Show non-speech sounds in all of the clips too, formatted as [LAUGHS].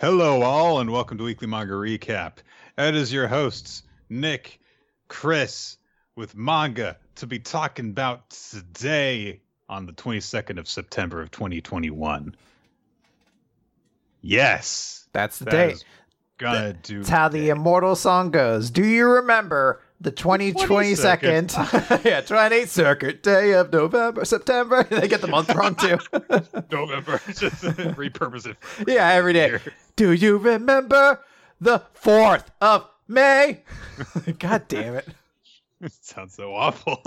Hello, all, and welcome to Weekly Manga Recap. It is your hosts, Nick, Chris, with manga to be talking about today on the 22nd of September of 2021. Yes, That's the that date. is gonna do. It's how the immortal song goes. Do you remember the 2022nd, [LAUGHS] yeah, 28th circuit day of November, September? [LAUGHS] they get the month wrong too. [LAUGHS] November. Just repurpose it. yeah, every day. Do you remember the 4th of May? God damn it. It sounds so awful.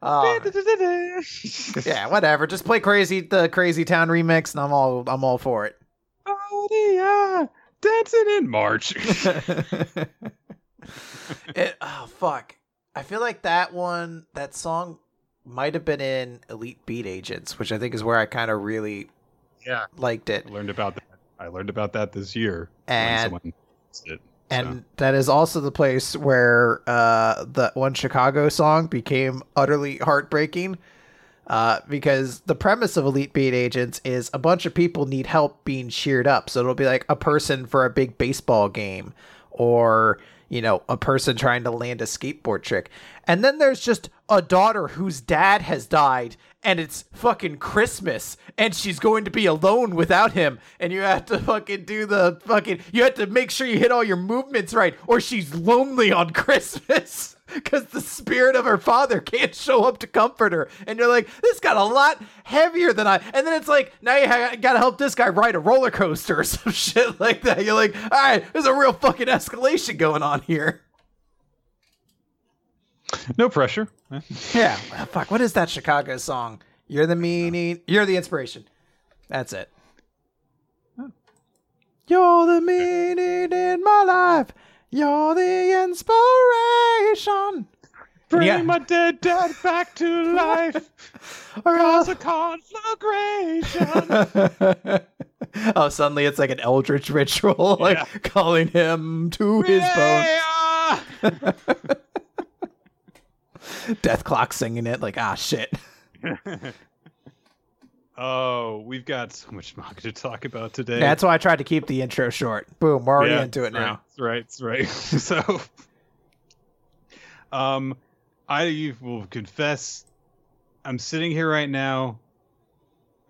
Oh, yeah, whatever. Just play crazy the Crazy Town remix and I'm all I'm all for it. Oh, yeah. Dancing in March. [LAUGHS] it, oh fuck! I feel like that one, that song, might have been in Elite Beat Agents, which I think is where I kind of really yeah. liked it. I learned about that. I learned about that this year. And- when someone used it. And that is also the place where uh, the one Chicago song became utterly heartbreaking. Uh, because the premise of Elite Beat Agents is a bunch of people need help being cheered up. So it'll be like a person for a big baseball game or, you know, a person trying to land a skateboard trick. And then there's just a daughter whose dad has died and it's fucking Christmas and she's going to be alone without him and you have to fucking do the fucking you have to make sure you hit all your movements right or she's lonely on [LAUGHS] Christmas because the spirit of her father can't show up to comfort her and you're like this got a lot heavier than I and then it's like now you ha- gotta help this guy ride a roller coaster or [LAUGHS] some shit like that you're like all right there's a real fucking escalation going on here No pressure. Yeah. Ah, fuck. What is that Chicago song? You're the meaning. You're the inspiration. That's it. You're the meaning in my life. You're the inspiration. Bring Yeah. my dead dad back to [LAUGHS] life. Cause a conflagration. [LAUGHS] oh, suddenly it's like an eldritch ritual, [LAUGHS] like Yeah. calling him to his bone. Yeah. Dethklok singing it, like ah shit. Oh, we've got so much [LAUGHS] manga to talk about today. That's why I tried to keep the intro short. Boom, we're already Yeah, into it now. That's right. That's right. [LAUGHS] so, um, I will confess, I'm sitting here right now.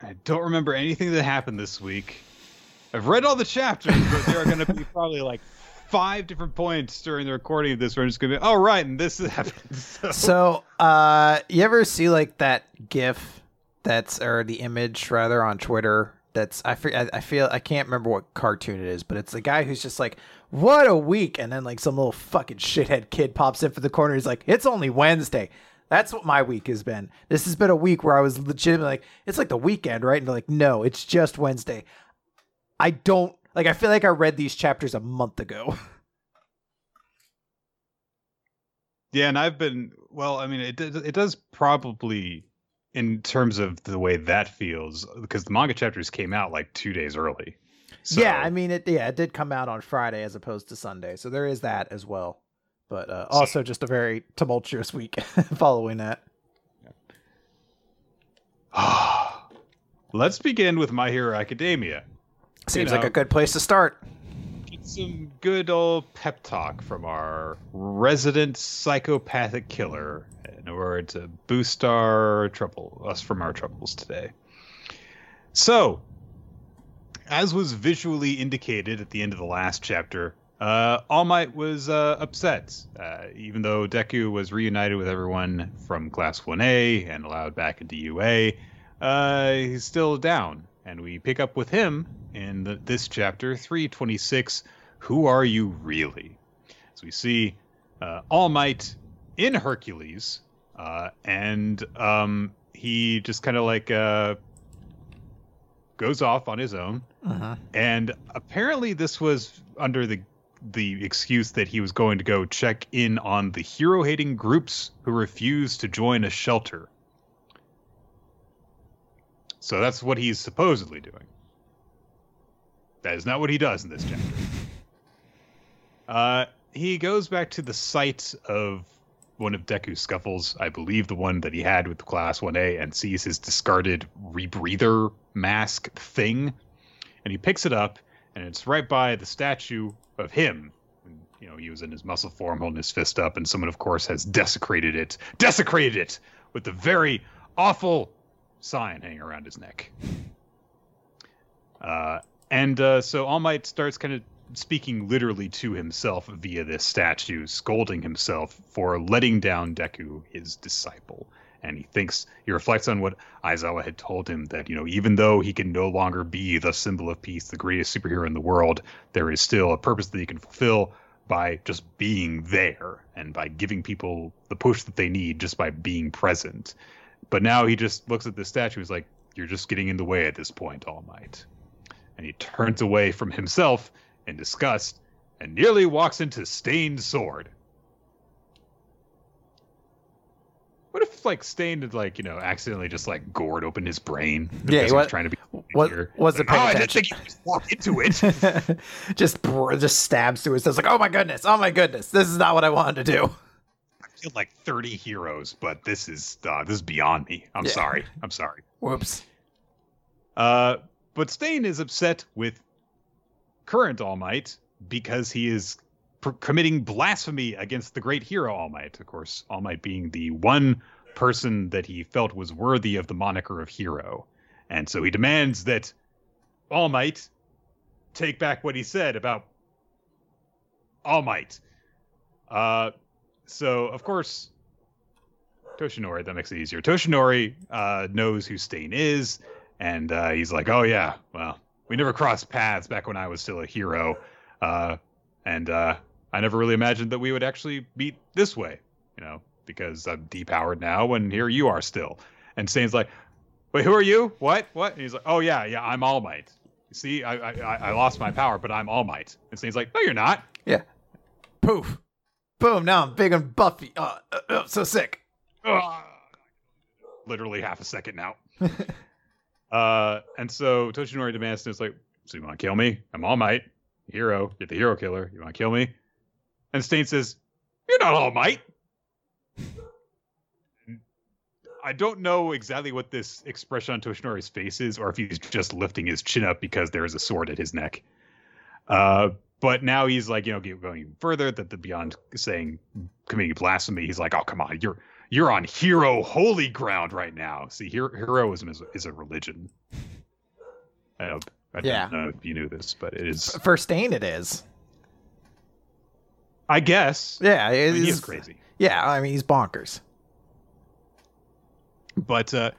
I don't remember anything that happened this week. I've read all the chapters, but there are going to be [LAUGHS] probably like five different points during the recording of this where I'm just going to be, oh, right, and this happened. So, So, uh, you ever see like that GIF that's or the image rather on Twitter? That's I feel I, feel I can't remember what cartoon it is, but it's the guy who's just like, "What a week!" and then like some little fucking shithead kid pops in for the corner. He's like, "It's only Wednesday." That's what my week has been. This has been a week where I was legitimately like, "It's like the weekend, right?" And they're like, "No, it's just Wednesday." I don't like. I feel like I read these chapters a month ago. [LAUGHS] yeah, and I've been, well, I mean, it, it does probably, in terms of the way that feels, because the manga chapters came out like two days early. So, Yeah, I mean it. Yeah, it did come out on Friday as opposed to Sunday, so there is that as well. But uh, also just a very tumultuous week [LAUGHS] following that. [SIGHS] Let's begin with My Hero Academia. Seems know. like a good place to start. Get some good old pep talk from our resident psychopathic killer order to boost our trouble, us from our troubles today. So, as was visually indicated at the end of the last chapter, uh, All Might was uh, upset, uh, even though Deku was reunited with everyone from Class 1A and allowed back into UA. Uh, he's still down, and we pick up with him in the, this chapter 326. Who are you really? As we see uh, All Might in Hercules, uh, and um, he just kind of like uh, goes off on his own. Uh-huh. And apparently, this was under the the excuse that he was going to go check in on the hero hating groups who refused to join a shelter. So that's what he's supposedly doing. That is not what he does in this chapter. Uh, he goes back to the site of one of Deku's scuffles, I believe the one that he had with Class 1A, and sees his discarded rebreather mask thing. And he picks it up, and it's right by the statue of him. You know, he was in his muscle form, holding his fist up, and someone, of course, has desecrated it, desecrated it with the very awful sign hanging around his neck. Uh, and uh, so All Might starts kind of speaking literally to himself via this statue, scolding himself for letting down Deku, his disciple. And he thinks he reflects on what Aizawa had told him that, you know, even though he can no longer be the symbol of peace, the greatest superhero in the world, there is still a purpose that he can fulfill by just being there and by giving people the push that they need just by being present. But now he just looks at this statue, he's like, You're just getting in the way at this point, All Might. And he turns away from himself in disgust and nearly walks into Stain's Sword. What if like Stain had like you know accidentally just like gored open his brain? Yeah, because he was trying to be. Here. was it Like, oh, I didn't think you just walked into it. [LAUGHS] just br- just stabs through his. It's like, oh my goodness, oh my goodness, this is not what I wanted to do. I killed like thirty heroes, but this is uh, this is beyond me. I'm Yeah. sorry. I'm sorry. Whoops. Uh, but Stain is upset with current All Might because he is pr- committing blasphemy against the great hero All Might. Of course, All Might being the one person that he felt was worthy of the moniker of hero. And so he demands that All Might take back what he said about All Might. Uh, so, of course, Toshinori, that makes it easier. Toshinori uh, knows who Stain is, and uh, he's like, "Oh yeah, well, we never crossed paths back when I was still a hero, uh, and uh, I never really imagined that we would actually meet this way, you know, because I'm depowered now, and here you are still." And Stain's like, "Wait, who are you? What? What?" And he's like, "Oh yeah, yeah, I'm All Might. See, I I, I- lost my power, but I'm All Might." And Stain's like, "No, you're not." Yeah. Poof. Boom. Now I'm big and buffy. Uh, uh, uh, so sick. Ugh. literally half a second now. [LAUGHS] uh, and so Toshinori demands and it's like, so you want to kill me? I'm All Might, hero. You're the hero killer. You want to kill me? And Stain says, you're not All Might. I don't know exactly what this expression on Toshinori's face is, or if he's just lifting his chin up because there is a sword at his neck. Uh, but now he's like, you know, going further. That the beyond saying committing blasphemy, he's like, oh come on, you're you're on hero holy ground right now. See, hero, heroism is, is a religion. I, don't, I Yeah. don't know if you knew this, but it is. For Stain, it is. I guess. Yeah, I mean, he is is crazy. Yeah, I mean he's bonkers. But uh,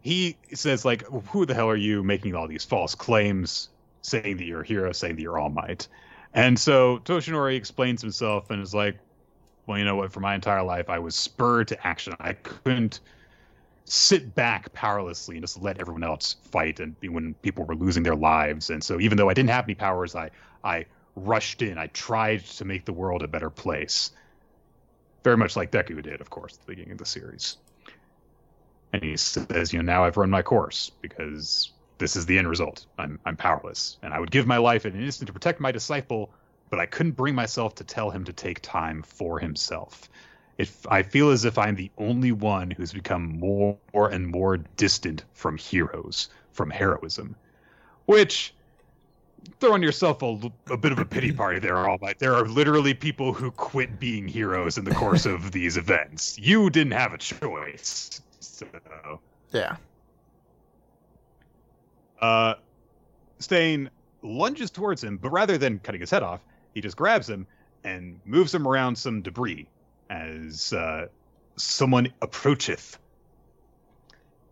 he says, like, who the hell are you making all these false claims, saying that you're a hero, saying that you're All Might? And so Toshinori explains himself and is like, well, you know what? For my entire life, I was spurred to action. I couldn't sit back powerlessly and just let everyone else fight and when people were losing their lives. And so even though I didn't have any powers, I I rushed in. I tried to make the world a better place. Very much like Deku did, of course, at the beginning of the series. And he says, you know, now I've run my course because this is the end result. I'm I'm powerless, and I would give my life in an instant to protect my disciple, but I couldn't bring myself to tell him to take time for himself. If I feel as if I'm the only one who's become more and more distant from heroes, from heroism, which throw on yourself a bit of a pity [CLEARS THROAT] party there, all right. There are literally people who quit being heroes in the course of [LAUGHS] these events. You didn't have a choice. So Yeah. uh, Stain lunges towards him, but rather than cutting his head off, he just grabs him and moves him around some debris as uh, someone approacheth.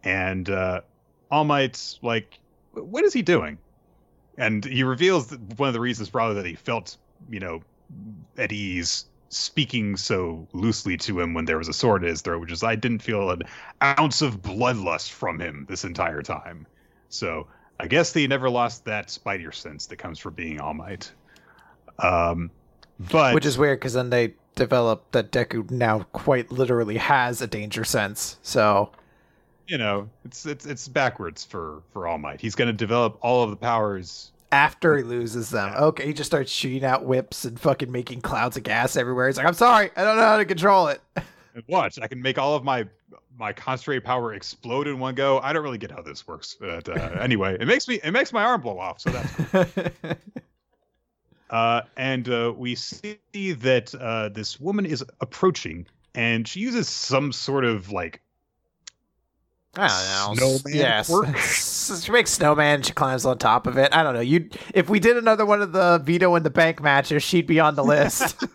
And uh, All Might's like, what is he doing? And he reveals one of the reasons probably that he felt, you know, at ease speaking so loosely to him when there was a sword in his throat, which is I didn't feel an ounce of bloodlust from him this entire time. So I guess he never lost that spider sense that comes from being All Might. Um, but Which is weird because then they develop that Deku now quite literally has a danger sense. So you know, it's it's it's backwards for for All Might. He's going to develop all of the powers. after he loses them, okay, he just starts shooting out whips and fucking making clouds of gas everywhere. He's like, I'm sorry, I don't know how to control it. [LAUGHS] And watch, I can make all of my my concentrated power explode in one go. I don't really get how this works, but uh, [LAUGHS] anyway, it makes me it makes my arm blow off. So that's cool. [LAUGHS] uh, and uh, we see that uh, this woman is approaching, and she uses some sort of like I don't know. Snowman yes. [LAUGHS] she makes snowman. She climbs on top of it. I don't know. You, if we did another one of the veto in the bank matches, she'd be on the list. [LAUGHS] [LAUGHS]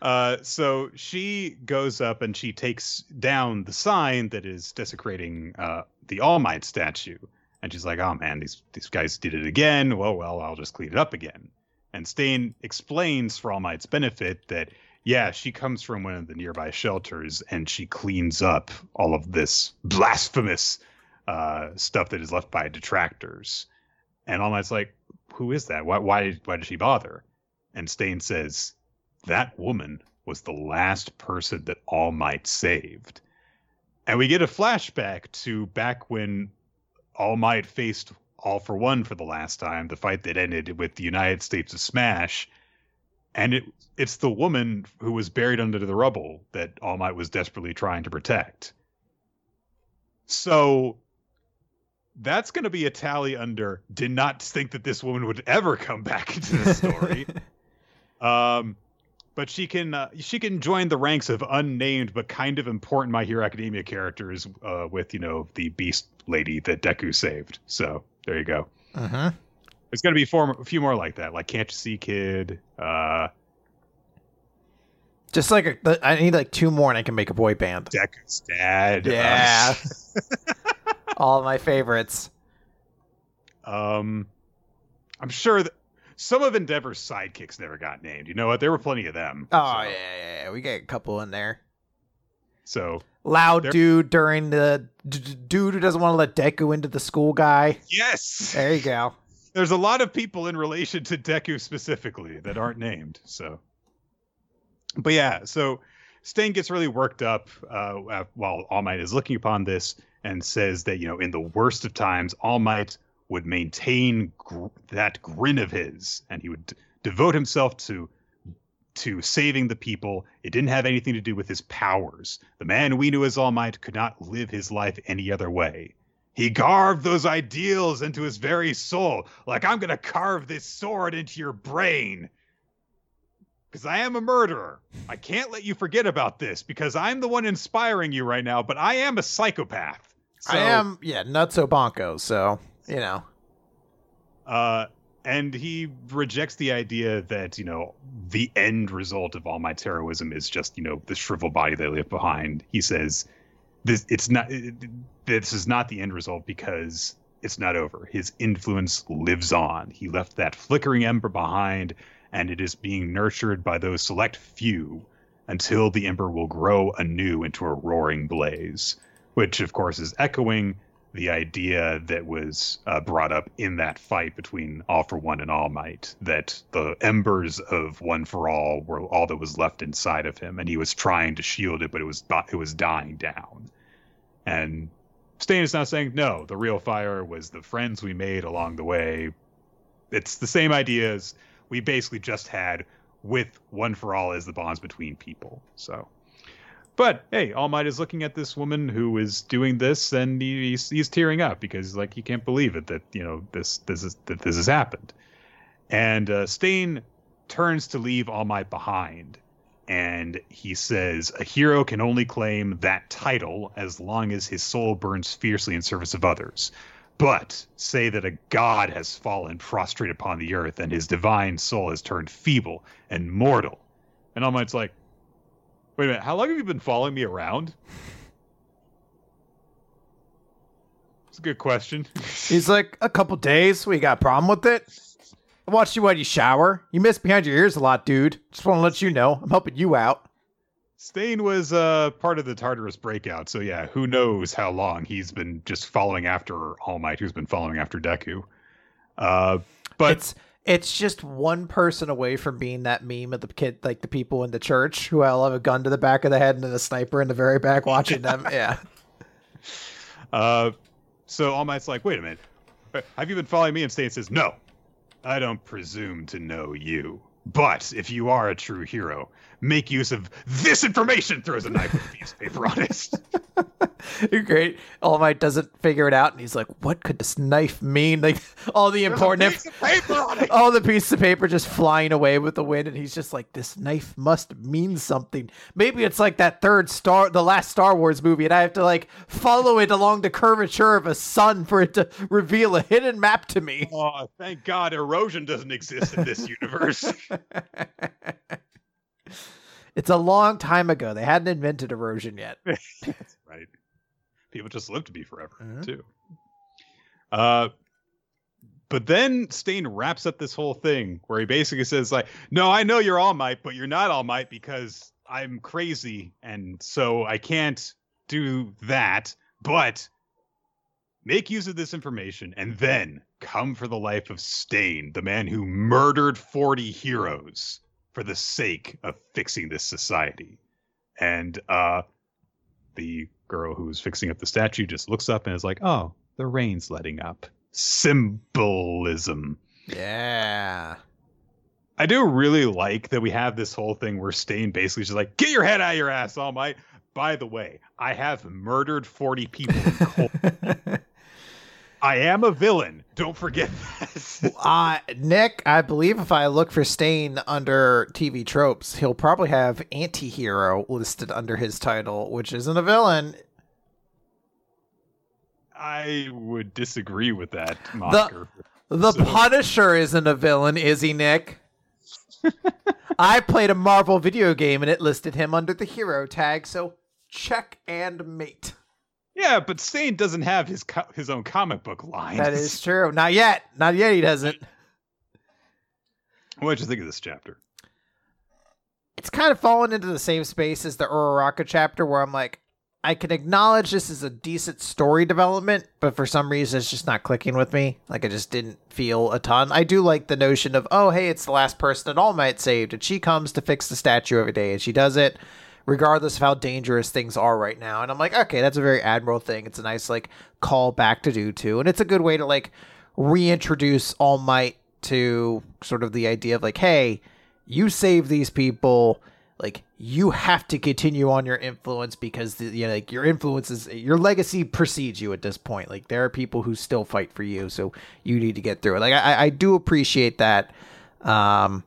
Uh, so she goes up and she takes down the sign that is desecrating uh, the All Might statue. And she's like, "Oh man, these these guys did it again. Well, well, I'll just clean it up again." And Stain explains for All Might's benefit that yeah, she comes from one of the nearby shelters and she cleans up all of this blasphemous uh, stuff that is left by detractors. And All Might's like, "Who is that? Why why why did she bother?" And Stain says, that woman was the last person that All Might saved. And we get a flashback to back when All Might faced All for One for the last time, the fight that ended with the United States of Smash. And it it's the woman who was buried under the rubble that All Might was desperately trying to protect. So that's going to be a tally under did not think that this woman would ever come back into the story. [LAUGHS] um but she can uh, she can join the ranks of unnamed but kind of important My Hero Academia characters uh, with you know the Beast Lady that Deku saved. So there you go. uh-huh. There's gonna be four, a few more like that, like Can't You See Kid. Uh, Just like a, I need like two more, and I can make a boy band. Deku's dad. uh, Yeah. [LAUGHS] All my favorites. Um, I'm sure that some of Endeavor's sidekicks never got named. You know what? There were plenty of them. Oh so, yeah, yeah, yeah, we got a couple in there. So Loud There- dude during the d- dude who doesn't want to let Deku into the school guy. yes, There you go. there's a lot of people in relation to Deku specifically that aren't named. So, but yeah, so Stain gets really worked up uh, while All Might is looking upon this and says that you know in the worst of times, All Might would maintain gr- that grin of his, and he would d- devote himself to to saving the people. It didn't have anything to do with his powers. The man we knew as All Might could not live his life any other way. He carved those ideals into his very soul, like I'm going to carve this sword into your brain. Because I am a murderer. I can't let you forget about this because I'm the one inspiring you right now, but I am a psychopath. So, I am, yeah, nutso bonko. So you know, Uh, and he rejects the idea that, you know, the end result of All my terrorism is just, you know, the shriveled body they leave behind. He says, this, it's not, it, this is not the end result because it's not over. His influence lives on. He left that flickering ember behind, and it is being nurtured by those select few until the ember will grow anew into a roaring blaze, which, of course, is echoing the idea that was uh, brought up in that fight between All for One and All Might that the embers of One for All were all that was left inside of him, and he was trying to shield it, but it was it was dying down. And Stain is now saying, no, the real fire was the friends we made along the way. It's the same ideas we basically just had with One for All as the bonds between people. So. But hey, All Might is looking at this woman who is doing this, and he, he's he's tearing up because like he can't believe it that you know this this is that this has happened. And uh, Stain turns to leave All Might behind, and he says, "A hero can only claim that title as long as his soul burns fiercely in service of others." But say that a god has fallen prostrate upon the earth, and his divine soul has turned feeble and mortal. And All Might's like, Wait a minute. How long have you been following me around? It's a good question. [LAUGHS] he's like a couple days. We got a problem with it. I watched you while you shower. You miss behind your ears a lot, dude. Just want to let you know. I'm helping you out. Stain was uh, part of the Tartarus breakout, so yeah, who knows how long he's been just following after All Might, who's been following after Deku. Uh, but it's it's just one person away from being that meme of the kid, like the people in the church who all have a gun to the back of the head and then a sniper in the very back watching them. [LAUGHS] Yeah. uh, so All Might's like, wait a minute, have you been following me? And Stain says, no, I don't presume to know you. But if you are a true hero, make use of this information. Throws a knife with a piece of paper on it. Great. All Might doesn't figure it out, and he's like, "What could this knife mean?" Like all the important, There's a piece of paper on it. [LAUGHS] all the pieces of paper just flying away with the wind, and he's just like, "This knife must mean something." Maybe it's like that third Star, the last Star Wars movie, and I have to like follow it along the curvature of a sun for it to reveal a hidden map to me. Oh, thank God erosion doesn't exist in this [LAUGHS] universe. [LAUGHS] It's a long time ago. They hadn't invented erosion yet. [LAUGHS] right. People just live to be forever Mhm. too. Uh but then Stain wraps up this whole thing where he basically says like, "No, I know you're All Might, but you're not All Might because I'm crazy, and so I can't do that. But make use of this information, and then come for the life of Stain, the man who murdered 40 heroes for the sake of fixing this society." And uh, the girl who's fixing up the statue just looks up and is like, "Oh, the rain's letting up." Symbolism. Yeah. I do really like that we have this whole thing where Stain basically just like, "Get your head out of your ass, All Might." By the way, I have murdered forty people. [LAUGHS] I am a villain. Don't forget that. [LAUGHS] uh, Nick, I believe if I look for Stain under TV tropes, he'll probably have anti-hero listed under his title, which isn't a villain. I would disagree with that, Mosker. The So- Punisher isn't a villain, is he, Nick? [LAUGHS] I played a Marvel video game and it listed him under the hero tag, so check and mate. Yeah, but Stain doesn't have his co- his own comic book line. That is [LAUGHS] true. Not yet. Not yet. He doesn't. What did you think of this chapter? It's kind of fallen into the same space as the Uraraka chapter, where I'm like, I can acknowledge this is a decent story development, but for some reason it's just not clicking with me. Like I just didn't feel a ton. I do like the notion of, oh hey, it's the last person that All Might saved, and she comes to fix the statue every day, and she does it regardless of how dangerous things are right now. And I'm like, okay, that's a very admirable thing. It's a nice like call back to do too, and it's a good way to like reintroduce All Might to sort of the idea of like, hey, you save these people like you have to continue on your influence because the, you know, like your influence is your legacy precedes you at this point. Like there are people who still fight for you, so you need to get through it. Like I, I do appreciate that. Um,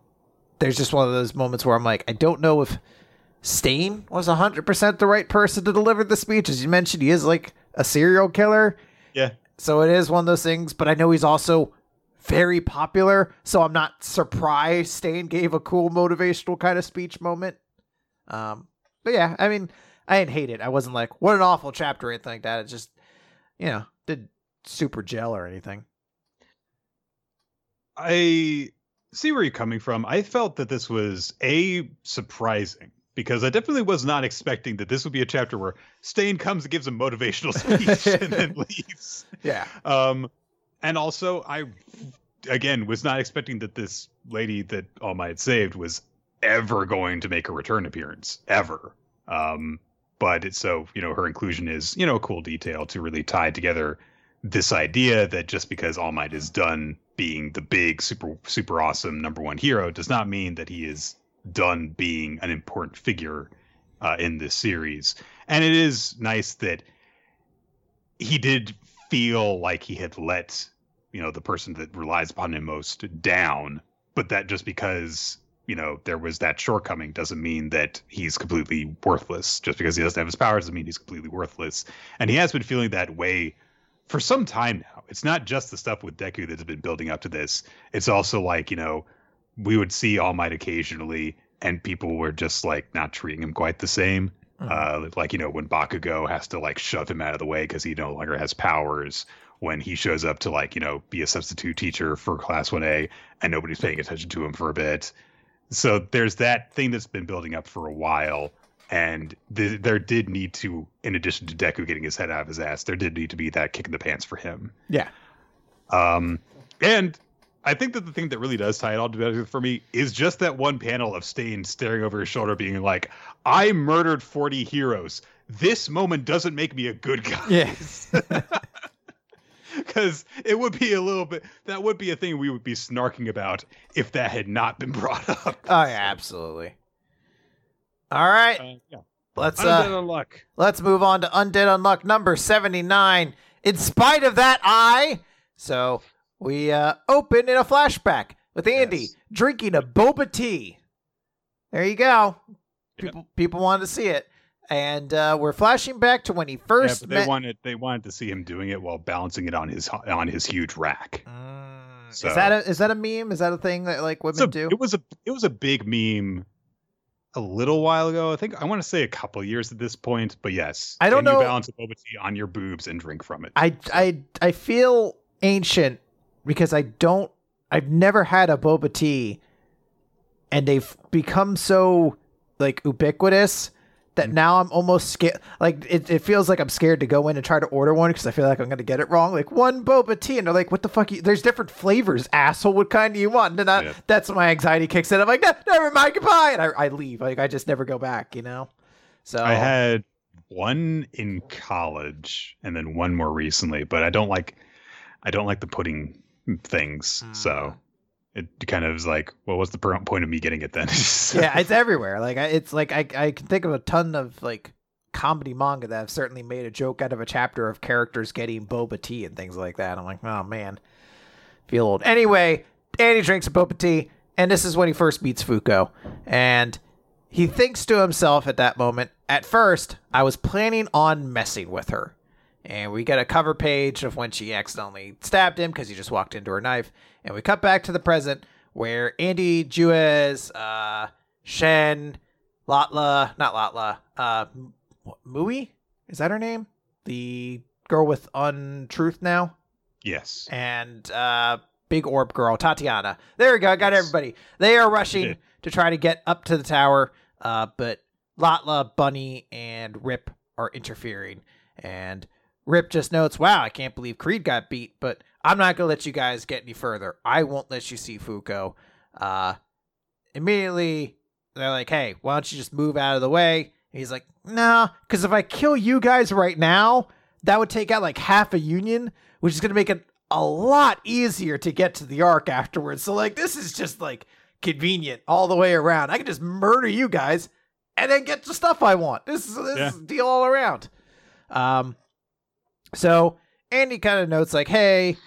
there's just one of those moments where I'm like, I don't know if Stain was 100% the right person to deliver the speech. As you mentioned, he is like a serial killer. Yeah. So it is one of those things, but I know he's also very popular, so I'm not surprised Stain gave a cool motivational kind of speech moment. Um, but yeah, I mean, I didn't hate it. I wasn't like, what an awful chapter or anything like that. It just, you know, did super gel or anything. I see where you're coming from. I felt that this was a surprising because I definitely was not expecting that this would be a chapter where Stain comes and gives a motivational [LAUGHS] speech and then leaves. Yeah. Um, and also I again was not expecting that this lady that All Might saved was ever going to make a return appearance ever. Um, but it's so you know her inclusion is you know a cool detail to really tie together this idea that just because All Might is done being the big super super awesome number one hero does not mean that he is done being an important figure uh, in this series. And it is nice that he did feel like he had let you know the person that relies upon him most down, but that just because you know there was that shortcoming doesn't mean that he's completely worthless. Just because he doesn't have his powers doesn't mean he's completely worthless. And he has been feeling that way for some time now. It's not just the stuff with Deku that's been building up to this. It's also like, you know, we would see All Might occasionally and people were just like not treating him quite the same. Uh, like, you know, when Bakugo has to like shove him out of the way because he no longer has powers. When he shows up to like, you know, be a substitute teacher for class 1A and nobody's paying attention to him for a bit. So there's that thing that's been building up for a while and th- there did need to in addition to deku getting his head out of his ass there did need to be that kick in the pants for him Yeah. um and i think that the thing that really does tie it all together for me is just that one panel of stain staring over his shoulder being like i murdered 40 heroes this moment doesn't make me a good guy Yeah. [LAUGHS] [LAUGHS] because it would be a little bit. That would be a thing we would be snarking about if that had not been brought up. [LAUGHS] Oh yeah, absolutely. All right, Uh, yeah. let's Undead uh, Unluck. let's move on to Undead Unluck number seventy nine. In spite of that, I so we uh, open in a flashback with Andy Yes. drinking a boba tea. There you go. Yeah. People people wanted to see it, and uh, we're flashing back to when he Yeah, first but they met. wanted they wanted to see him doing it while balancing it on his on his huge rack. Mm, So- Is that a is that a meme? Is that a thing that like women So do? it was a it was a big meme a little while ago. I think I want to say a couple years at this point, but yes, I don't know- You balance a boba tea on your boobs and drink from it. I I I feel ancient because I don't I've never had a boba tea and they've become so like ubiquitous that Mm. now I'm almost scared like it, it feels like I'm scared to go in and try to order one because I feel like I'm gonna get it wrong. Like one boba tea and they're like, what the fuck? You, there's different flavors, asshole. What kind do you want? And I, Yeah. that's when my anxiety kicks in. I'm like, no, never mind, goodbye, and I, I leave. Like I just never go back, you know. So I had one in college and then one more recently, but I don't like I don't like the pudding things. Mm. So it kind of is like, what was the point of me getting it then? [LAUGHS] yeah, it's everywhere. Like it's like I I can think of a ton of like comedy manga that have certainly made a joke out of a chapter of characters getting boba tea and things like that. I'm like, oh man, feel old. Anyway, Danny drinks a boba tea, and this is when he first meets Fuko, and he thinks to himself at that moment. At first, I was planning on messing with her. And we get a cover page of when she accidentally stabbed him because he just walked into her knife. And we cut back to the present where Andy, Juiz, uh, Shen, Latla, not Latla, uh, Mui? Is that her name? The girl with untruth now? yes. and uh, big orb girl Tatiana. There we go. I got Yes. everybody. They are rushing [LAUGHS] to try to get up to the tower, uh, but Latla, Bunny, and Rip are interfering. And Rip just notes, "Wow, I can't believe Creed got beat, but I'm not gonna let you guys get any further. I won't let you see Fuko." Uh, immediately, they're like, "Hey, why don't you just move out of the way?" And he's like, "Nah, because if I kill you guys right now, that would take out like half a union, which is going to make it a lot easier to get to the arc afterwards. So like this is just like convenient all the way around. I can just murder you guys and then get the stuff I want. This is this Yeah. is a deal all around. Um so Andy kind of notes like, "Hey,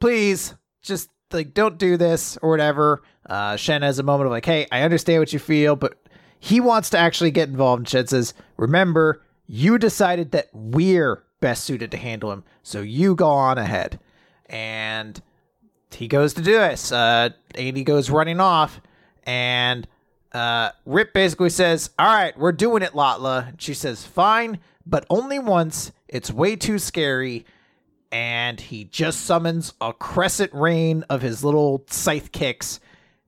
please just like don't do this or whatever." Uh Shen has a moment of like, "Hey, I understand what you feel, but he wants to actually get involved." And Shen says, "Remember, you decided that we're best suited to handle him, so you go on ahead." And he goes to do this. Uh, Andy goes running off, and uh, Rip basically says, "All right, we're doing it, Latla." And she says, "Fine, but only once. It's way too scary." And he just summons a crescent rain of his little scythe kicks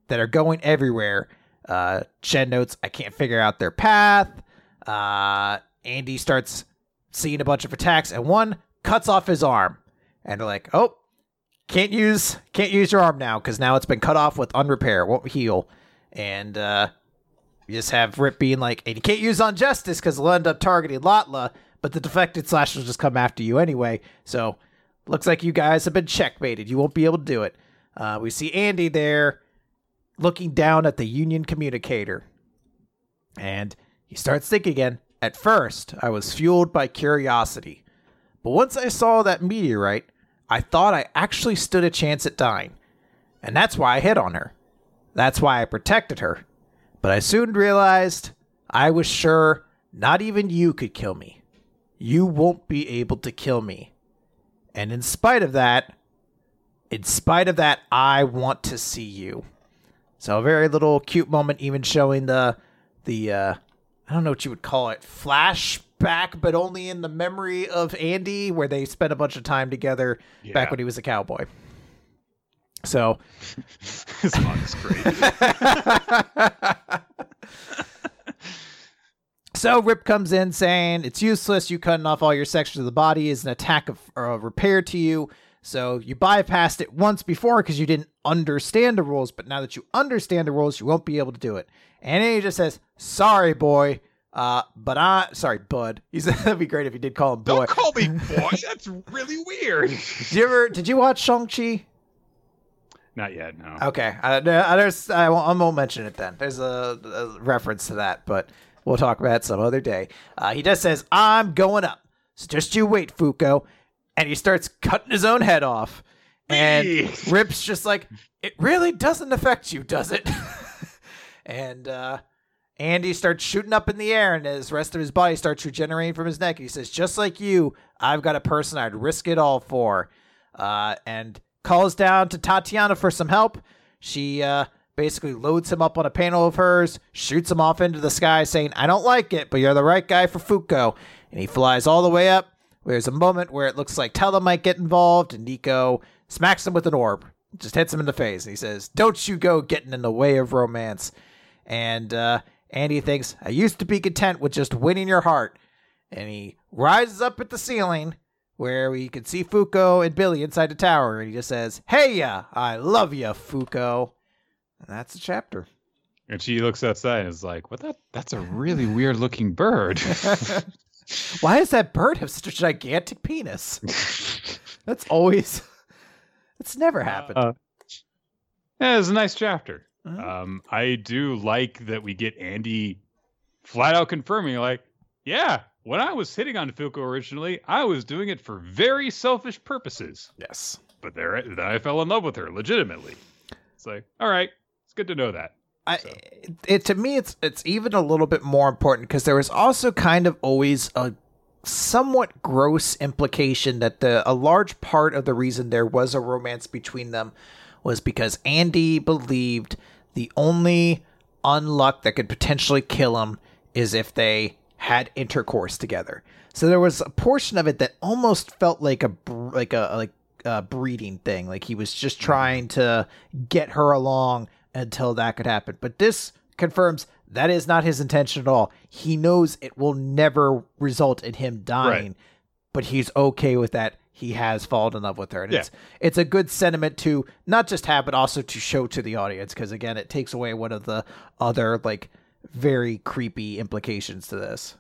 that are going everywhere. Uh, Shen notes, "I can't figure out their path." Uh, Andy starts seeing a bunch of attacks, and one cuts off his arm. And they're like, "Oh, can't use can't use your arm now because now it's been cut off with unrepair. Won't heal." And uh, you just have Rip being like, "And you can't use Unjustice because it'll end up targeting Latla, but the defected slash will just come after you anyway." So looks like you guys have been checkmated. You won't be able to do it. Uh, we see Andy there looking down at the Union communicator. And he starts thinking again. At first, I was fueled by curiosity. But once I saw that meteorite, I thought I actually stood a chance at dying. And that's why I hit on her. That's why I protected her. But I soon realized I was sure not even you could kill me. You won't be able to kill me. And in spite of that, in spite of that, I want to see you. So a very little cute moment, even showing the the uh, I don't know what you would call it, flashback, but only in the memory of Andy, where they spent a bunch of time together back when he was a cowboy. So His is great. [LAUGHS] So Rip comes in saying it's useless. You cutting off all your sections of the body is an attack of uh, repair to you. So you bypassed it once before because you didn't understand the rules, but now that you understand the rules, you won't be able to do it. And then he just says, "Sorry, boy, Uh, but I sorry, Bud. He's [LAUGHS] that'd be great if he did call him boy. Don't call me [LAUGHS] boy. That's really weird. did you ever? Did you watch Shang Chi? Not yet. No. Okay, uh, there's I won't, I won't mention it then. There's a, a, reference to that, but we'll talk about it some other day. Uh, he just says, "I'm going up, so just you wait, Fuko," and he starts cutting his own head off. And [LAUGHS] Rip's just like, "It really doesn't affect you, does it?" [LAUGHS] and uh, Andy starts shooting up in the air, and his rest of his body starts regenerating from his neck. He says, "Just like you, I've got a person I'd risk it all for." Uh, and calls down to Tatiana for some help. She uh, basically loads him up on a panel of hers, shoots him off into the sky, saying, I don't like it, but you're the right guy for Fuko. And he flies all the way up. There's a moment where it looks like Tella might get involved, and Nico smacks him with an orb. Just hits him in the face. And he says, Don't you go getting in the way of romance. And uh, Andy thinks, I used to be content with just winning your heart. And he rises up at the ceiling where we can see Fuko and Billy inside the tower, and he just says, "Hey ya, I love ya, Fuko," and that's the chapter. And she looks outside and is like, "What? That? That's a really weird looking bird. [LAUGHS] [LAUGHS] Why does that bird have such a gigantic penis? [LAUGHS] that's always. It's never happened. Uh, yeah, it's a nice chapter. Mm-hmm. Um, I do like that we get Andy flat out confirming, like, yeah, when I was hitting on Fuko originally, I was doing it for very selfish purposes. Yes. But there, then I fell in love with her legitimately. It's like, all right, it's good to know that. I, so. it to me, it's it's even a little bit more important because there was also kind of always a somewhat gross implication that the a large part of the reason there was a romance between them was because Andy believed the only unluck that could potentially kill him is if they had intercourse together. So there was a portion of it that almost felt like a like a like a breeding thing. Like he was just mm-hmm. trying to get her along until that could happen. But this confirms that is not his intention at all. He knows it will never result in him dying, right. but he's okay with that. He has fallen in love with her. And yeah. it's it's a good sentiment to not just have, but also to show to the audience. Because again, it takes away one of the other like very creepy implications to this.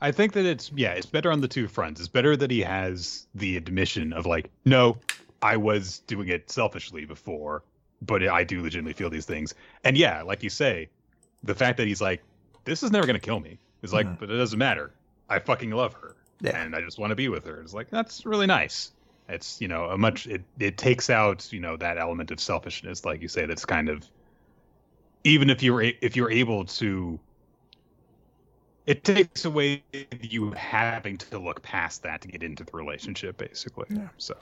I think that it's yeah, it's better on the two fronts. It's better that he has the admission of like, no, I was doing it selfishly before, but I do legitimately feel these things. And yeah, like you say, the fact that he's like, this is never gonna kill me is like, mm-hmm. but it doesn't matter. I fucking love her, yeah. and I just want to be with her. It's like that's really nice. It's you know a much it it takes out you know that element of selfishness, like you say, that's kind of even if you're if you're able to it takes away you having to look past that to get into the relationship basically. Yeah. so.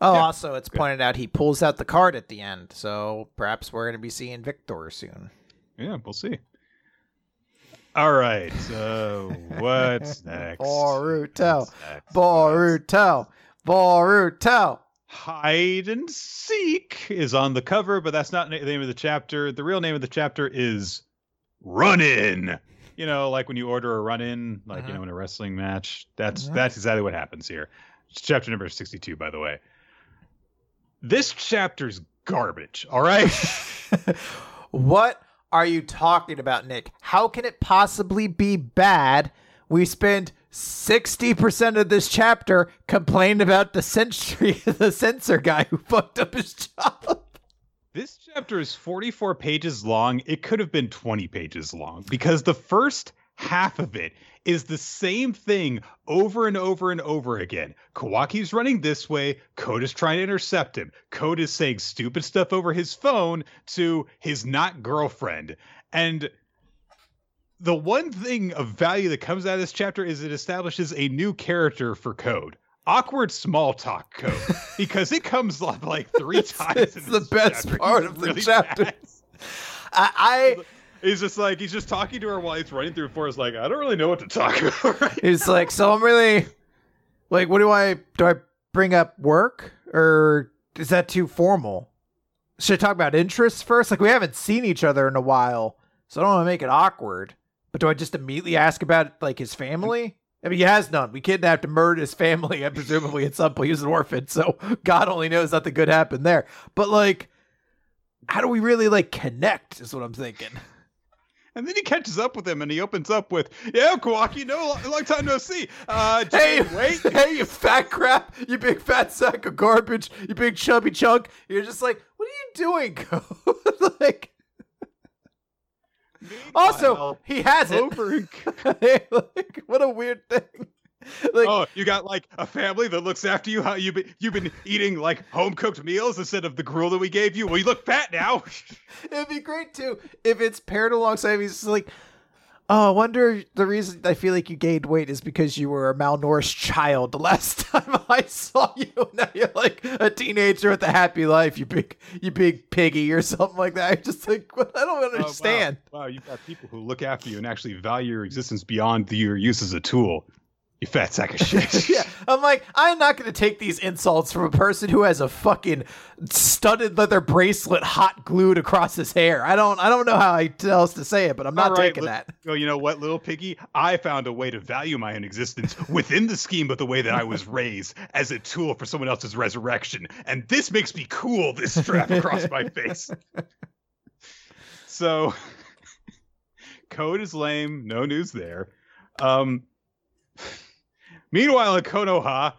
Oh yeah. also it's Good. pointed out he pulls out the card at the end so perhaps we're going to be seeing victor soon. Yeah we'll see. All right so [LAUGHS] what's next? Boruto. Boruto. Boruto hide and seek is on the cover, but that's not the name of the chapter. The real name of the chapter is Run In. You know, like when you order a run in, like uh-huh. you know, in a wrestling match. That's uh-huh. that's exactly what happens here. It's chapter number sixty-two, by the way. This chapter's garbage. All right. [LAUGHS] what are you talking about, Nick? How can it possibly be bad? We spend 60% of this chapter complained about the century [LAUGHS] the censor guy who fucked up his job. This chapter is 44 pages long. It could have been 20 pages long because the first half of it is the same thing over and over and over again. Kawaki's running this way. Code is trying to intercept him. Code is saying stupid stuff over his phone to his not girlfriend. And the one thing of value that comes out of this chapter is it establishes a new character for Code. Awkward small talk code [LAUGHS] because it comes up like three times. it's the best chapter. part of the chapter. I, I he's just like he's just talking to her while he's running through forest. Like I don't really know what to talk [LAUGHS] about. Right he's like, so I'm really like, what do I do? I bring up work or is that too formal? Should I talk about interests first? Like we haven't seen each other in a while, so I don't want to make it awkward. But do I just immediately ask about like his family? I mean, he has none. We kidnapped and murdered his family, and presumably at some point he was an orphan. So God only knows nothing good happened there. But like, how do we really like connect? Is what I'm thinking. And then he catches up with him and he opens up with, Yeah, Kawaki, no, long time no see. Uh, Hey, Jane, wait. [LAUGHS] hey, you fat crap! You big fat sack of garbage! You big chubby chunk! You're just like, what are you doing, [LAUGHS] like, also, he has it. over [LAUGHS] like, what a weird thing. [LAUGHS] Like, oh, you got like a family that looks after you. How you been you've been eating like home cooked meals instead of the gruel that we gave you. Well, you look fat now. [LAUGHS] It'd be great too if it's paired alongside. He's like, oh, I wonder the reason I feel like you gained weight is because you were a malnourished child the [LAUGHS] last time I saw you. [LAUGHS] Now you're like a teenager with a happy life. You big, you big piggy or something like that. [LAUGHS] I'm just like? I don't Oh, wow. understand. wow. you've got people who look after you and actually value your existence beyond your use as a tool. You fat sack of shit. [LAUGHS] yeah, I'm like, I'm not gonna take these insults from a person who has a fucking studded leather bracelet hot glued across his hair. I don't, I don't know how I- else to say it, but I'm not right, taking li- that. Oh, you know what, little piggy? I found a way to value my own existence within the scheme of the way that I was raised as a tool for someone else's resurrection. And this makes me cool, this strap across my face. [LAUGHS] So, [LAUGHS] code is lame. No news there. Um, meanwhile, in Konoha,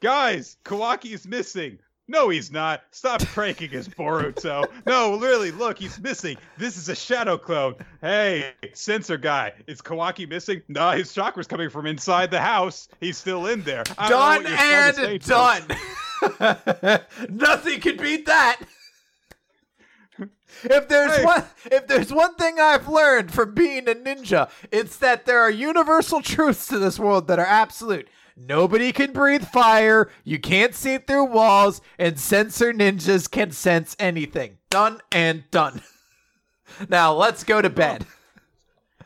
guys, Kawaki is missing. No, he's not. Stop pranking his Boruto. No, really, look, he's missing. This is a shadow clone. Hey, sensor guy, is Kawaki missing? Nah, his chakra's coming from inside the house. He's still in there. I Done what you're trying to say and done. [LAUGHS] Nothing could beat that. If there's Hey. one if there's one thing I've learned from being a ninja, it's that there are universal truths to this world that are absolute. Nobody can breathe fire, you can't see through walls, and sensor ninjas can sense anything. Done and done. [LAUGHS] Now let's go to bed. [LAUGHS]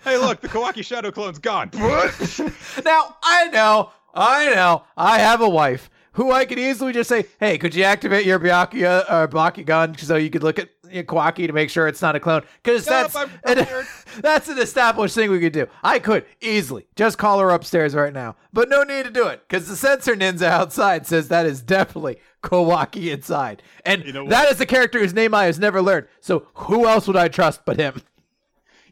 Hey, look, the Kawaki shadow clone's gone. [LAUGHS] Now, I know, I know, I have a wife who I could easily just say, hey, could you activate your Byakuya uh, or Bakugan so you could look at Kawaki to make sure it's not a clone? Because that's, prepared. [LAUGHS] that's an established thing we could do. I could easily just call her upstairs right now, but no need to do it because the sensor ninja outside says that is definitely Kawaki inside. And You know that is a character whose name I has never learned. So who else would I trust but him?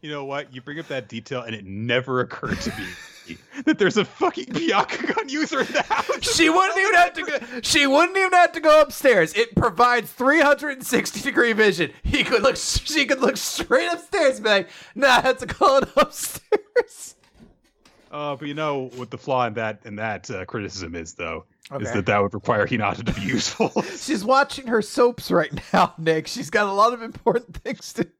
You know what? You bring up that detail, and it never occurred to me [LAUGHS] [LAUGHS] that there's a fucking Byakugan user in the house. She wouldn't even have to go. She wouldn't even have to go upstairs. It provides 360 degree vision. He could look. She could look straight upstairs and be like, "Nah, that's a calling upstairs." Uh, but you know what the flaw in that in that uh, criticism is, though, is that that would require Hinata to be [LAUGHS] useful. [LAUGHS] She's watching her soaps right now, Nick. She's got a lot of important things to. Do.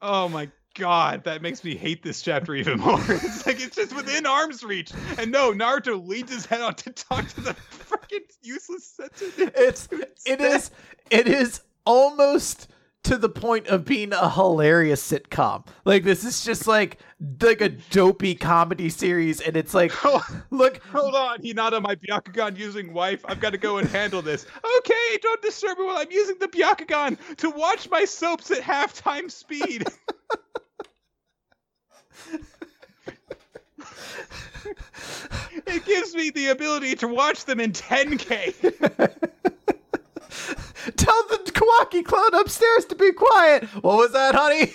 Oh my god, that makes me hate this chapter even more. [LAUGHS] It's like it's just within arm's reach, and no, Naruto leans his head out to talk to the freaking useless sensor. It's. It is. It is almost to the point of being a hilarious sitcom. Like this is just like like a dopey comedy series, and it's like, Oh, look, hold on, Hinata, my Byakugan using wife. I've got to go and handle this. Okay, don't disturb me while I'm using the Byakugan to watch my soaps at halftime speed. [LAUGHS] it gives me the ability to watch them in 10K. Tell the Kawaki clone upstairs to be quiet. What was that, honey?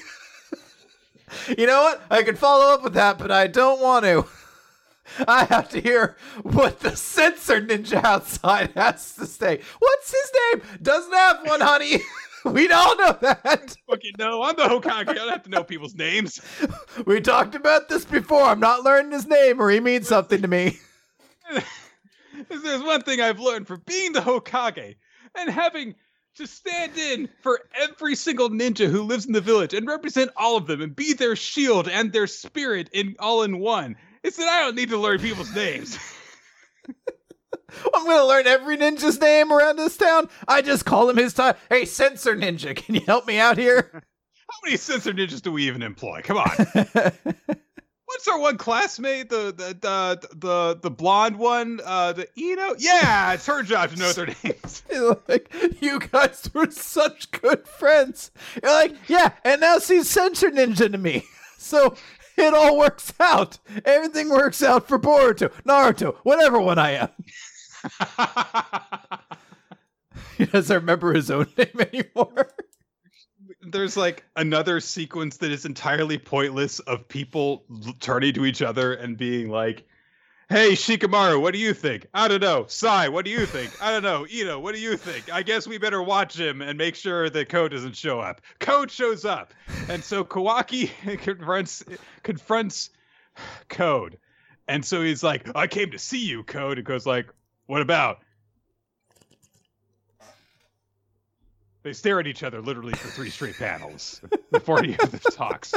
you know what? I could follow up with that, but I don't want to. I have to hear what the sensor ninja outside has to say. What's his name? Doesn't have one, honey. [LAUGHS] [LAUGHS] we all know that. [LAUGHS] Fucking no, I'm the Hokage. I don't have to know people's names. [LAUGHS] We talked about this before. I'm not learning his name or he means something to me. There's one thing I've learned from being the Hokage and having to stand in for every single ninja who lives in the village and represent all of them and be their shield and their spirit in all in one, It's that I don't need to learn people's names. I'm gonna learn every ninja's name around this town. I just call him his time. Hey, sensor ninja, can you help me out here? [LAUGHS] How many sensor ninjas do we even employ? Come on. [LAUGHS] What's our one classmate? The the the the, the blonde one? Uh the Ino? Yeah, it's her job to know their [LAUGHS] names. like you guys were such good friends. You're like, yeah, and now she's sensor ninja to me. So it all works out. Everything works out for Boruto, Naruto, whatever one I am. He doesn't remember his own [LAUGHS] name anymore. there's like another sequence that is entirely pointless of people turning to each other and being like, "Hey, Shikamaru, what do you think? I don't know. Sai, what do you think? I don't know. Ito, what do you think? I guess we better watch him and make sure that Code doesn't show up. Code shows up, and so Kawaki [LAUGHS] confronts confronts Code, and so he's like, "I came to see you, Code." And Code's like, "What about?" They stare at each other literally for three straight panels before any of the talks.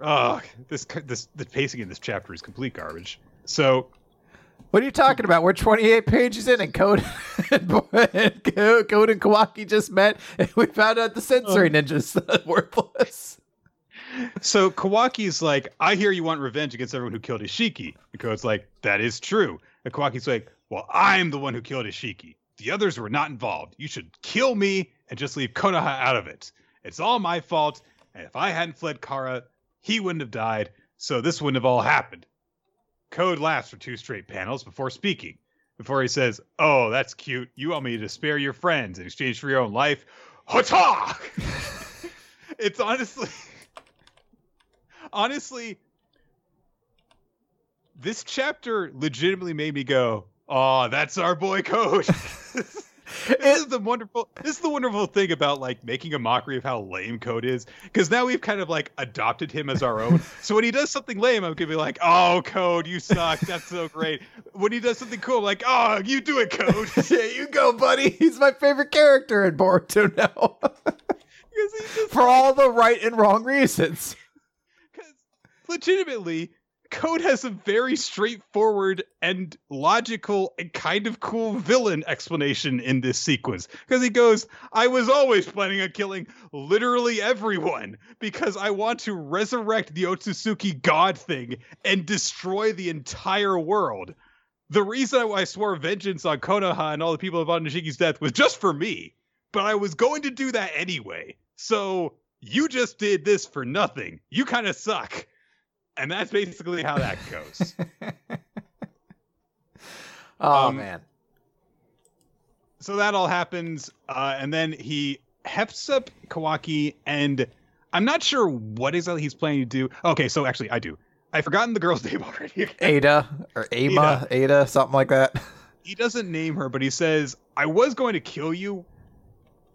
Oh, this this the pacing in this chapter is complete garbage. So What are you talking about? We're 28 pages in, and Code [LAUGHS] and, and Code and Kawaki just met, and we found out the sensory oh. ninjas [LAUGHS] worthless. So Kawaki's like, I hear you want revenge against everyone who killed Ishiki. And like, that is true. And Kawaki's like, well, I'm the one who killed Ishiki. The others were not involved. You should kill me and just leave Konoha out of it. It's all my fault. And if I hadn't fled Kara, he wouldn't have died. So this wouldn't have all happened. Code laughs for two straight panels before speaking. Before he says, Oh, that's cute. You want me to spare your friends in exchange for your own life? Hota! [LAUGHS] it's honestly. [LAUGHS] Honestly, this chapter legitimately made me go, "Oh, that's our boy Code." [LAUGHS] this is the wonderful. This is the wonderful thing about like making a mockery of how lame Code is, because now we've kind of like adopted him as our own. [LAUGHS] so when he does something lame, I'm gonna be like, "Oh, Code, you suck. That's so great." When he does something cool, I'm like, "Oh, you do it, Code." [LAUGHS] yeah, you go, buddy. He's my favorite character in Boruto now. For all the right and wrong reasons. Legitimately, Code has a very straightforward and logical and kind of cool villain explanation in this sequence. Because he goes, I was always planning on killing literally everyone because I want to resurrect the Otsutsuki god thing and destroy the entire world. The reason I swore vengeance on Konoha and all the people involved in death was just for me, but I was going to do that anyway. So you just did this for nothing. You kind of suck. And that's basically how that goes. [LAUGHS] Oh Um, man. so that all happens, uh, and then he hefts up Kawaki, and I'm not sure what exactly he's planning to do. Okay, so actually, I do. I've forgotten the girl's [LAUGHS] name already. Ada or Ama, Ada, something like that. he doesn't name her, but he says, I was going to kill you,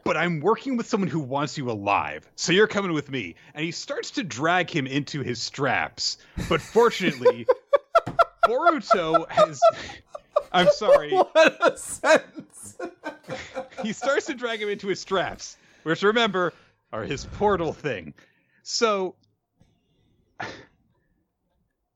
but I'm working with someone who wants you alive. So you're coming with me. And he starts to drag him into his straps. But fortunately, [LAUGHS] Boruto has. [LAUGHS] I'm sorry. what a sentence. [LAUGHS] He starts to drag him into his straps, which remember are his portal thing. So.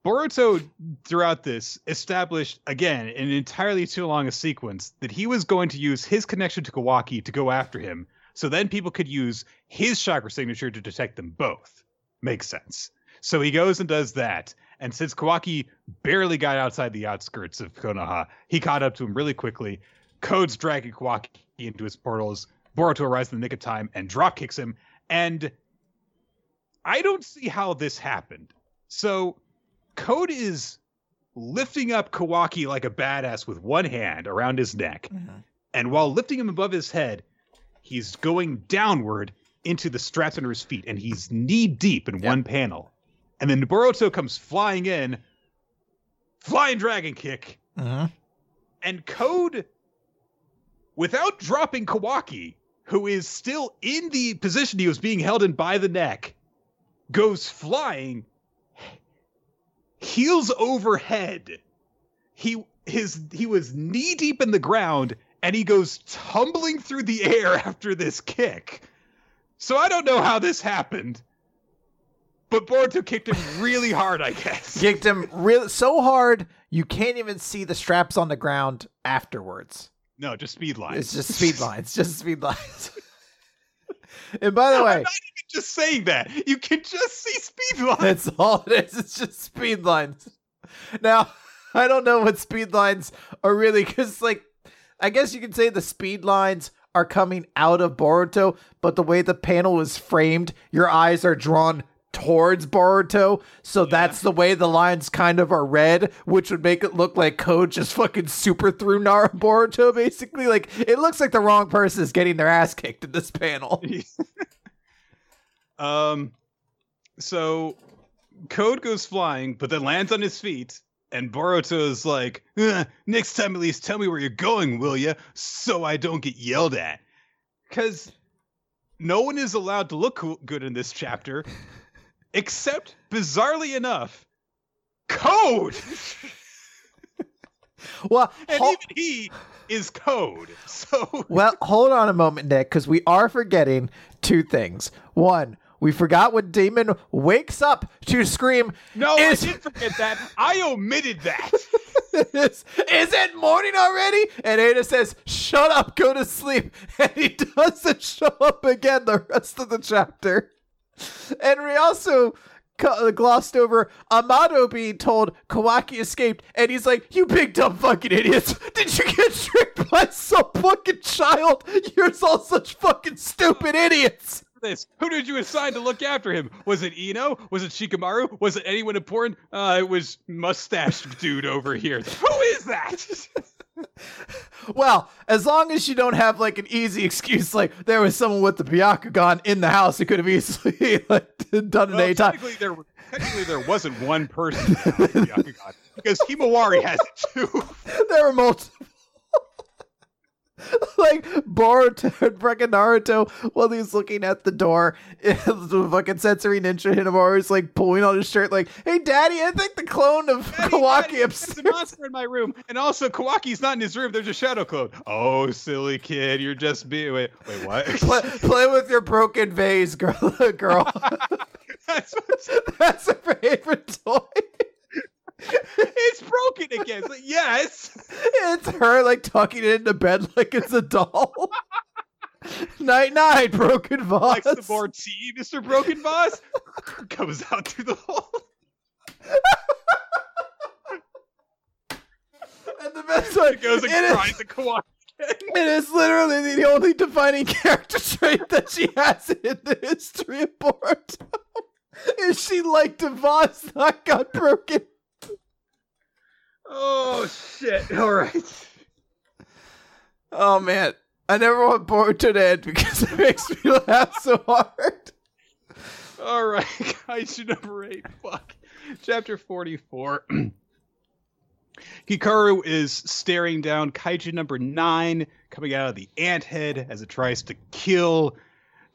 Boruto, throughout this, established again in entirely too long a sequence that he was going to use his connection to Kawaki to go after him, so then people could use his chakra signature to detect them both. Makes sense. So he goes and does that, and since Kawaki barely got outside the outskirts of Konoha, he caught up to him really quickly. Code's dragging Kawaki into his portals. Boruto arrives in the nick of time and drop kicks him, and I don't see how this happened. So Code is lifting up Kawaki like a badass with one hand around his neck. And while lifting him above his head, he's going downward into the straps under his feet, and he's knee deep in Yep. one panel. And then Boruto comes flying in, flying dragon kick, Mhm. and Code, without dropping Kawaki, who is still in the position he was being held in by the neck, goes flying, heels overhead. He his he was knee deep in the ground, and he goes tumbling through the air [LAUGHS] after this kick. So I don't know how this happened, but Boruto kicked him really hard, I guess. [LAUGHS] Kicked him real so hard you can't even see the straps on the ground afterwards. No, just speed lines. It's just speed [LAUGHS] lines, just speed lines. and by the way, just saying that. You can just see speed [LAUGHS] lines. that's all it is. It's just speed lines. Now, [LAUGHS] I don't know what speed lines are really because, like, I guess you can say the speed lines are coming out of Boruto, but the way the panel is framed, your eyes are drawn towards Boruto, so that's the way the lines kind of are read, which would make it look like Code just fucking super threw Nara Boruto, basically. Like, it looks like the wrong person is getting their ass kicked in this panel. [LAUGHS] um, so Code goes flying, but then lands on his feet, and Boruto is like, "Uh, "Next time, at least tell me where you're going, will ya? So I don't get yelled at." Because no one is allowed to look good in this chapter, [LAUGHS] except bizarrely enough, Code, [LAUGHS] Well, and hol- even he is Code. So well, hold on a moment, Nick, because we are forgetting two things. One, we forgot when Daemon wakes up to scream, no, Is- I did forget that. I omitted that. [LAUGHS] is, is it morning already? And Ada says, Shut up, go to sleep. [LAUGHS] And he doesn't show up again the rest of the chapter. And we also uh, glossed over Amado being told Kawaki escaped. And he's like, You big dumb fucking idiots. Did you get tricked by some fucking child? You're all such fucking stupid idiots. This? Who did you assign to look after him? Was it Ino? Was it Shikamaru? Was it anyone important? Uh, it was mustache [LAUGHS] dude over here. Who is that? [LAUGHS] Well, as long as you don't have like an easy excuse, like there was someone with the Byakugan in the house, it could have easily [LAUGHS] like, done it well, any time. technically, there technically there wasn't one person with the because Himawari has it too. There were multiple. [LAUGHS] like Boruto and [LAUGHS] freaking Naruto, while he's looking at the door, [LAUGHS] the fucking sensory ninja Hinamaru is like pulling on his shirt, like, "Hey, Daddy, I think the clone of Daddy, Kawaki Daddy, There's a monster in my room, and also Kawaki's not in his room. There's a shadow clone. Oh, silly kid, you're just being wait, wait, what? Play, play with your broken vase, girl. girl. That's That's her favorite toy. It's broken again. It's like, yes. It's her like tucking it into bed like it's a doll. night night, broken vase. Likes the more tea, Mr. Broken Boss. Comes out through the hole. and the best part, It goes and it is- cries at Kawaki. it is literally the only defining character trait that she has in the history of Boruto. is she like vase that got broken? Oh shit! [LAUGHS] All right. Oh man, I never want Boruto to end because it makes me [LAUGHS] laugh so hard. All right. [LAUGHS] Kaiju number eight. Fuck. Chapter forty-four. [CLEARS THROAT] Hikaru is staring down Kaiju number nine, coming out of the ant head as it tries to kill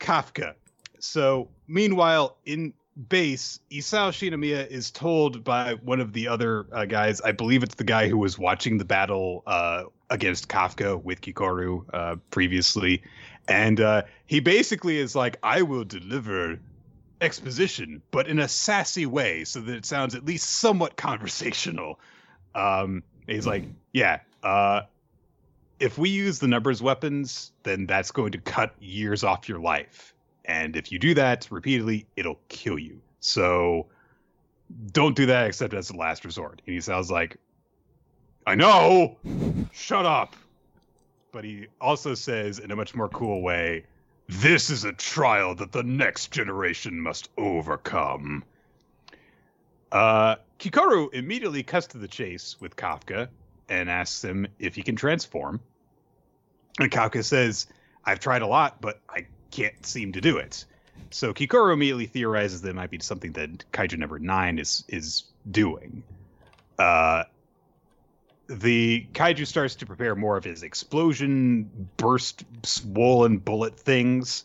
Kafka. So, meanwhile, in base, Isao Shinomiya is told by one of the other uh, guys, I believe it's the guy who was watching the battle uh, against Kafka with Kikoru uh, previously. And uh, he basically is like, I will deliver exposition, but in a sassy way so that it sounds at least somewhat conversational. Um, he's like, yeah, uh, if we use the numbers weapons, then that's going to cut years off your life. And if you do that repeatedly, it'll kill you. So don't do that except as a last resort. And he sounds like, I know, shut up. But he also says in a much more cool way, this is a trial that the next generation must overcome. Uh, Kikoru immediately cuts to the chase with Kafka and asks him if he can transform. And Kafka says, I've tried a lot, but I can't seem to do it. So Kikoru immediately theorizes that it might be something that Kaiju number nine is is doing. Uh, the kaiju starts to prepare more of his explosion burst swollen bullet things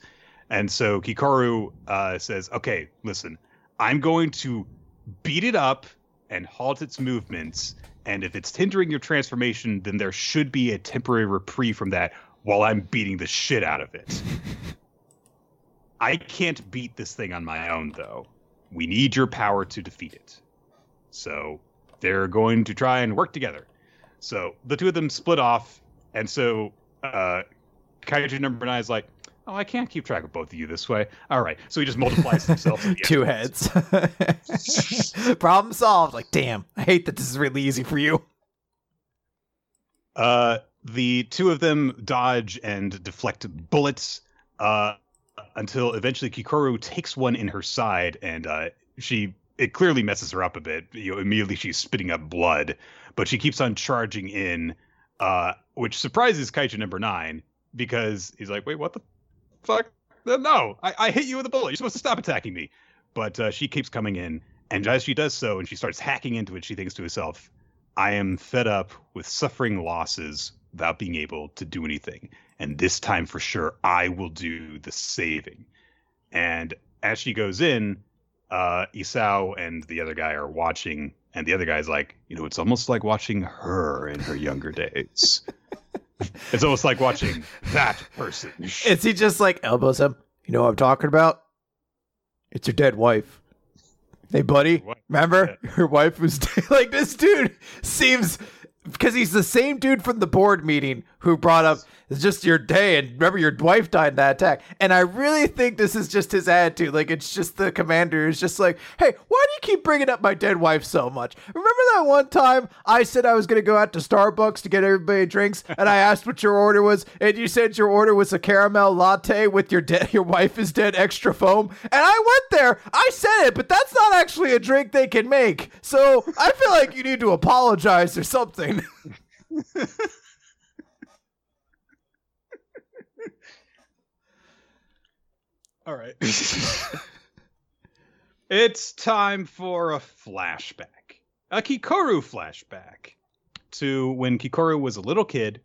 and so kikoru uh, says okay listen i'm going to beat it up and halt its movements and if it's hindering your transformation then there should be a temporary reprieve from that while i'm beating the shit out of it [LAUGHS] i can't beat this thing on my own though we need your power to defeat it so they're going to try and work together so the two of them split off, and so uh, Kaiju number nine is like, "Oh, I can't keep track of both of you this way." All right, so he just multiplies himself. [LAUGHS] Two heads. [LAUGHS] Problem solved. Like, damn, I hate that this is really easy for you. Uh, the two of them dodge and deflect bullets. Uh, until eventually Kikoru takes one in her side and uh, she it clearly messes her up a bit. You know, immediately she's spitting up blood, but she keeps on charging in, uh, which surprises Kaiju number nine because he's like, "Wait, what the fuck? No, I, I hit you with a bullet. You're supposed to stop attacking me." But uh, she keeps coming in, and as she does so, and she starts hacking into it, she thinks to herself, "I am fed up with suffering losses without being able to do anything, and this time for sure, I will do the saving." And as she goes in, uh, Isao and the other guy are watching, and the other guy's like, you know, it's almost like watching her in her younger days. [LAUGHS] it's almost like watching that person. Is he just like elbows him? You know what I'm talking about? It's your dead wife. Hey, buddy, remember [LAUGHS] your wife was dead? [LAUGHS] like this dude seems because he's the same dude from the board meeting who brought up it's just your day and remember your wife died in that attack. And I really think this is just his attitude. Like it's just the commander is just like, hey, why do you keep bringing up my dead wife so much? Remember that one time I said I was gonna go out to Starbucks to get everybody drinks, and I asked what your order was, and you said your order was a caramel latte with your dead [LAUGHS] your wife is dead extra foam. And I went there, I said it, but that's not actually a drink they can make. So I feel like you need to apologize or something. [LAUGHS] All right. [LAUGHS] it's time for a flashback. A Kikoru flashback to when Kikoru was a little kid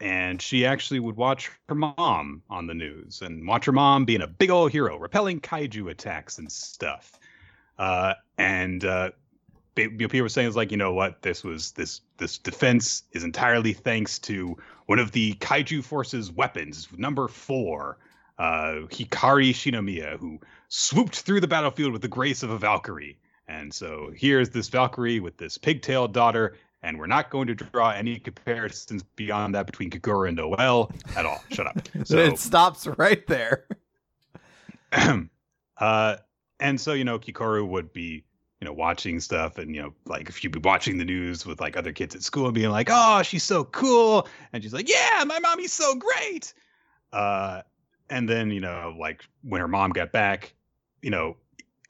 and she actually would watch her mom on the news and watch her mom being a big old hero, repelling kaiju attacks and stuff. Uh, and uh, people were saying it's like, you know what, this was this this defense is entirely thanks to one of the kaiju force's weapons, number four, uh, Hikari Shinomiya, who swooped through the battlefield with the grace of a Valkyrie. And so here's this Valkyrie with this pigtailed daughter, and we're not going to draw any comparisons beyond that between Kagura and Noel at all. Shut up. [LAUGHS] So it stops right there. [CLEARS THROAT] uh, and so you know, Kikoru would be you know watching stuff, and you know, like if you'd be watching the news with like other kids at school, and being like, "Oh, she's so cool," and she's like, "Yeah, my mommy's so great." Uh, and then you know, like when her mom got back, you know,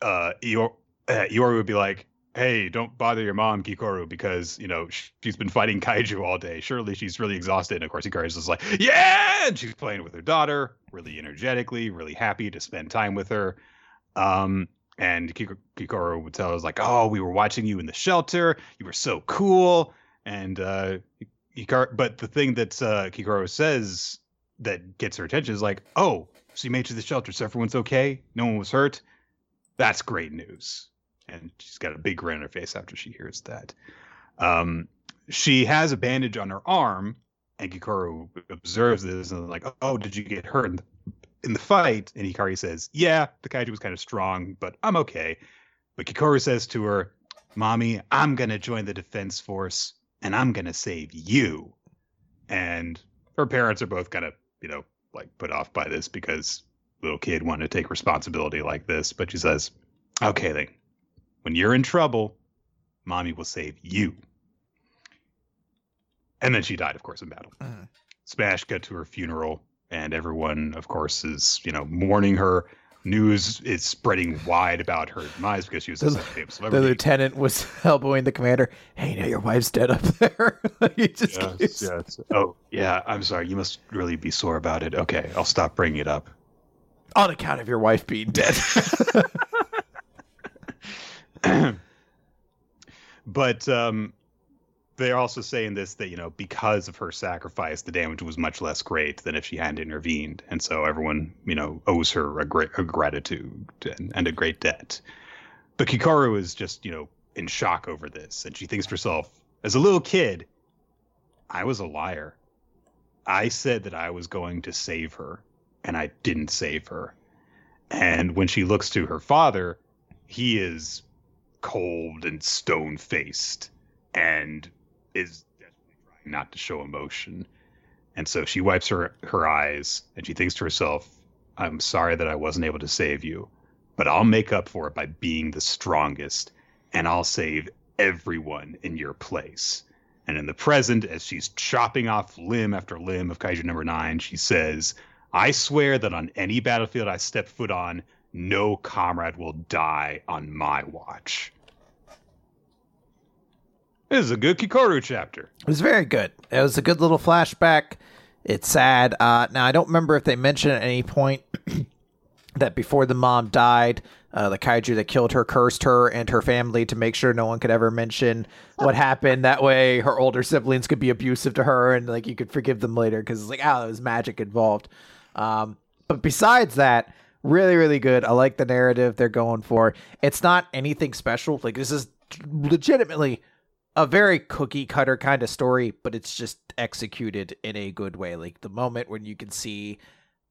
uh, Ior- uh would be like, "Hey, don't bother your mom, Kikoru, because you know she's been fighting [LAUGHS] kaiju all day. Surely she's really exhausted." And of course, Hikari's just like, "Yeah!" And she's playing with her daughter, really energetically, really happy to spend time with her. Um, and Kik- Kikoru would tell us like, "Oh, we were watching you in the shelter. You were so cool." And uh, Hikari, but the thing that uh, Kikoru says that gets her attention is like, "Oh, so you made it to the shelter, so everyone's okay. No one was hurt. That's great news." And she's got a big grin on her face after she hears that. Um, she has a bandage on her arm, and Kikoru observes this and like, "Oh, did you get hurt in the, in the fight?" And Hikari says, "Yeah, the kaiju was kind of strong, but I'm okay." But Kikoru says to her, "Mommy, I'm gonna join the defense force, and I'm gonna save you." And her parents are both kind of, you know, like put off by this because little kid wanted to take responsibility like this. But she says, "Okay, then, when you're in trouble, mommy will save you." And then she died, of course, in battle. Mhm. Smash got to her funeral, and everyone, of course, is you know mourning her. News is spreading wide about her demise because she was The- a The lieutenant was [LAUGHS] elbowing the commander. Hey, you now your wife's dead up there. [LAUGHS] Yes, keeps- yes. Oh, yeah. I'm sorry. You must really be sore about it. Okay, I'll stop bringing it up. on account of your wife being dead. [LAUGHS] [CLEARS THROAT] but um, they're also saying this that you know because of her sacrifice, the damage was much less great than if she hadn't intervened, and so everyone you know owes her a great a gratitude and, and a great debt. But Kikoru is just you know in shock over this, and she thinks to herself, as a little kid, I was a liar. I said that I was going to save her, and I didn't save her. And when she looks to her father, he is cold and stone faced and is desperately trying not to show emotion. And so she wipes her, her eyes and she thinks to herself, I'm sorry that I wasn't able to save you, but I'll make up for it by being the strongest and I'll save everyone in your place. And in the present, as she's chopping off limb after limb of Kaiju number nine, she says, I swear that on any battlefield I step foot on, no comrade will die on my watch. This is a good Kikoru chapter. It was very good. It was a good little flashback. It's sad. Uh, now I don't remember if they mentioned at any point [CLEARS THROAT] that before the mom died, uh, the kaiju that killed her cursed her and her family to make sure no one could ever mention what [LAUGHS] happened. That way, her older siblings could be abusive to her, and like you could forgive them later because it's like, oh, there was magic involved. Um, but besides that, really, really good. I like the narrative they're going for. It's not anything special. Like this is legitimately a very cookie cutter kind of story, but it's just executed in a good way. Like the moment when you can see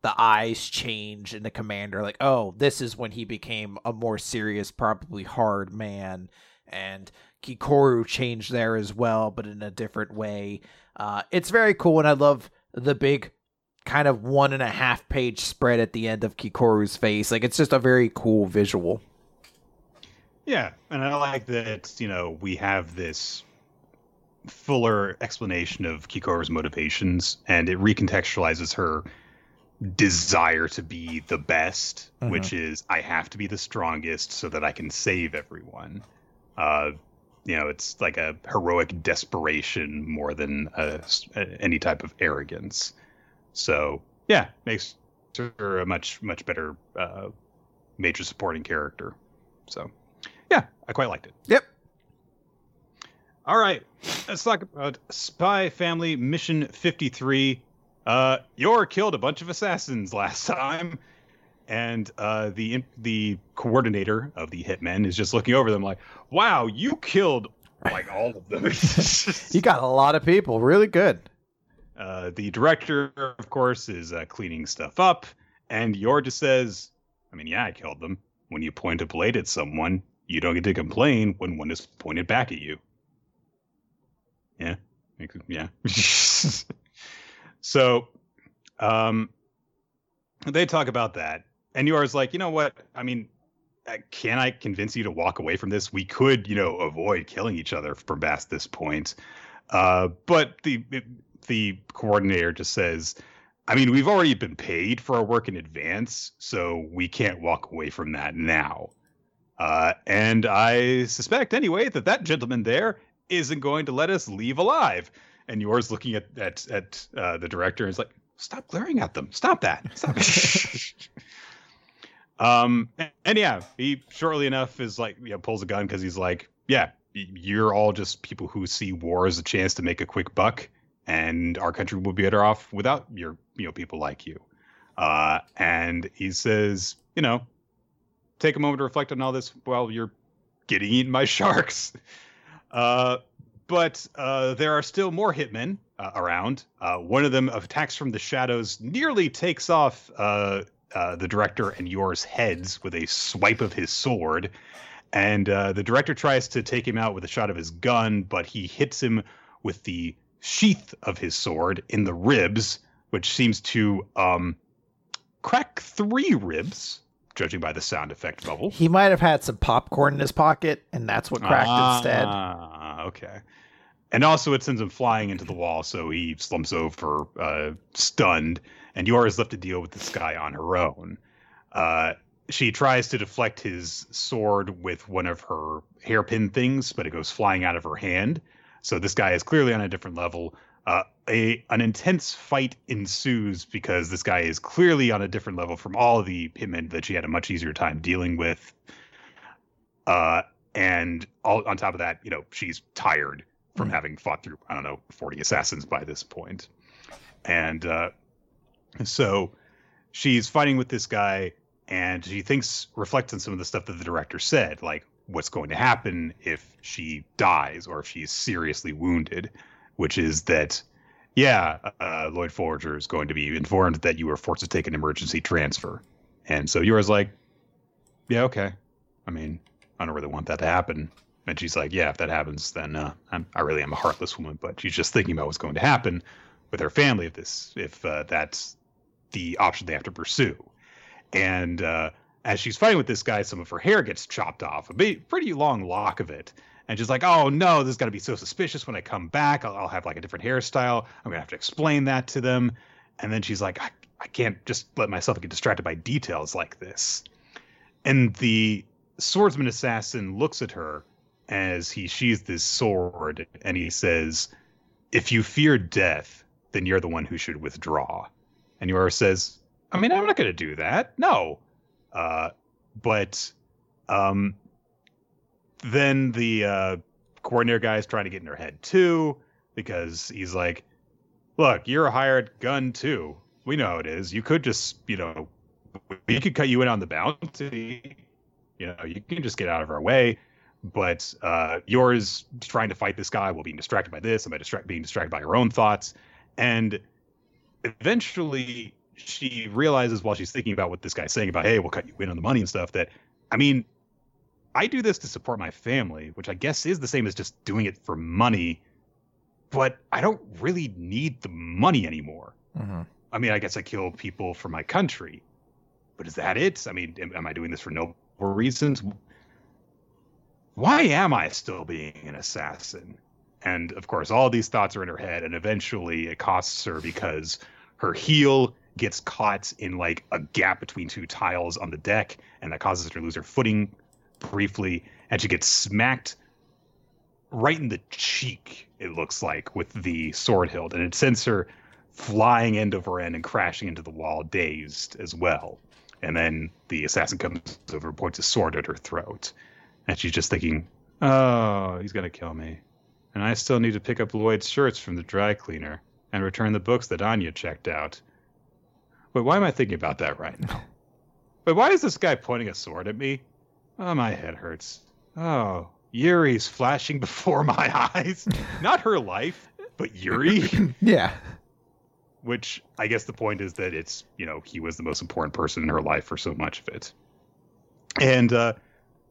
the eyes change in the commander, like, oh, this is when he became a more serious, probably hard man. And Kikoru changed there as well, but in a different way. Uh, it's very cool, and I love the big kind of one and a half page spread at the end of Kikoru's face. Like, it's just a very cool visual. Yeah, and I like that you know we have this fuller explanation of Kikoru's motivations, and it recontextualizes her desire to be the best, Mhm. which is I have to be the strongest so that I can save everyone. Uh, you know, it's like a heroic desperation more than a, any type of arrogance. So yeah, makes her a much much better uh, major supporting character. So yeah, I quite liked it. Yep. All right, let's talk about Spy Family Mission 53. Uh, Yor killed a bunch of assassins last [LAUGHS] time, and uh, the the coordinator of the hitmen is just looking over them like, "Wow, you killed like all of them." [LAUGHS] You got a lot of people. Really good. uh, the director, of course, is uh, cleaning stuff up, and Yor just says, "I mean, yeah, I killed them. When you point a blade at someone, you don't get to complain when one is pointed back at you." Yeah, yeah. [LAUGHS] so, um, they talk about that, and Yor's like, you know what? I mean, uh, can I convince you to walk away from this? We could, you know, avoid killing each other from past this point. Uh, but the the coordinator just says, I mean, we've already been paid for our work in advance, so we can't walk away from that now. Uh, and I suspect, anyway, that that gentleman there isn't going to let us leave alive. And Yor's looking at at at uh, the director is like, stop glaring at them. Stop that. Stop. [LAUGHS] um, and, and yeah, he shortly enough is like, you know, pulls a gun because he's like, yeah, you're all just people who see war as a chance to make a quick buck, and our country would be better off without your, you know, people like you. Uh, and he says, you know, take a moment to reflect on all this while you're getting eaten by [LAUGHS] sharks. Uh, but uh, there are still more hitmen uh, around. Uh, one of them attacks from the shadows, nearly takes off uh, uh, the director and Yor's heads with a swipe of his sword. And the director tries to take him out with a shot of his gun, but he hits him with the sheath of his sword in the ribs, which seems to um, crack three ribs, judging by the sound effect bubble. He might have had some popcorn in his pocket, and that's what cracked instead. Ah, okay. And also, it sends him flying into the wall, so he slumps over, uh, stunned. And Yor is left to deal with this guy on her own. Uh, she tries to deflect his sword with one of her hairpin things, but it goes flying out of her hand. So this guy is clearly on a different level. Uh, a an intense fight ensues because this guy is clearly on a different level from all the hitmen that she had a much easier time dealing with. Uh, and all, on top of that, you know, she's tired from Mhm. having fought through I don't know forty assassins by this point, and uh, so she's fighting with this guy, and she thinks reflects on some of the stuff that the director said, like what's going to happen if she dies or if she's seriously wounded, which is that. Yeah, uh, Loid Forger is going to be informed that you were forced to take an emergency transfer. And so Yor's like, yeah, okay. I mean, I don't really want that to happen. And she's like, yeah, if that happens, then uh, I really am a heartless woman. But she's just thinking about what's going to happen with her family if this, if uh, that's the option they have to pursue. And uh, as she's fighting with this guy, some of her hair gets chopped off, a pretty long lock of it. And she's like, oh no, this is to be so suspicious when I come back. I'll, I'll have like a different hairstyle. I'm to have to explain that to them. And then she's like, I, I can't just let myself get distracted by details like this. And the swordsman assassin looks at her as he sheathes his sword and he says, If you fear death, then you're the one who should withdraw. And Yor says, I mean, I'm not to do that. No. Uh, but um, then the uh, coordinator guy is trying to get in her head too because he's like, Look, you're a hired gun too. We know how it is. You could just, you know, we could cut you in on the bounty. You know, you can just get out of our way. But uh, Yor's trying to fight this guy while being distracted by this and by distract being distracted by her own thoughts. And eventually she realizes while she's thinking about what this guy's saying about, hey, we'll cut you in on the money and stuff, that I mean, I do this to support my family, which I guess is the same as just doing it for money, but I don't really need the money anymore. Mm-hmm. I mean, I guess I kill people for my country, but is that it? I mean, am, am I doing this for no reasons? Why am I still being an assassin? And of course, all these thoughts are in her head, and eventually it costs her because her heel gets caught in like a gap between two tiles on the deck, and that causes her to lose her footing briefly, and she gets smacked right in the cheek, it looks like, with the sword hilt, and it sends her flying end over end and crashing into the wall, dazed as well. And then the assassin comes over and points a sword at her throat. And she's just thinking, oh, he's going to kill me. And I still need to pick up Loid's shirts from the dry cleaner and return the books that Anya checked out. Wait, why am I thinking about that right now? [LAUGHS] Wait, why is this guy pointing a sword at me? Oh, my head hurts. Oh, Yuri's flashing [LAUGHS] before my eyes. Not her life, but Yuri. [LAUGHS] Yeah. Which I guess the point is that it's, you know, he was the most important person in her life for so much of it. And, uh,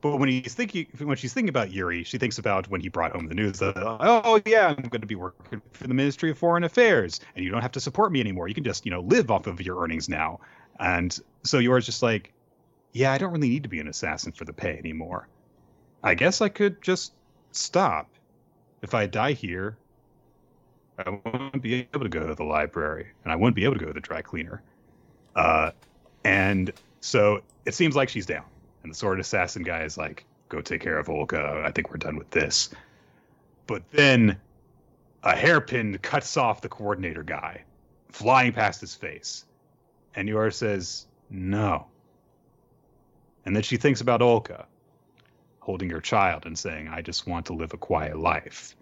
but when he's thinking, when she's thinking about Yuri, she thinks about when he brought home the news that, oh yeah, I'm going to be working for the Ministry of Foreign Affairs, and you don't have to support me anymore. You can just, you know, live off of your earnings now. And so Yor's just like, yeah, I don't really need to be an assassin for the pay anymore. I guess I could just stop. If I die here, I wouldn't be able to go to the library, and I wouldn't be able to go to the dry cleaner. Uh, and so it seems like she's down. And the sword assassin guy is like, go take care of Olga. I think we're done with this. But then a hairpin cuts off the coordinator guy, flying past his face. And Yor says, no. And then she thinks about Olga, holding her child and saying, I just want to live a quiet life.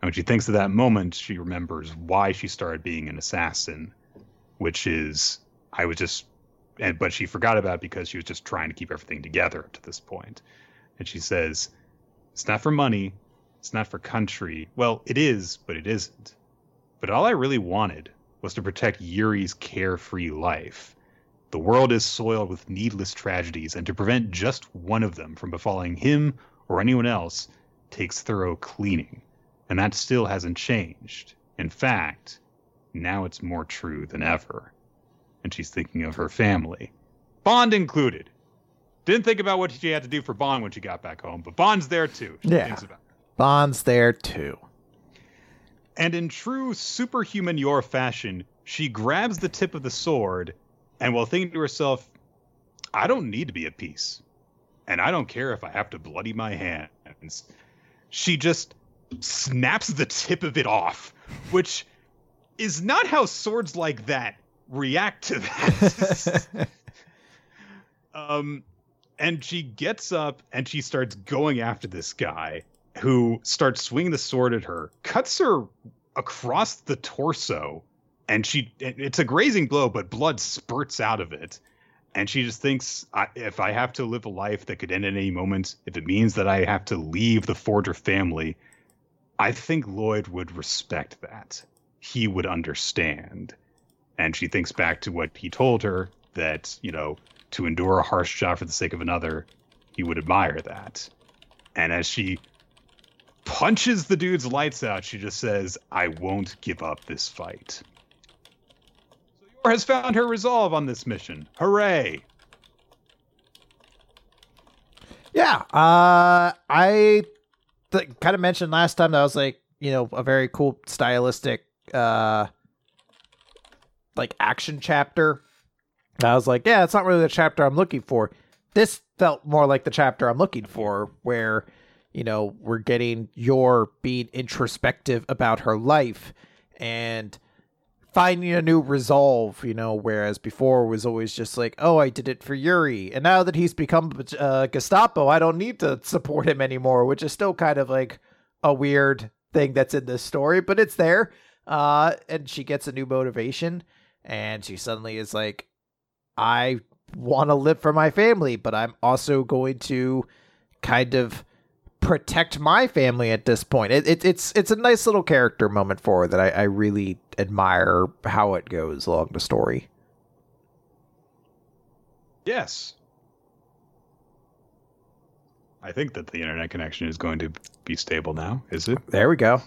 And when she thinks of that moment, she remembers why she started being an assassin, which is, I was just and but she forgot about it because she was just trying to keep everything together to this point. And she says, "It's not for money, it's not for country. Well, it is, but it isn't. But all I really wanted was to protect Yuri's carefree life. The world is soiled with needless tragedies, and to prevent just one of them from befalling him or anyone else takes thorough cleaning. And that still hasn't changed. In fact, now it's more true than ever." and she's thinking of her family, Bond included. Didn't think about what she had to do for Bond when she got back home, but Bond's there too. She Yeah. about. Bond's there too. And in true superhuman Yor fashion, she grabs the tip of the sword, and while thinking to herself, I don't need to be at peace. And I don't care if I have to bloody my hands. She just snaps the tip of it off, which is not how swords like that react to that. [LAUGHS] um, and she gets up and she starts going after this guy who starts swinging the sword at her, cuts her across the torso, and she it's a grazing blow, but blood spurts out of it. And she just thinks, I, if I have to live a life that could end at any moment, if it means that I have to leave the Forger family, I think Loid would respect that. He would understand. And she thinks back to what he told her that, you know, to endure a harsh job for the sake of another, he would admire that. And as she punches the dude's lights out, she just says, I won't give up this fight. Has found her resolve on this mission. Hooray! Yeah, uh, I th- kind of mentioned last time that I was like, you know, a very cool stylistic uh, like action chapter. I was like, yeah, it's not really the chapter I'm looking for. This felt more like the chapter I'm looking for, where you know we're getting Yor being introspective about her life and finding a new resolve, you know, whereas before was always just like, oh, I did it for Yuri. And now that he's become uh, Gestapo, I don't need to support him anymore, which is still kind of like a weird thing that's in this story, but it's there. Uh, and she gets a new motivation and she suddenly is like, I want to live for my family, but I'm also going to kind of protect my family at this point. It, it, it's it's a nice little character moment for her that I, I really admire how it goes along the story. Yes. I think that the internet connection is going to be stable now. Is it? There we go.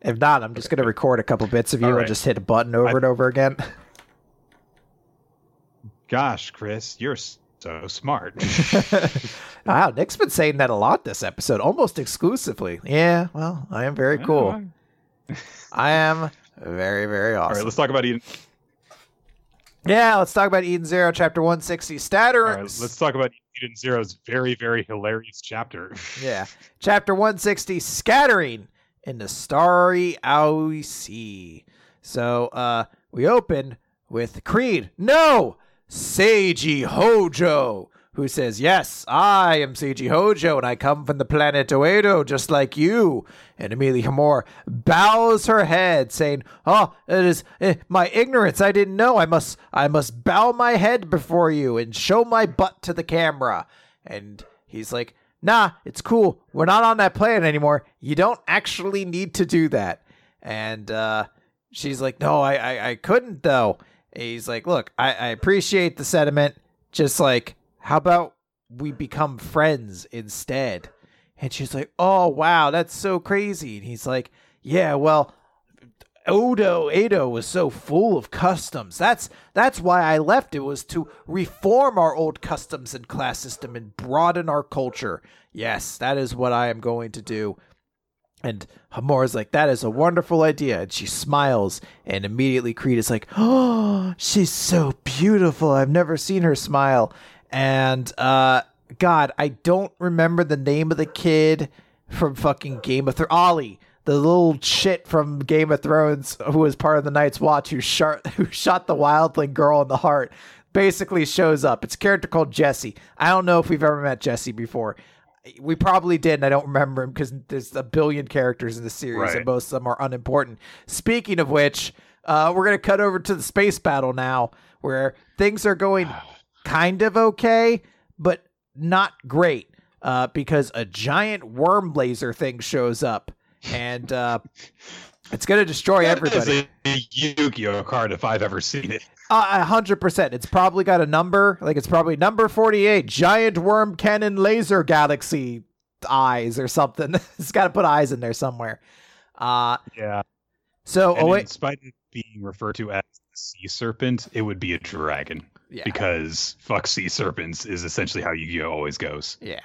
If not, I'm just going to record a couple bits of you right. and just hit a button over I- and over again. [LAUGHS] Gosh, Chris, you're so smart. [LAUGHS] [LAUGHS] wow, Nick's been saying that a lot this episode, almost exclusively. Yeah, well, I am very cool. I am very, very All awesome. right, let's talk about Eden. yeah, let's talk about Eden Zero, chapter 160. Statter. All right, let's talk about Eden Zero's very, very hilarious chapter. [LAUGHS] Yeah. Chapter 160 Scattering in the Starry Owie Sea. So uh we open with Creed. No! Seiji Hojo, who says, Yes, I am Seiji Hojo, and I come from the planet Oedo, just like you. And Amelia Homura bows her head, saying, Oh, it is eh, my ignorance. I didn't know. I must I must bow my head before you and show my butt to the camera. And he's like, Nah, it's cool. We're not on that planet anymore. You don't actually need to do that. And uh she's like, No, I I, I couldn't though. He's like, Look, I, I appreciate the sentiment. Just like, how about we become friends instead? And she's like, Oh wow, that's so crazy. And he's like, Yeah, well, Odo Ado was so full of customs. That's that's why I left. It was to reform our old customs and class system and broaden our culture. Yes, that is what I am going to do. And Homura's like, that is a wonderful idea. And she smiles, and immediately Creed is like, oh, she's so beautiful. I've never seen her smile. And uh God, I don't remember the name of the kid from fucking Game of Thrones. Ollie, the little shit from Game of Thrones who was part of the Night's Watch who shot [LAUGHS] who shot the wildling girl in the heart. Basically shows up. It's a character called Jesse. I don't know if we've ever met Jesse before. We probably did, and I don't remember him because there's a billion characters in the series, Right. and most of them are unimportant. Speaking of which, uh, we're gonna cut over to the space battle now, where things are going [SIGHS] kind of okay, but not great. Uh, because a giant worm laser thing shows up, and uh, it's gonna destroy That everybody. is a Yu-Gi-Oh card if I've ever seen it. Uh, A hundred percent. It's probably got a number. Like it's probably number forty-eight. Giant worm cannon laser galaxy eyes or something. [LAUGHS] it's got to put eyes in there somewhere. Uh Yeah. so And oh in wait, spite of being referred to as the sea serpent, it would be a dragon yeah, because fuck sea serpents is essentially how Yu-Gi-Oh always goes. yeah.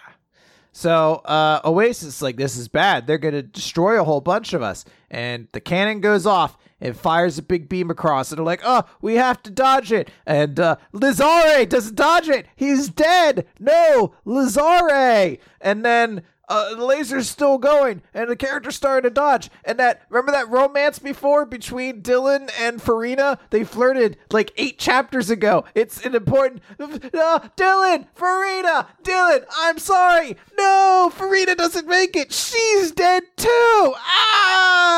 So uh Oasis like this is bad. They're gonna destroy a whole bunch of us, and the cannon goes off. And fires a big beam across, and they're like, "Oh, we have to dodge it." And uh, Lizare doesn't dodge it. He's dead. No, Lizare. And then uh, the laser's still going, and the character's starting to dodge. And that remember that romance before between Dylan and Farina? They flirted like eight chapters ago. It's an important. Uh, Dylan, Farina, Dylan. I'm sorry. No, Farina doesn't make it. She's dead too. Ah.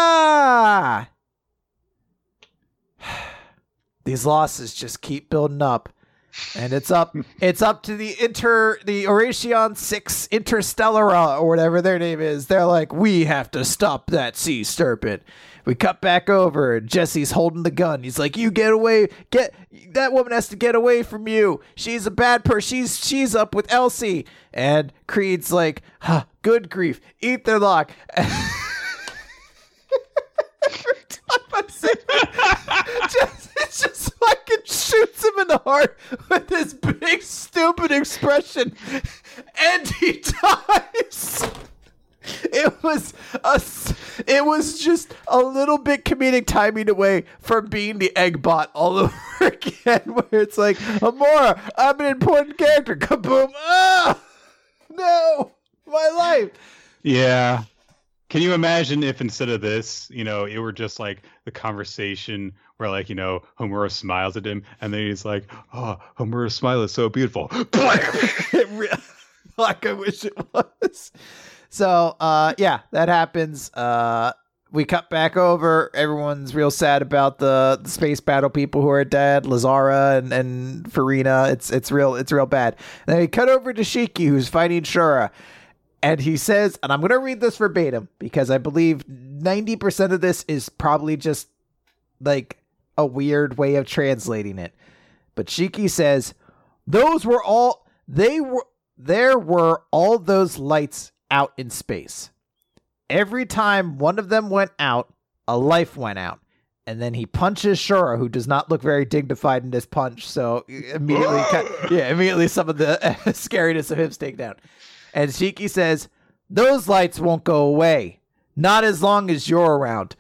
These losses just keep building up. And it's up [LAUGHS] it's up to the inter the Oration Six Interstellara uh, or whatever their name is. They're like, we have to stop that sea serpent. We cut back over and Jesse's holding the gun. He's like, You get away get that woman has to get away from you. She's a bad person. She's she's up with Elsie. And Creed's like, huh, good grief. Eat their lock. [LAUGHS] [LAUGHS] just, it just fucking shoots him in the heart with this big stupid expression, and he [LAUGHS] dies. It was a, it was just a little bit comedic timing away from being the egg bot all [LAUGHS] over again, where it's like, Amora, I'm an important character. Kaboom! Ah, no, my life. Yeah. Can you imagine if instead of this, you know, it were just like the conversation where, like, you know, Homura smiles at him, and then he's like, "Oh, Homura's smile is so beautiful." [LAUGHS] [LAUGHS] like I wish it was. So, uh, yeah, that happens. Uh, we cut back over. Everyone's real sad about the, the space battle people who are dead, Lazara and and Farina. It's it's real it's real bad. And then we cut over to Shiki, who's fighting Shura, and he says, and I'm gonna read this verbatim because I believe ninety percent of this is probably just like a weird way of translating it. But Shiki says, "Those were all they were." There were all those lights out in space. Every time one of them went out, a life went out. And then he punches Shura, who does not look very dignified in this punch. So immediately, [GASPS] yeah, immediately some of the [LAUGHS] scariness of him staying down. And Shiki says, Those lights won't go away. Not as long as you're around.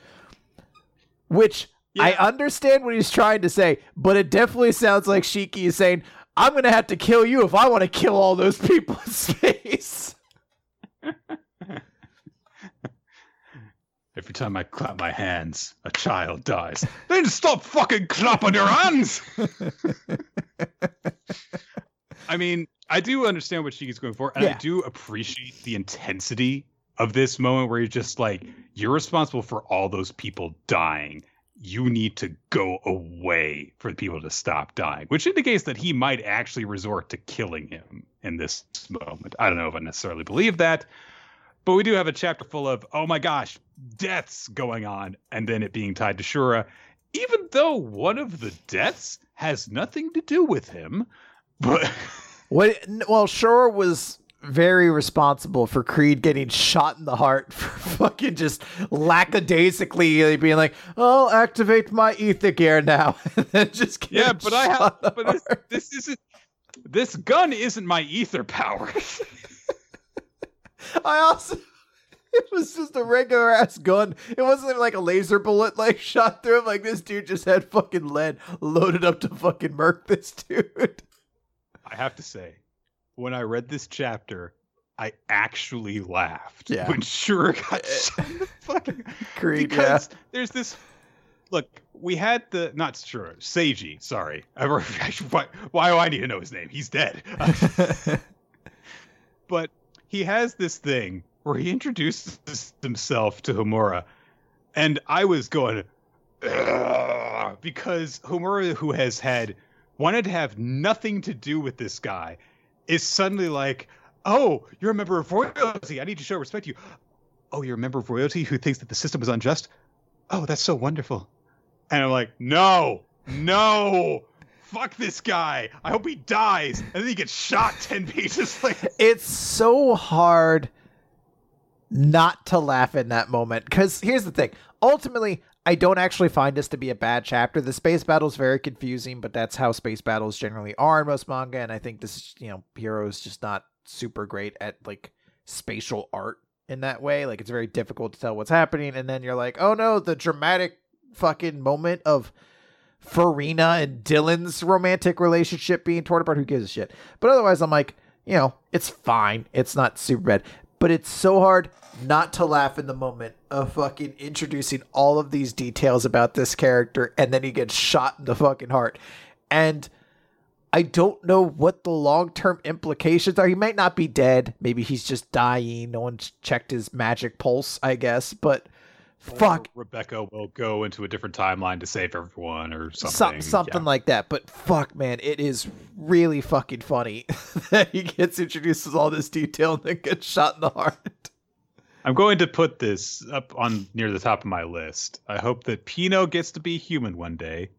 Which yeah. I understand what he's trying to say, but it definitely sounds like Shiki is saying, I'm going to have to kill you if I want to kill all those people in [LAUGHS] space. Every time I clap my hands, a child dies. then stop fucking clapping your hands! [LAUGHS] I mean, I do understand what Shiki's going for, and yeah. I do appreciate the intensity of this moment where you're just like, you're responsible for all those people dying. You need to go away for the people to stop dying, which indicates that he might actually resort to killing him in this moment. I don't know if I necessarily believe that, but we do have a chapter full of, oh my gosh, deaths going on, and then it being tied to Shura, even though one of the deaths has nothing to do with him. But [LAUGHS] what? Well, Shura was very responsible for Creed getting shot in the heart [LAUGHS] for fucking just lackadaisically being like, "I'll activate my ether gear now," [LAUGHS] and then just yeah. But I have, but this, this isn't. This gun isn't my ether powers. [LAUGHS] I also it was just a regular ass gun. It wasn't like a laser bullet like shot through him. Like this dude just had fucking lead loaded up to fucking murk this dude. I have to say, when I read this chapter, I actually laughed yeah. when Shura got eh. shot in the fucking [LAUGHS] Creed. Because yeah. there's this. Look, we had the not Shura, Seiji. Sorry, I, [LAUGHS] why, why do I need to know his name? He's dead. [LAUGHS] but he has this thing where he introduces himself to Homura, and I was going because Homura, who has had wanted to have nothing to do with this guy, is suddenly like, "Oh, you're a member of royalty. I need to show respect to you." Oh, you're a member of royalty who thinks that the system is unjust. Oh, that's so wonderful. And I'm like, no, no, fuck this guy. I hope he dies. And then he gets shot [LAUGHS] 10 pages later. It's so hard not to laugh in that moment. Because here's the thing ultimately, I don't actually find this to be a bad chapter. The space battle is very confusing, but that's how space battles generally are in most manga. And I think this, you know, Hero is just not super great at like spatial art in that way. Like it's very difficult to tell what's happening. And then you're like, oh no, the dramatic fucking moment of Farina and Dylan's romantic relationship being torn apart. Who gives a shit? But otherwise, I'm like, you know, it's fine. It's not super bad. But it's so hard not to laugh in the moment of fucking introducing all of these details about this character and then he gets shot in the fucking heart. And I don't know what the long term implications are. He might not be dead. Maybe he's just dying. No one's checked his magic pulse, I guess. But fuck rebecca will go into a different timeline to save everyone or something Some, something yeah. like that but fuck man it is really fucking funny [LAUGHS] that he gets introduced with all this detail and then gets shot in the heart i'm going to put this up on near the top of my list i hope that pino gets to be human one day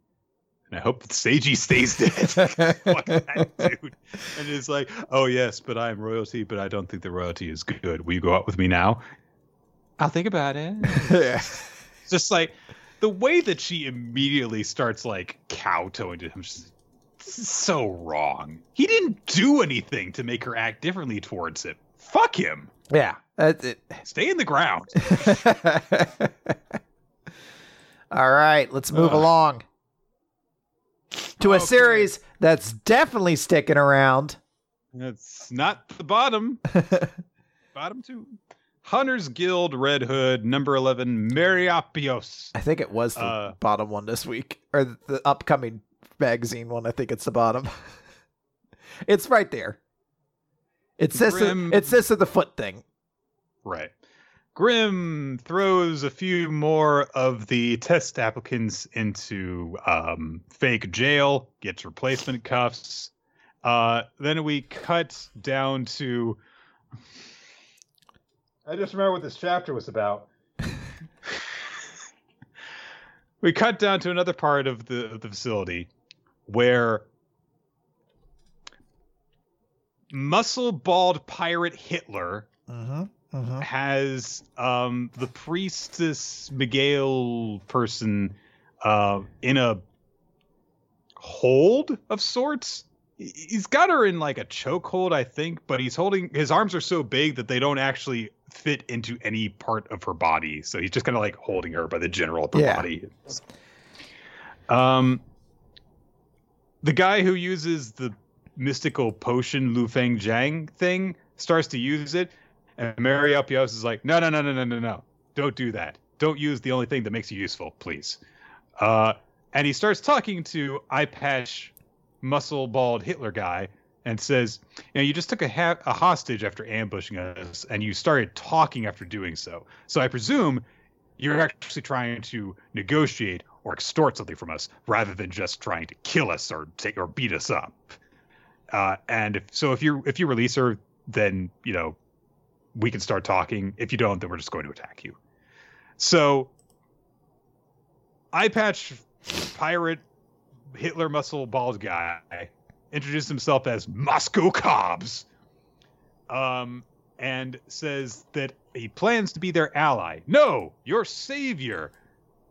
and I hope that Seiji stays dead. [LAUGHS] Fuck that dude. And is like, oh yes, but I am royalty, but I don't think the royalty is good. Will you go out with me now? I'll think about it. [LAUGHS] yeah. Just like the way that she immediately starts like kowtowing to him, just so wrong. He didn't do anything to make her act differently towards him. Fuck him. Yeah, that's it. Stay in the ground. [LAUGHS] All right, let's move Ugh. along to a Okay. series that's definitely sticking around. It's not the bottom. [LAUGHS] bottom two. Hunter's Guild Red Hood number eleven Meriopios. I think it was the Uh, bottom one this week, or the upcoming magazine one. I think it's the bottom. [LAUGHS] it's right there. It's this. Grim- It's this of the foot thing. Right. Grim throws a few more of the test applicants into um, fake jail, gets replacement cuffs. Uh, then we cut down to. I just remember what this chapter was about. [LAUGHS] we cut down to another part of the of the facility where muscle bald pirate Hitler Mm-hmm. Mm-hmm. has um the priestess Miguel person uh in a hold of sorts. He's got her in like a chokehold, I think, but he's holding his arms are so big that they don't actually fit into any part of her body. So he's just kind of like holding her by the general upper Yeah. body. Um the guy who uses the mystical potion Lu Feng Jiang thing starts to use it and Mary Upios is like, no, no, no, no, no, no, no. Don't do that. Don't use the only thing that makes you useful, please. Uh, and he starts talking to eye patch, muscle bald Hitler guy and says, you know, you just took a, ha- a hostage after ambushing us and you started talking after doing so. So I presume you're actually trying to negotiate or extort something from us rather than just trying to kill us or take or beat us up. Uh, and if, so if you if you release her, then you know we can start talking. If you don't, then we're just going to attack you. So, eye patch pirate Hitler muscle bald guy introduced himself as Moscow Cobbs, um, and says that he plans to be their ally. No, your savior.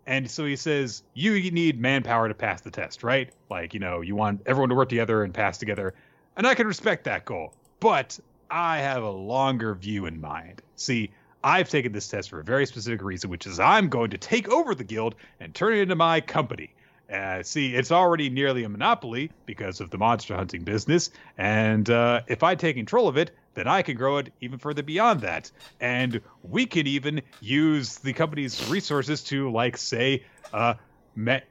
And so he says, you need manpower to pass the test, right? Like, you know, you want everyone to work together and pass together. And I can respect that goal. But I have a longer view in mind. See, I've taken this test for a very specific reason, which is I'm going to take over the guild and turn it into my company. Uh, see, it's already nearly a monopoly because of the monster hunting business, and uh, if I take control of it, then I can grow it even further beyond that. And we can even use the company's resources to, like, say, uh, me-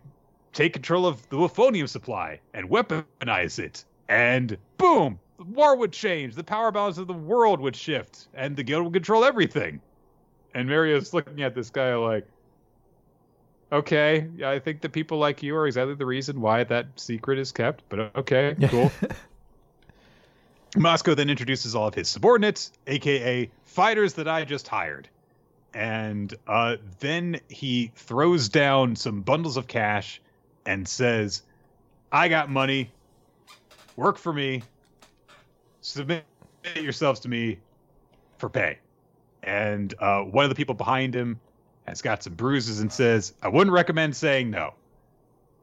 take control of the Wolfonium supply and weaponize it. And boom, the war would change, the power balance of the world would shift, and the guild would control everything. And Mario's looking at this guy like, okay, yeah, I think that people like you are exactly the reason why that secret is kept, but okay, cool. [LAUGHS] Moscow then introduces all of his subordinates, aka fighters that I just hired. And uh, then he throws down some bundles of cash and says, I got money. Work for me. Submit yourselves to me for pay. And uh, one of the people behind him has got some bruises and says, I wouldn't recommend saying no.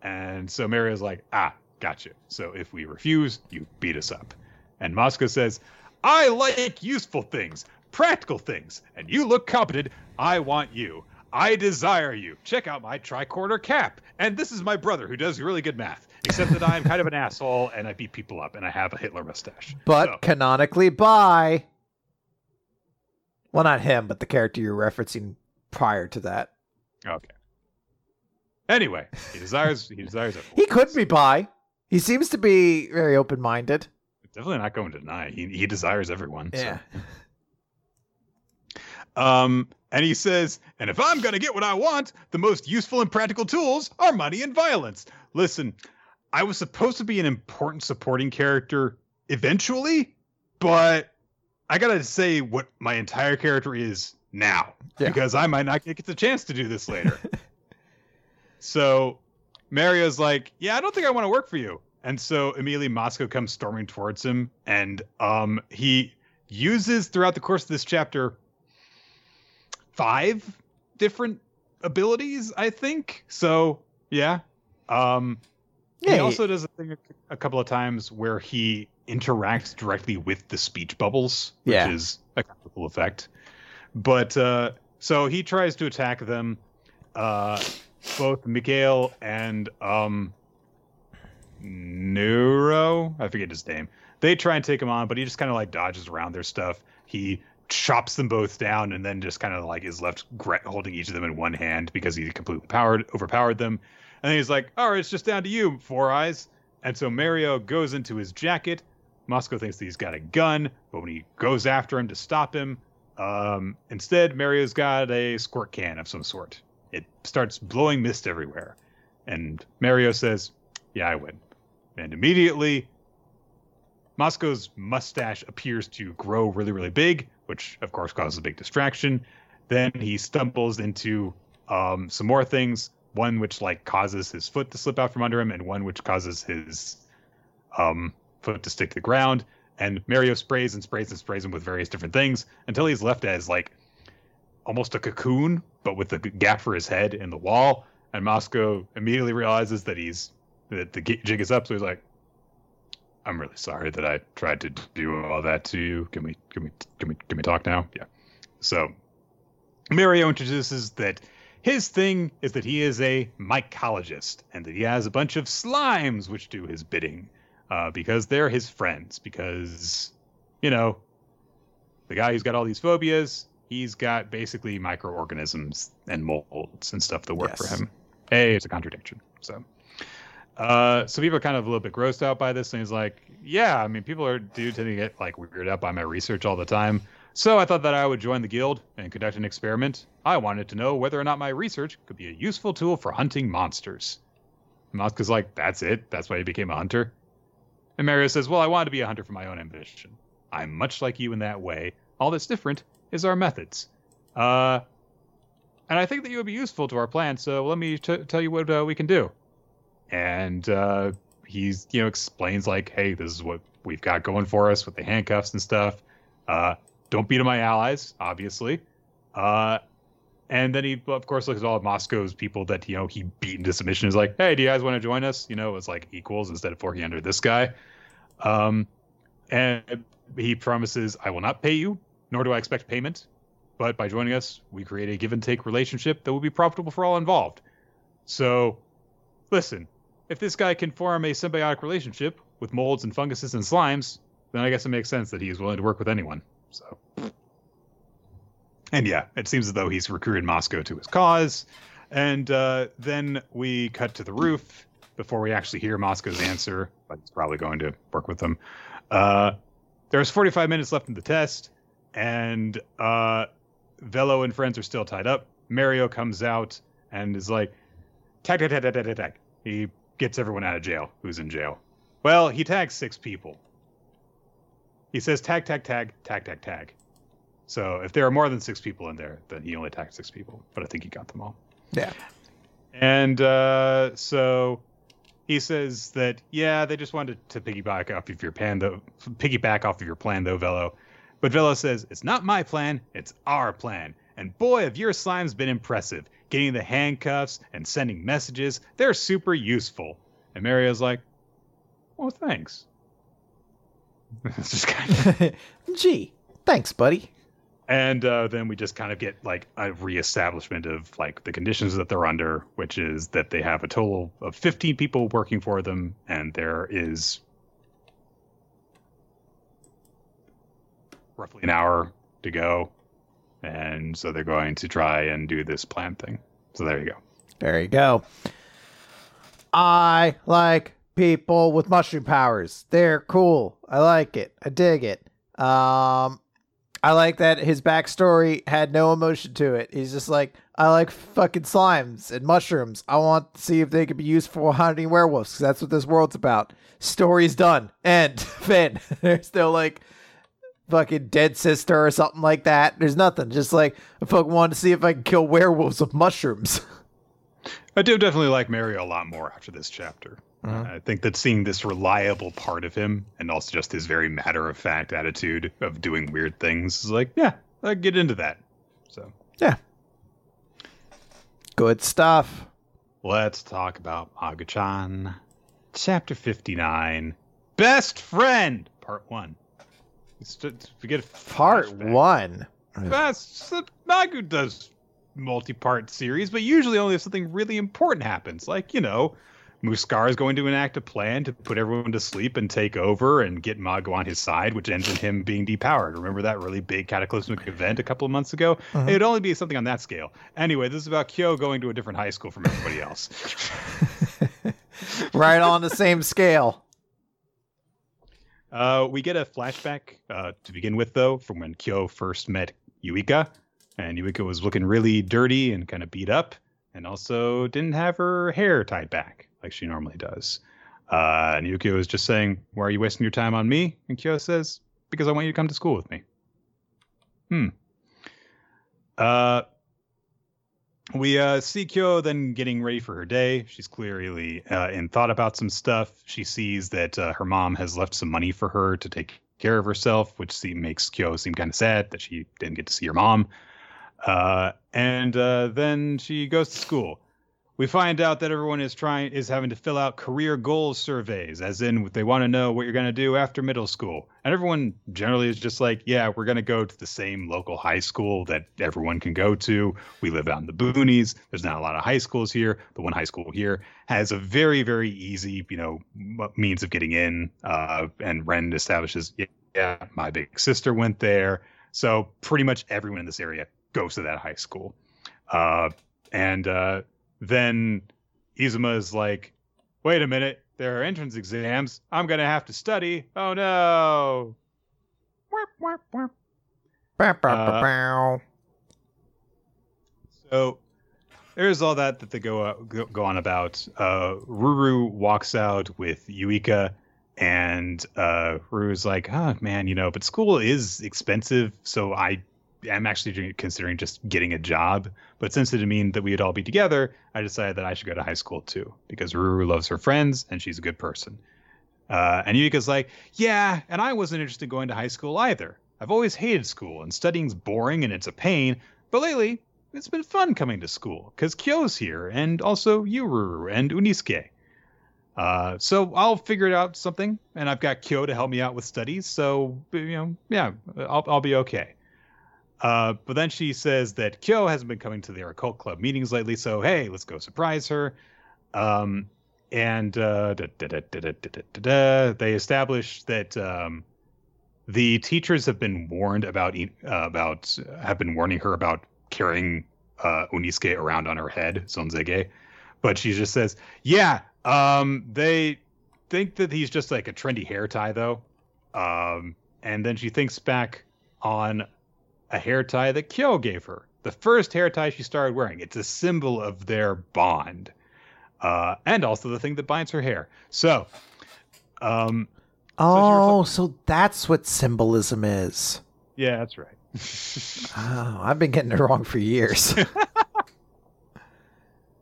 And so Mario's like, ah, gotcha. So if we refuse, you beat us up. And Mosca says, I like useful things, practical things, and you look competent. I want you. I desire you. Check out my tricorder cap. And this is my brother who does really good math, except that I'm kind of an [LAUGHS] asshole and I beat people up and I have a Hitler mustache. But So- canonically, by well, not him, but the character you're referencing prior to that. Okay. Anyway, he desires he desires it. [LAUGHS] He could be bi. He seems to be very open minded. Definitely not going to deny. He he desires everyone. so. Yeah. [LAUGHS] Um, and he says, and if I'm going to get what I want, the most useful and practical tools are money and violence. Listen, I was supposed to be an important supporting character eventually, but I got to say what my entire character is now Yeah. because I might not get the chance to do this later. [LAUGHS] so Mario's like, yeah, I don't think I want to work for you. And so immediately Moscow comes storming towards him and um, he uses throughout the course of this chapter five different abilities, I think. So yeah. Um Yeah, he also does a thing a, couple of times where he interacts directly with the speech bubbles, which Yeah. is a comical effect. But uh, so he tries to attack them. Uh, both Miguel and um, Neuro, I forget his name. They try and take him on, but he just kind of like dodges around their stuff. He chops them both down and then just kind of like is left holding each of them in one hand because he completely powered overpowered them. And he's like, "All right, it's just down to you, Four Eyes." And so Mario goes into his jacket. Moscow thinks that he's got a gun, but when he goes after him to stop him, um, instead Mario's got a squirt can of some sort. It starts blowing mist everywhere, and Mario says, "Yeah, I win." And immediately, Moscow's mustache appears to grow really, really big, which of course causes a big distraction. Then he stumbles into um, some more things. One which like causes his foot to slip out from under him, and one which causes his um, foot to stick to the ground. And Mario sprays and sprays and sprays him with various different things until he's left as like almost a cocoon, but with a gap for his head in the wall. And Moscow immediately realizes that he's that the jig is up. So he's like, "I'm really sorry that I tried to do all that to you. Can we can we can we can we talk now?" Yeah. So Mario introduces that his thing is that he is a mycologist and that he has a bunch of slimes which do his bidding uh, because they're his friends. Because you know, the guy who's got all these phobias, he's got basically microorganisms and molds and stuff that work Yes. for him. Hey, it's a contradiction. So. Uh, so people are kind of a little bit grossed out by this, and he's like, "Yeah, I mean, people are do tend to get like weirded out by my research all the time. So I thought that I would join the guild and conduct an experiment. I wanted to know whether or not my research could be a useful tool for hunting monsters." And Mosco's like, "That's it. That's why you became a hunter." And Mario says, "Well, I wanted to be a hunter for my own ambition. I'm much like you in that way. All that's different is our methods. Uh, and I think that you would be useful to our plan. So let me t- tell you what uh, we can do." and uh, he's you know explains like, hey, this is what we've got going for us with the handcuffs and stuff. Uh, don't beat my allies, obviously. Uh, and then he, of course, looks at all of Moscow's people that you know he beat into submission. Is like, hey, do you guys want to join us? You know, it's like equals instead of forking under this guy. Um, and he promises, I will not pay you, nor do I expect payment. But by joining us, we create a give and take relationship that will be profitable for all involved. So, listen, if this guy can form a symbiotic relationship with molds and funguses and slimes, then I guess it makes sense that he is willing to work with anyone. So, and yeah, it seems as though he's recruited Moscow to his cause. And uh, then we cut to the roof before we actually hear Moscow's answer, but he's probably going to work with them. Uh, there's 45 minutes left in the test, and uh, Velo and friends are still tied up. Mario comes out and is like, tag, tag, tag, tag, tag, tag, tag. He gets everyone out of jail who's in jail. Well, he tags six people. He says tag, tag, tag, tag, tag, tag. So if there are more than six people in there, then he only attacked six people. But I think he got them all. Yeah. And uh, so he says that yeah, they just wanted to piggyback off of your plan, though. Piggyback off of your plan, though, Velo. But Velo says it's not my plan, it's our plan. And boy, have your slimes been impressive. Getting the handcuffs and sending messages, they're super useful. And Mario's like, well, thanks. [LAUGHS] it's just kind of [LAUGHS] Gee, thanks, buddy. And uh, then we just kind of get like a reestablishment of like the conditions that they're under, which is that they have a total of 15 people working for them, and there is roughly an hour to go, and so they're going to try and do this plan thing. So there you go. There you go. I like people with mushroom powers. They're cool. I like it. I dig it. Um, I like that his backstory had no emotion to it. He's just like, I like fucking slimes and mushrooms. I want to see if they could be used for hunting werewolves because that's what this world's about. Story's done. End. [LAUGHS] Fin. [LAUGHS] There's no like fucking dead sister or something like that. There's nothing. Just like I fucking want to see if I can kill werewolves with mushrooms. [LAUGHS] I do definitely like Mario a lot more after this chapter. Mhm. I think that seeing this reliable part of him and also just his very matter of fact attitude of doing weird things is like, yeah, I get into that. So yeah. Good stuff. let's talk about Magu-chan. Chapter 59 Best Friend, Part 1. we get part one. That's Magu does multi-part series, but usually only if something really important happens, like you know, Muskar is going to enact a plan to put everyone to sleep and take over and get Magu on his side, which ends in him being depowered. Remember that really big cataclysmic event a couple of months ago? Uh-huh. It'd only be something on that scale. Anyway, this is about Kyo going to a different high school from everybody else. [LAUGHS] right on the same scale. Uh, we get a flashback uh, to begin with, though, from when Kyo first met Yuika. And Yuika was looking really dirty and kind of beat up, and also didn't have her hair tied back like she normally does. Uh, and Yuki was just saying, Why are you wasting your time on me? And Kyo says, Because I want you to come to school with me. Hmm. Uh, we uh, see Kyo then getting ready for her day. She's clearly uh, in thought about some stuff. She sees that uh, her mom has left some money for her to take care of herself, which makes Kyo seem kind of sad that she didn't get to see her mom. Uh, and uh, then she goes to school we find out that everyone is trying is having to fill out career goals surveys as in they want to know what you're going to do after middle school. And everyone generally is just like yeah we're going to go to the same local high school that everyone can go to. We live out in the boonies. There's not a lot of high schools here. The one high school here has a very very easy you know means of getting in uh, and ren establishes yeah my big sister went there. So pretty much everyone in this area goes to that high school. Uh, and uh, then Izuma is like, wait a minute, there are entrance exams. I'm going to have to study. Oh no. Uh, so there's all that that they go, uh, go, go on about. Uh, Ruru walks out with Yuika, and uh, Ruru's like, "Oh man, you know, but school is expensive, so I am actually considering just getting a job. But since it didn't mean that we'd all be together, I decided that I should go to high school too because Ruru loves her friends and she's a good person. Uh, and Yuika's like, yeah, and I wasn't interested in going to high school either. I've always hated school and studying's boring and it's a pain. But lately, it's been fun coming to school because Kyo's here and also you, Ruru, and Unisuke. Uh, so I'll figure it out something, and I've got Kyo to help me out with studies. So you know, yeah, I'll I'll be okay. Uh, but then she says that Kyo hasn't been coming to their occult club meetings lately, so hey, let's go surprise her. Um, and uh, they establish that um, the teachers have been warned about uh, about have been warning her about carrying uh, around on her head, Sonzege. But she just says, "Yeah, um, they think that he's just like a trendy hair tie, though." Um, and then she thinks back on a hair tie that Kyo gave her. The first hair tie she started wearing. It's a symbol of their bond. Uh, and also the thing that binds her hair. So, um, oh, so, so that's what symbolism is. Yeah, that's right. [LAUGHS] oh, I've been getting it wrong for years. [LAUGHS]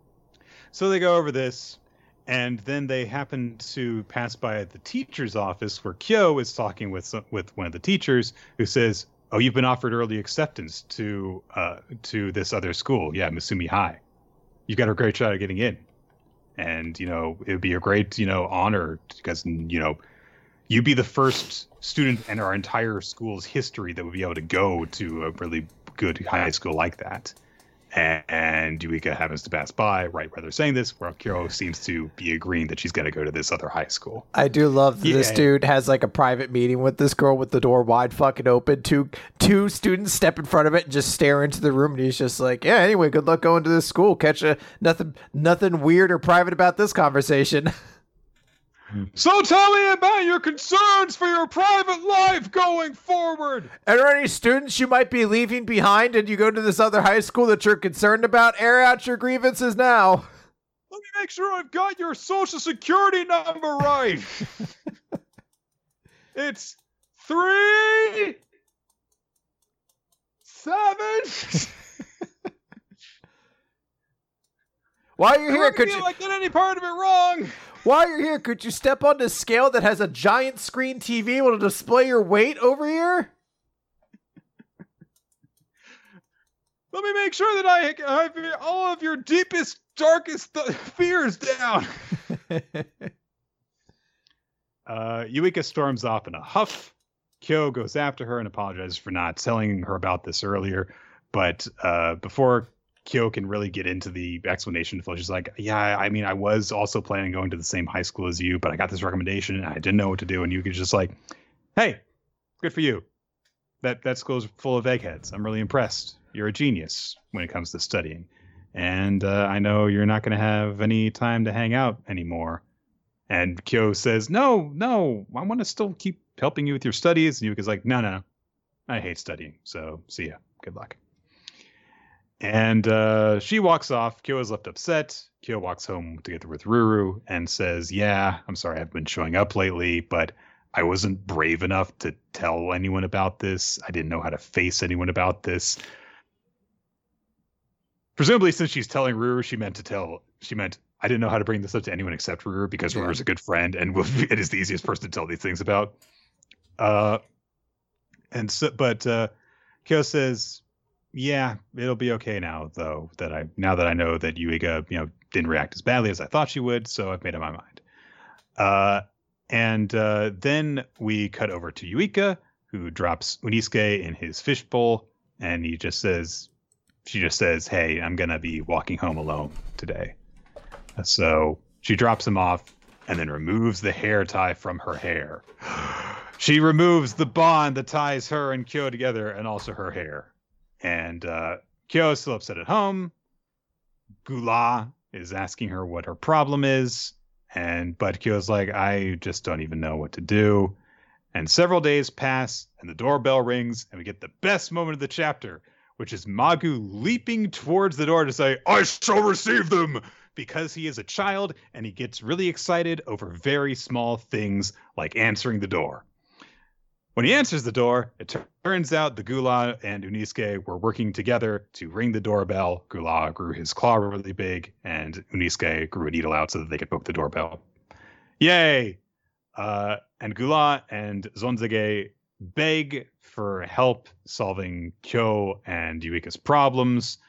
[LAUGHS] so they go over this, and then they happen to pass by the teacher's office where Kyo is talking with with one of the teachers, who says, oh, you've been offered early acceptance to uh, to this other school. Yeah, Misumi High. You've got a great shot at getting in, and you know it would be a great you know honor because you know you'd be the first student in our entire school's history that would be able to go to a really good high school like that and Yuika happens to pass by right where they're saying this, where Kyo seems to be agreeing that she's going to go to this other high school. I do love that yeah. this dude has like a private meeting with this girl with the door wide fucking open. Two two students step in front of it and just stare into the room, and he's just like, "Yeah, anyway, good luck going to this school. Catch a nothing nothing weird or private about this conversation." [LAUGHS] Mm-hmm. So tell me about your concerns for your private life going forward. Are there any students you might be leaving behind and you go to this other high school that you're concerned about? Air out your grievances now. Let me make sure I've got your social security number right. [LAUGHS] it's three, seven. While you're here, could you like get any part of it wrong? While you're here, could you step on this scale that has a giant screen TV will display your weight over here? Let me make sure that I have all of your deepest, darkest th- fears down. [LAUGHS] uh, Yuika storms off in a huff, Kyo goes after her and apologizes for not telling her about this earlier. But uh, before Kyo can really get into the explanation, flow. she's like, "Yeah, I mean, I was also planning on going to the same high school as you, but I got this recommendation and I didn't know what to do." And Yuki's just like, "Hey, good for you. That that school's full of eggheads. I'm really impressed. You're a genius when it comes to studying, and uh, I know you're not going to have any time to hang out anymore." And Kyo says, "No, no, I want to still keep helping you with your studies." And Yuki's like, "No, no, no, I hate studying. So see ya. Good luck." And uh, she walks off. Kyo is left upset. Kyo walks home together with Ruru and says, Yeah, I'm sorry I've been showing up lately, but I wasn't brave enough to tell anyone about this. I didn't know how to face anyone about this. Presumably, since she's telling Ruru, she meant to tell, she meant, I didn't know how to bring this up to anyone except Ruru because yeah. Ruru's a good friend and will, it is the easiest person to tell these things about. Uh, and so, but uh, Kyo says, yeah, it'll be okay now, though. That I now that I know that Yuika, you know, didn't react as badly as I thought she would, so I've made up my mind. Uh, and uh, then we cut over to Yuika, who drops Unisuke in his fishbowl, and he just says, she just says, "Hey, I'm gonna be walking home alone today." So she drops him off, and then removes the hair tie from her hair. [GASPS] she removes the bond that ties her and Kyo together, and also her hair. And uh, Kyo is still upset at home. Gula is asking her what her problem is. And but Kyo's like, I just don't even know what to do. And several days pass, and the doorbell rings, and we get the best moment of the chapter, which is Magu leaping towards the door to say, I shall receive them! Because he is a child and he gets really excited over very small things like answering the door. When he answers the door, it turns out the Gula and Unisuke were working together to ring the doorbell. Gula grew his claw really big, and Unisuke grew a needle out so that they could poke the doorbell. Yay! Uh, and Gula and Zonzage beg for help solving Kyo and Yuika's problems.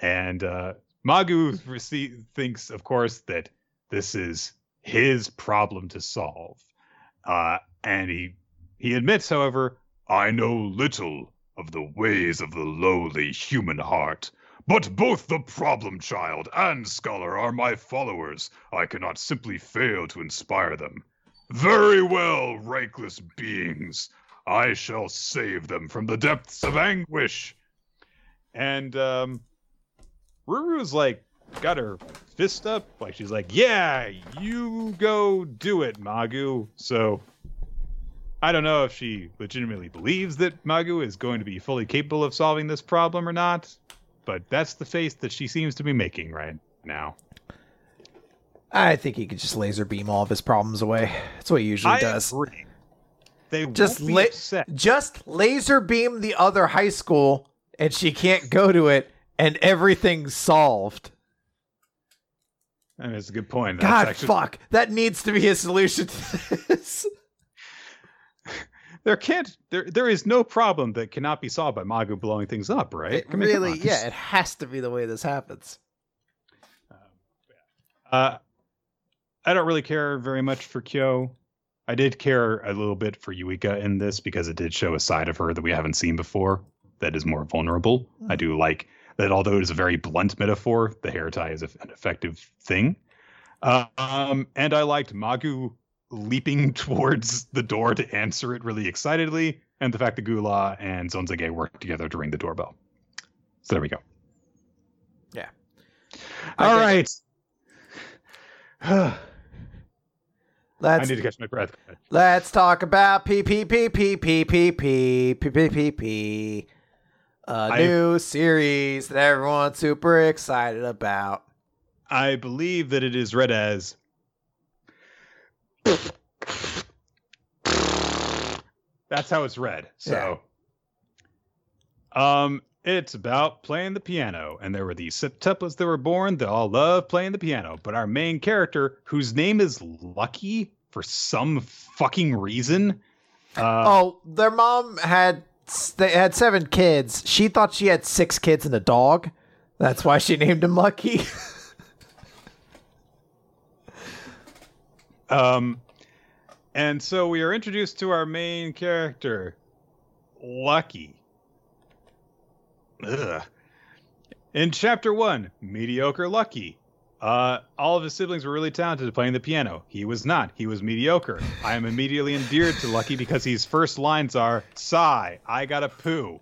And uh, Magu rece- thinks, of course, that this is his problem to solve. Uh, and he he admits, however, I know little of the ways of the lowly human heart. But both the problem child and scholar are my followers. I cannot simply fail to inspire them. Very well, rankless beings. I shall save them from the depths of anguish. And um Ruru's like got her fist up, like she's like, Yeah, you go do it, Magu. So I don't know if she legitimately believes that Magu is going to be fully capable of solving this problem or not, but that's the face that she seems to be making right now. I think he could just laser beam all of his problems away. That's what he usually I does. Agree. They just la- just laser beam the other high school, and she can't go to it, and everything's solved. I mean, it's a good point. God, actually... fuck. That needs to be a solution to this [LAUGHS] there can't there there is no problem that cannot be solved by Magu blowing things up, right? It really, yeah, it has to be the way this happens. Uh, I don't really care very much for Kyo. I did care a little bit for Yuika in this because it did show a side of her that we haven't seen before that is more vulnerable. Mm. I do like that, although it is a very blunt metaphor, the hair tie is an effective thing. Uh, um, and I liked Magu leaping towards the door to answer it really excitedly, and the fact that Gula and Zonzage work together to ring the doorbell. So there we go. Yeah. All right. Let's, I need to catch my breath. Let's talk about P P P P P P P P P P P. A new series that everyone's super excited about. I believe that it is read as that's how it's read. So, yeah. um, it's about playing the piano, and there were these septuplets that were born that all love playing the piano. But our main character, whose name is Lucky for some fucking reason, uh, oh, their mom had they had seven kids. She thought she had six kids and a dog. That's why she named him Lucky. [LAUGHS] um, And so we are introduced to our main character, Lucky. Ugh. In chapter one, mediocre Lucky. Uh, all of his siblings were really talented at playing the piano. He was not. He was mediocre. I am immediately endeared to Lucky because his first lines are "Sigh, I got a poo."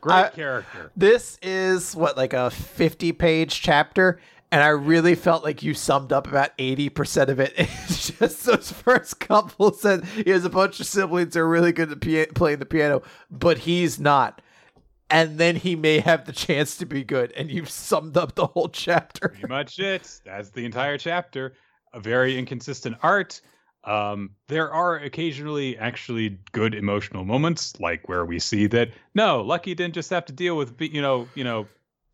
Great I- character. This is what like a 50 page chapter and I really felt like you summed up about 80% of it. [LAUGHS] It's just those first couple said he has a bunch of siblings who are really good at pia- playing the piano, but he's not. And then he may have the chance to be good, and you've summed up the whole chapter. Pretty much it. That's the entire chapter. A very inconsistent art. Um, there are occasionally actually good emotional moments, like where we see that no, Lucky didn't just have to deal with you know, you know,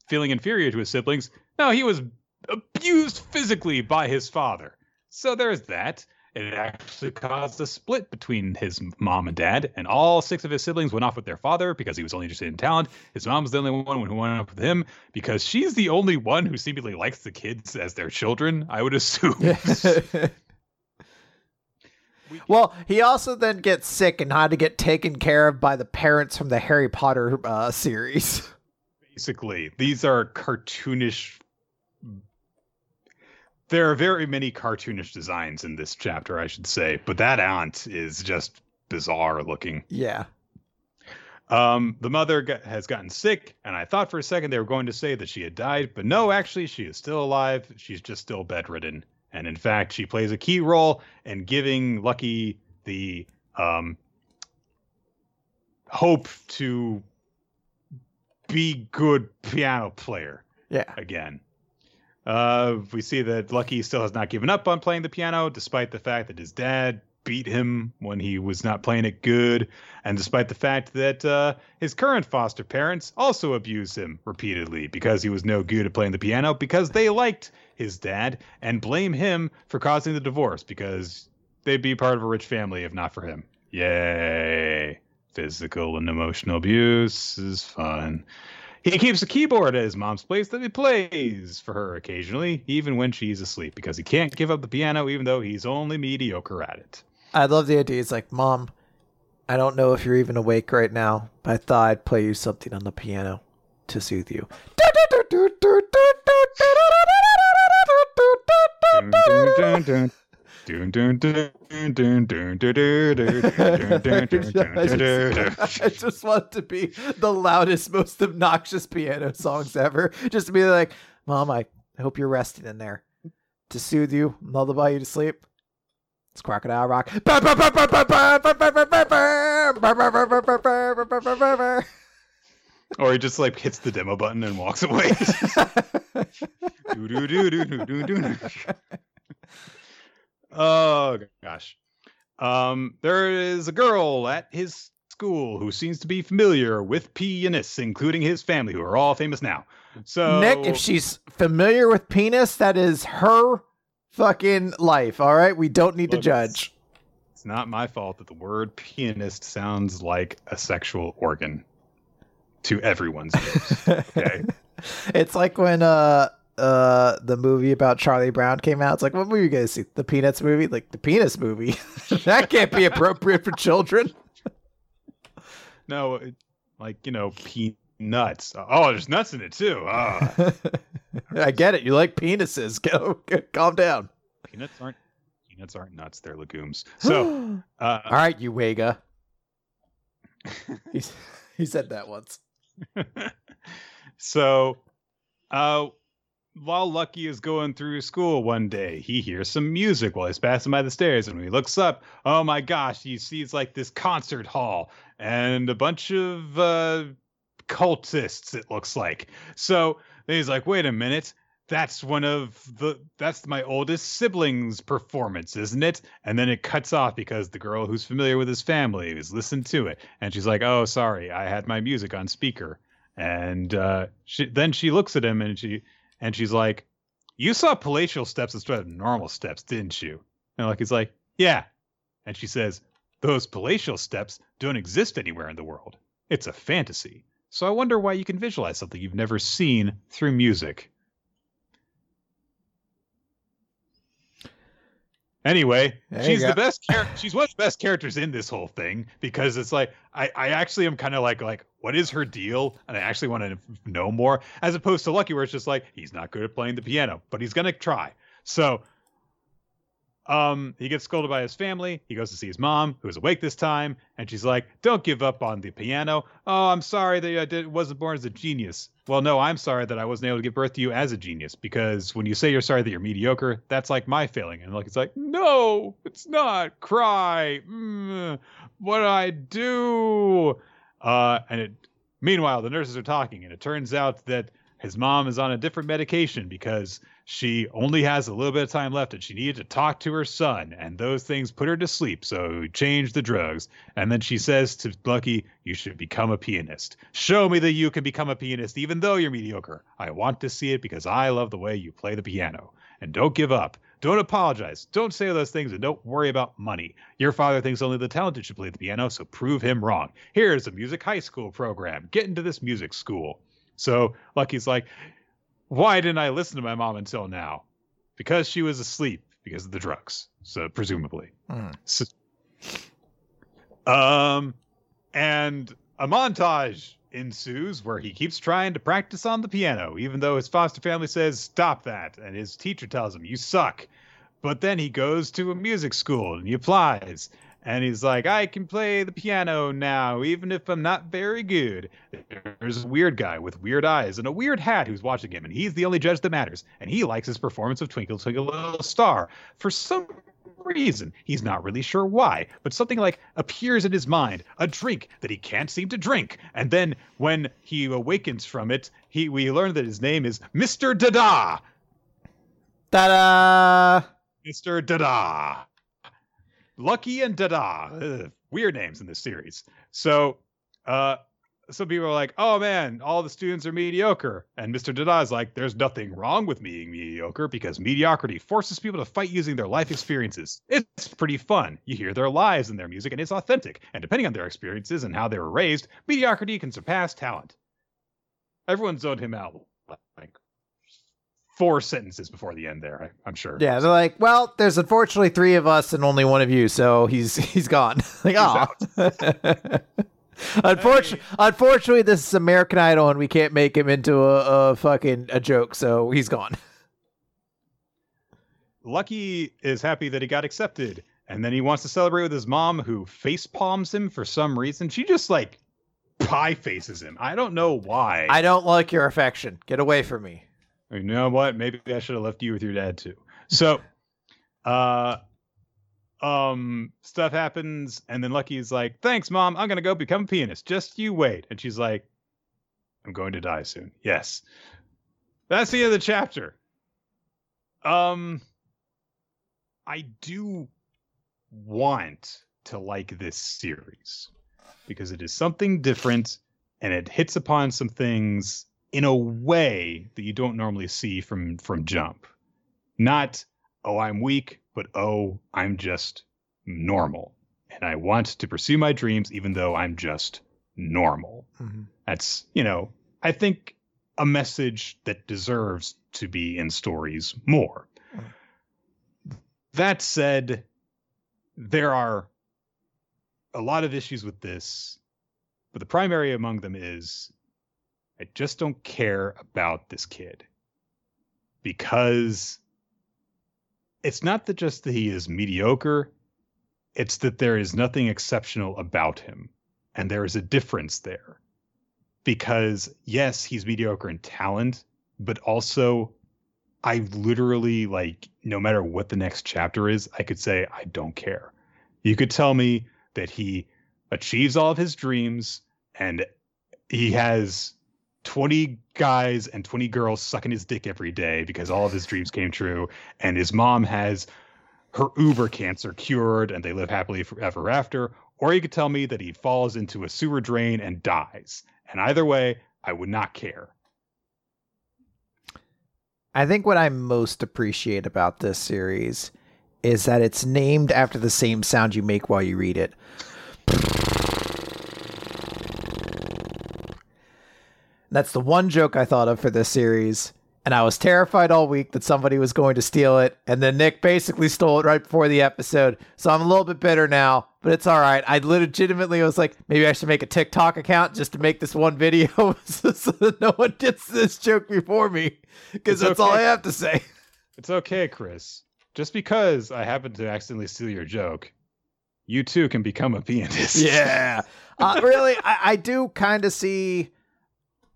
feeling inferior to his siblings. No, he was abused physically by his father. So there's that. It actually caused a split between his mom and dad, and all six of his siblings went off with their father because he was only interested in talent. His mom's the only one who went off with him because she's the only one who seemingly likes the kids as their children, I would assume. [LAUGHS] well, he also then gets sick and had to get taken care of by the parents from the Harry Potter uh, series. Basically, these are cartoonish. There are very many cartoonish designs in this chapter, I should say, but that aunt is just bizarre looking. Yeah. Um, the mother got, has gotten sick, and I thought for a second they were going to say that she had died, but no, actually, she is still alive. She's just still bedridden, and in fact, she plays a key role in giving Lucky the um, hope to be good piano player Yeah. again. Uh, we see that Lucky still has not given up on playing the piano, despite the fact that his dad beat him when he was not playing it good, and despite the fact that uh, his current foster parents also abused him repeatedly because he was no good at playing the piano because they liked his dad and blame him for causing the divorce because they'd be part of a rich family if not for him. Yay! Physical and emotional abuse is fun. He keeps a keyboard at his mom's place that he plays for her occasionally, even when she's asleep, because he can't give up the piano, even though he's only mediocre at it. I love the idea. It's like, Mom, I don't know if you're even awake right now, but I thought I'd play you something on the piano to soothe you. Dun, dun, dun, dun, dun, dun, dun, dun, dun, I just, I just want to be the loudest, most obnoxious piano songs ever. Just to be like, Mom, I hope you're resting in there to soothe you, lullaby you to sleep. It's Crocodile Rock. Or he just like hits the demo button and walks away. Do, do, do, do, do, do, do. Oh gosh. Um, there is a girl at his school who seems to be familiar with pianists, including his family, who are all famous now. So Nick, if she's familiar with penis, that is her fucking life. All right, we don't need to judge. it's not my fault that the word pianist sounds like a sexual organ to everyone's ears. Okay. [LAUGHS] it's like when uh uh the movie about Charlie Brown came out. It's like, what movie you guys see? The Peanuts movie? Like the penis movie. [LAUGHS] that can't be appropriate for children. [LAUGHS] no, it, like you know, peanuts. Oh, there's nuts in it too. Ah, [LAUGHS] I get it. You like penises. Go, go calm down. peanuts aren't peanuts aren't nuts. They're legumes. So, [GASPS] uh, all right, you Wega. He said that once. so, uh, while Lucky is going through school one day, he hears some music while he's passing by the stairs. And when he looks up, oh my gosh, he sees like this concert hall and a bunch of uh, cultists, it looks like. So he's like, wait a minute. That's one of the that's my oldest sibling's performance, isn't it? And then it cuts off because the girl who's familiar with his family is listening to it, and she's like, "Oh, sorry, I had my music on speaker." And uh, she then she looks at him and she and she's like, "You saw palatial steps instead of normal steps, didn't you?" And like he's like, "Yeah," and she says, "Those palatial steps don't exist anywhere in the world. It's a fantasy." So I wonder why you can visualize something you've never seen through music. Anyway, There she's the best char- [LAUGHS] she's one of the best characters in this whole thing because it's like I, I actually am kind of like like what is her deal? And I actually want to know more as opposed to Lucky where it's just like he's not good at playing the piano but he's gonna try. So um he gets scolded by his family. He goes to see his mom who is awake this time and she's like don't give up on the piano. Oh I'm sorry that I did, wasn't born as a genius. Well no I'm sorry that I wasn't able to give birth to you as a genius because when you say you're sorry that you're mediocre that's like my failing. And like it's like no it's not. Cry. Mm, what do I do. Uh and it meanwhile the nurses are talking and it turns out that his mom is on a different medication because she only has a little bit of time left and she needed to talk to her son and those things put her to sleep so change the drugs. And then she says to lucky you should become a pianist. Show me that you can become a pianist even though you're mediocre. I want to see it because i love the way you play the piano. And don't give up. Don't apologize. Don't say those things and don't worry about money. Your father thinks only the talented should play the piano so prove him wrong. Here's a music high school program. Get into this music school so lucky's like why didn't I listen to my mom until now? Because she was asleep because of the drugs, so presumably. Mm. So, um, and a montage ensues where he keeps trying to practice on the piano, even though his foster family says stop that, and his teacher tells him you suck. But then he goes to a music school and he applies. And he's like, I can play the piano now, even if I'm not very good. There's a weird guy with weird eyes and a weird hat who's watching him, and he's the only judge that matters. And he likes his performance of Twinkle Twinkle Little Star. For some reason, he's not really sure why, but something like appears in his mind, a drink that he can't seem to drink. And then when he awakens from it, he we learn that his name is Mr. Dada. Ta-da! Mr. Dada. Lucky and Dada. Weird names in this series. So, uh, some people are like, oh man, all the students are mediocre. And Mr. Dada is like, there's nothing wrong with being mediocre because mediocrity forces people to fight using their life experiences. It's pretty fun. You hear their lives in their music and it's authentic. And depending on their experiences and how they were raised, mediocrity can surpass talent. Everyone zoned him out like four sentences before the end there, I, I'm sure. Yeah, they're like, well, there's unfortunately three of us and only one of you, so he's [LAUGHS] he's gone. [LAUGHS] like, oh. [LAUGHS] unfortunately, unfortunately, this is American Idol, and we can't make him into a, a fucking a joke, so he's gone. Lucky is happy that he got accepted, and then he wants to celebrate with his mom, who face palms him for some reason. She just like pie faces him. I don't know why. I don't like your affection. Get away from me. You know what? Maybe I should have left you with your dad too. So, [LAUGHS] uh, um, stuff happens, and then Lucky's like, "Thanks, mom. I'm gonna go become a pianist. Just you wait." And she's like, "I'm going to die soon." Yes, that's the end of the chapter. Um, I do want to like this series because it is something different and it hits upon some things in a way that you don't normally see from from Jump. Not oh I'm weak, but oh I'm just normal and I want to pursue my dreams even though I'm just normal. Mm-hmm. That's, you know, I think a message that deserves to be in stories more. That said, there are a lot of issues with this, but the primary among them is I just don't care about this kid because it's not that just that he is mediocre, it's that there is nothing exceptional about him. And there is a difference there. Because yes, he's mediocre in talent, but also I literally like no matter what the next chapter is, I could say I don't care. You could tell me that he achieves all of his dreams and he has 20 guys and 20 girls sucking his dick every day because all of his dreams came true. And his mom has her uber cancer cured and they live happily forever after. Or you could tell me that he falls into a sewer drain and dies. And either way i would not care. I think what I most appreciate about this series is that it's named after the same sound you make while you read it. That's the one joke I thought of for this series. and I was terrified all week that somebody was going to steal it. And then Nick basically stole it right before the episode. So I'm a little bit bitter now, but it's all right. I legitimately was like, maybe I should make a TikTok account just to make this one video [LAUGHS] so, that no one gets this joke before me. Because that's all I have to say. It's okay, Chris. Just because I happen to accidentally steal your joke, you too can become a [LAUGHS] pianist. Yeah. Uh, really, I, I do kind of see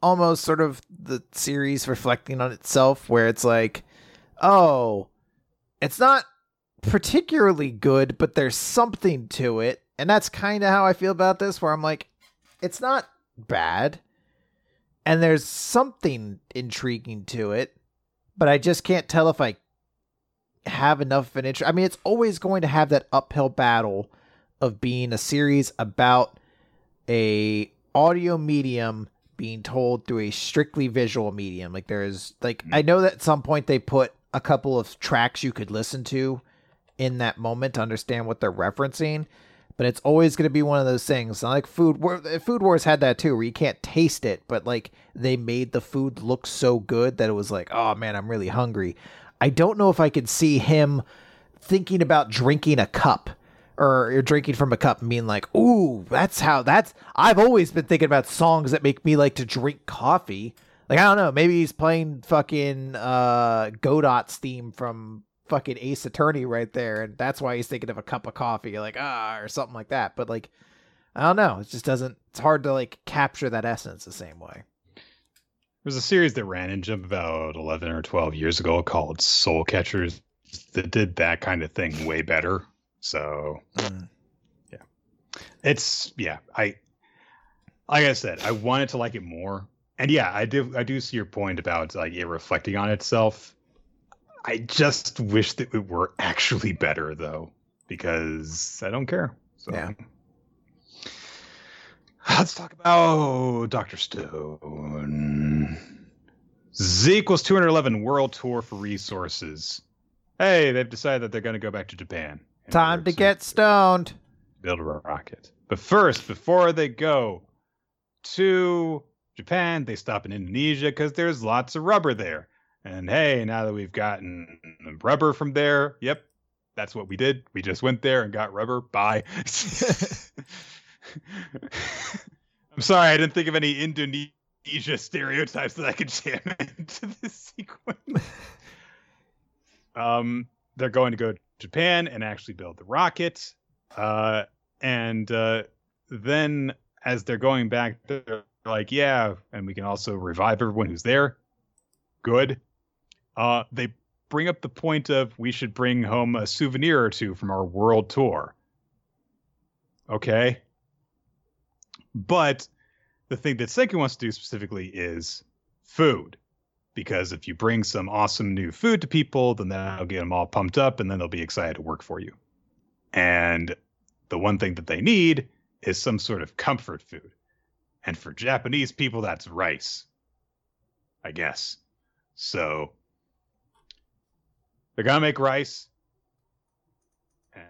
almost sort of the series reflecting on itself, where it's like, oh, it's not particularly good, but there's something to it. And that's kind of how I feel about this, where I'm like, it's not bad. And there's something intriguing to it, but I just can't tell if I have enough of an interest. I mean, it's always going to have that uphill battle of being a series about a audio medium being told through a strictly visual medium. Like there is like mm-hmm. I know that at some point they put a couple of tracks you could listen to in that moment to understand what they're referencing. But it's always going to be one of those things. Like food, War- uh, Food Wars had that too, where you can't taste it, but like they made the food look so good that it was like, oh man, I'm really hungry. I don't know if I could see him thinking about drinking a cup or you're drinking from a cup and being like, ooh, that's how that's I've always been thinking about songs that make me like to drink coffee. Like I don't know, maybe he's playing fucking uh Godot's theme from fucking Ace Attorney right there, and that's why he's thinking of a cup of coffee, like ah, or something like that. But like I don't know, it just doesn't it's hard to like capture that essence the same way. There's a series that ran in about 11 or 12 years ago called Soul Catchers that did that kind of thing way better. So Mm. it's yeah, I like I said, I wanted to like it more. And yeah, I do I do see your point about like it reflecting on itself. I just wish that it were actually better though, because I don't care. So Yeah. [SIGHS] Let's talk about Doctor Stone. Z equals 211 world tour for resources. Hey, they've decided that they're going to go back to Japan. Time to get stoned. build a rocket. But first, before they go to Japan, they stop in Indonesia because there's lots of rubber there. And hey, now that we've gotten rubber from there, yep, that's what we did. We just went there and got rubber. Bye. [LAUGHS] I'm sorry, I didn't think of any Indonesia stereotypes that I could jam [LAUGHS] into this sequence. [LAUGHS] um, they're going to go to Japan and actually build the rocket. Uh, and uh, then as they're going back, they're like, yeah, and we can also revive everyone who's there. Good. Uh, they bring up the point of we should bring home a souvenir or two from our world tour. Okay. But the thing that Senku wants to do specifically is food. Because if you bring some awesome new food to people, then that'll get them all pumped up and then they'll be excited to work for you. And the one thing that they need is some sort of comfort food. And for Japanese people, that's rice, I guess. So they're going to make rice.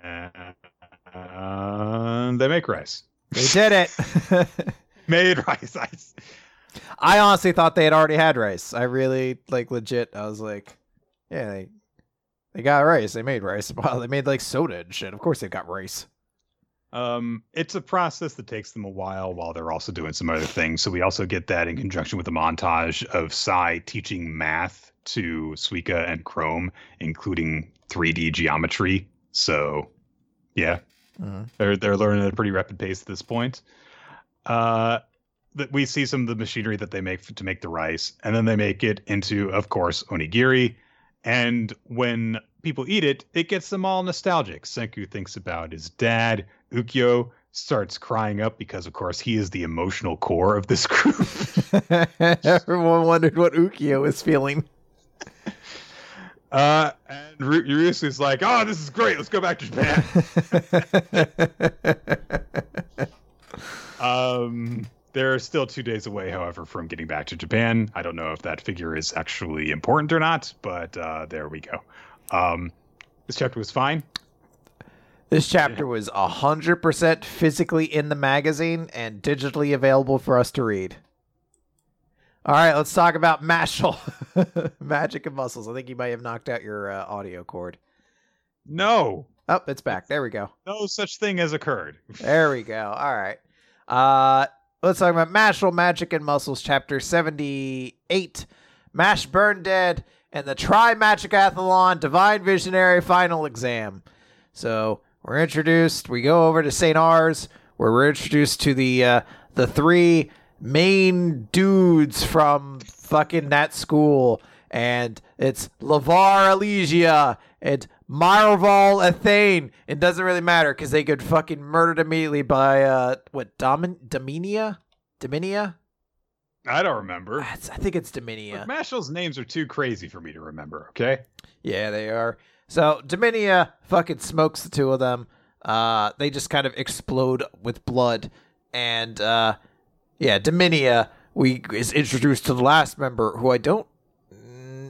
And they make rice. They did it. [LAUGHS] Made rice. I, I honestly thought they had already had rice. I really like legit. I was like, yeah, they they got rice. They made rice. [LAUGHS] Wow, they made like soda and shit. Of course they've got rice. Um, it's a process that takes them a while while they're also doing some other things. So we also get that in conjunction with a montage of Sai teaching math to Suika and Chrome, including 3D geometry. So, yeah, Mhm. they're they're learning at a pretty rapid pace at this point. Uh, that we see some of the machinery that they make to make the rice, and then they make it into, of course, onigiri. And when people eat it, it gets them all nostalgic. Senku thinks about his dad. Ukyo starts crying up because, of course, he is the emotional core of this group. [LAUGHS] [LAUGHS] Everyone wondered what Ukyo was feeling. Uh, and Ru- Ryusui's like, "Oh, this is great. Let's go back to Japan." [LAUGHS] Um, they're still two days away, however, from getting back to Japan. I don't know if that figure is actually important or not, but uh, there we go. Um, this chapter was fine. this chapter was hundred percent physically in the magazine and digitally available for us to read. All right, let's talk about Mashle, [LAUGHS] magic and muscles. I think you might have knocked out your uh, audio cord. No, Oh, it's back. There we go. no such thing has occurred. There we go. All right. Uh, let's talk about Mashle, Magic and Muscles, Chapter 78. Mash Burn Dead and the Tri Magic Athlon Divine Visionary Final Exam. So we're introduced. We go over to St. Ars, where we're introduced to the uh, the three main dudes from fucking that school, and it's Lavar Elysia and Marval Athane. It doesn't really matter because they get fucking murdered immediately by uh what Domin Dominia Dominia. I don't remember. That's, I think it's Dominia. Mashle's names are too crazy for me to remember. Okay. Yeah, they are. So Dominia fucking smokes the two of them. Uh, they just kind of explode with blood, and uh, yeah, Dominia we is introduced to the last member who I don't.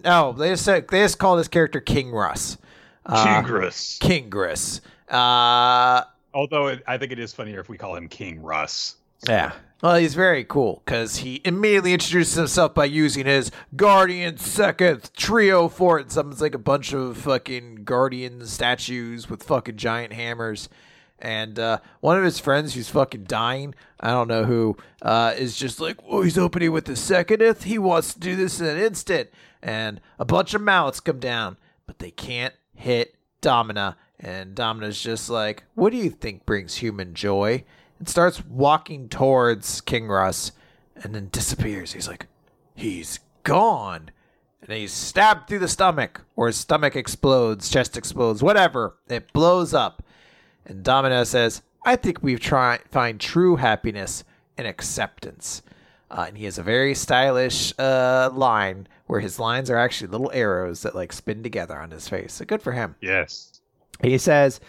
No, they just said, they just call this character King Russ. Uh, Kingris. King Griss. Uh, Although it, I think it is funnier if we call him King Russ. yeah. Well, he's very cool because he immediately introduces himself by using his Guardian Second Trio Fort. Summons like a bunch of fucking Guardian statues with fucking giant hammers. And uh, one of his friends who's fucking dying, I don't know who, uh, is just like, oh, he's opening with the secondeth. He wants to do this in an instant. And a bunch of mallets come down, but they can't hit Domina. And Domina's just like, what do you think brings human joy? And starts walking towards King Russ and then disappears. He's like, he's gone. And he's stabbed through the stomach, or his stomach explodes, chest explodes, whatever. It blows up. And Domino says, I think we've tried find true happiness in acceptance. Uh, and he has a very stylish uh, line where his lines are actually little arrows that like spin together on his face. So good for him. Yes. He says,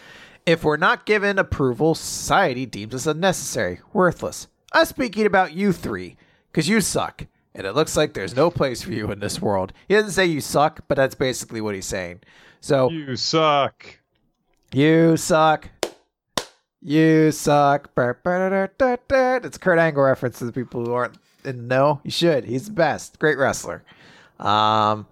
If we're not given approval, society deems us unnecessary, worthless. I'm speaking about you three, because you suck. And it looks like there's no place for you in this world. He doesn't say you suck, but that's basically what he's saying. So, You suck. you suck. You suck. It's Kurt Angle reference to the people who aren't in know. You should. He's the best. Great wrestler. Um,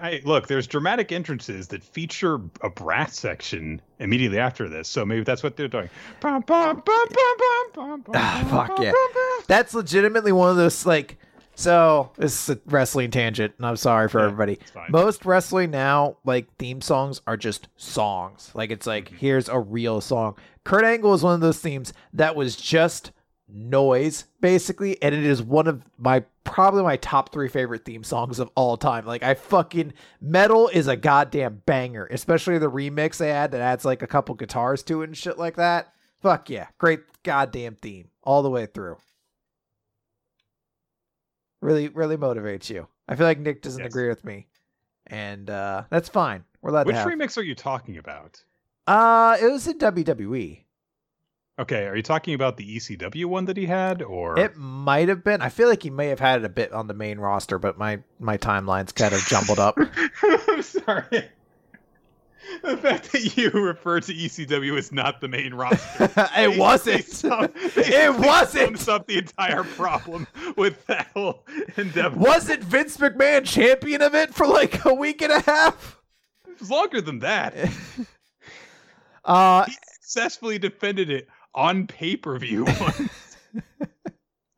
Hey, look, there's dramatic entrances that feature a brass section immediately after this, so maybe that's what they're doing. Bum, bum, bum, Ah, fuck yeah. that's legitimately one of those like so this is a wrestling tangent and i'm sorry for Yeah, everybody. most wrestling now like theme songs are just songs. Like it's like here's a real song. Kurt angle is one of those themes that was just noise basically and it is one of my probably my top three favorite theme songs of all time. Like i fucking Medal is a goddamn banger especially the remix they had that adds like a couple guitars to it and shit like that. Fuck yeah. Great goddamn theme all the way through. Really really motivates you. I feel like nick doesn't Yes. agree with me. And uh that's fine. We're allowed Which remix are you talking about? uh it was in wwe Okay, are you talking about the ECW one that he had, or It might have been. I feel like he may have had it a bit on the main roster, but my my timeline's kind of jumbled up. [LAUGHS] I'm sorry. The fact that you refer to ECW as not the main roster. [LAUGHS] it wasn't. [LAUGHS] sum- It wasn't. Sums up the entire problem with that whole endeavor. Wasn't Vince McMahon champion of it for like a week and a half? It was longer than that. Uh, He successfully defended it on pay per view.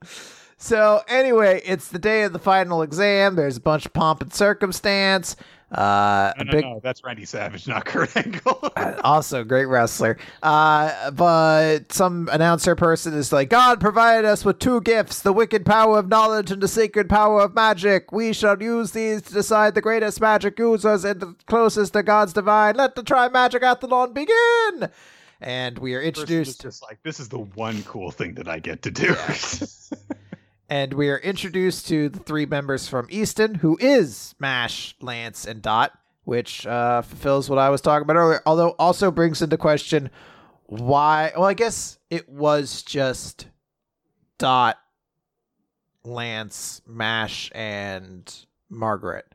[LAUGHS] so anyway, it's the day of the final exam. There's a bunch of pomp and circumstance. Uh, no, no, big no, that's Randy Savage, not Kurt Angle. [LAUGHS] Uh, also great wrestler. Uh, but some announcer person is like, God provided us with two gifts the wicked power of knowledge and the sacred power of magic. We shall use these to decide the greatest magic users and the closest to God's divine. Let the Tri Magic Athlon begin. And we are introduced, just like this is the one cool thing that I get to do. [LAUGHS] and we are introduced to the three members from Easton, who is Mash, Lance, and Dot, which uh, fulfills what I was talking about earlier. Although also brings into question why. Well, I guess it was just Dot, Lance, Mash, and Margaret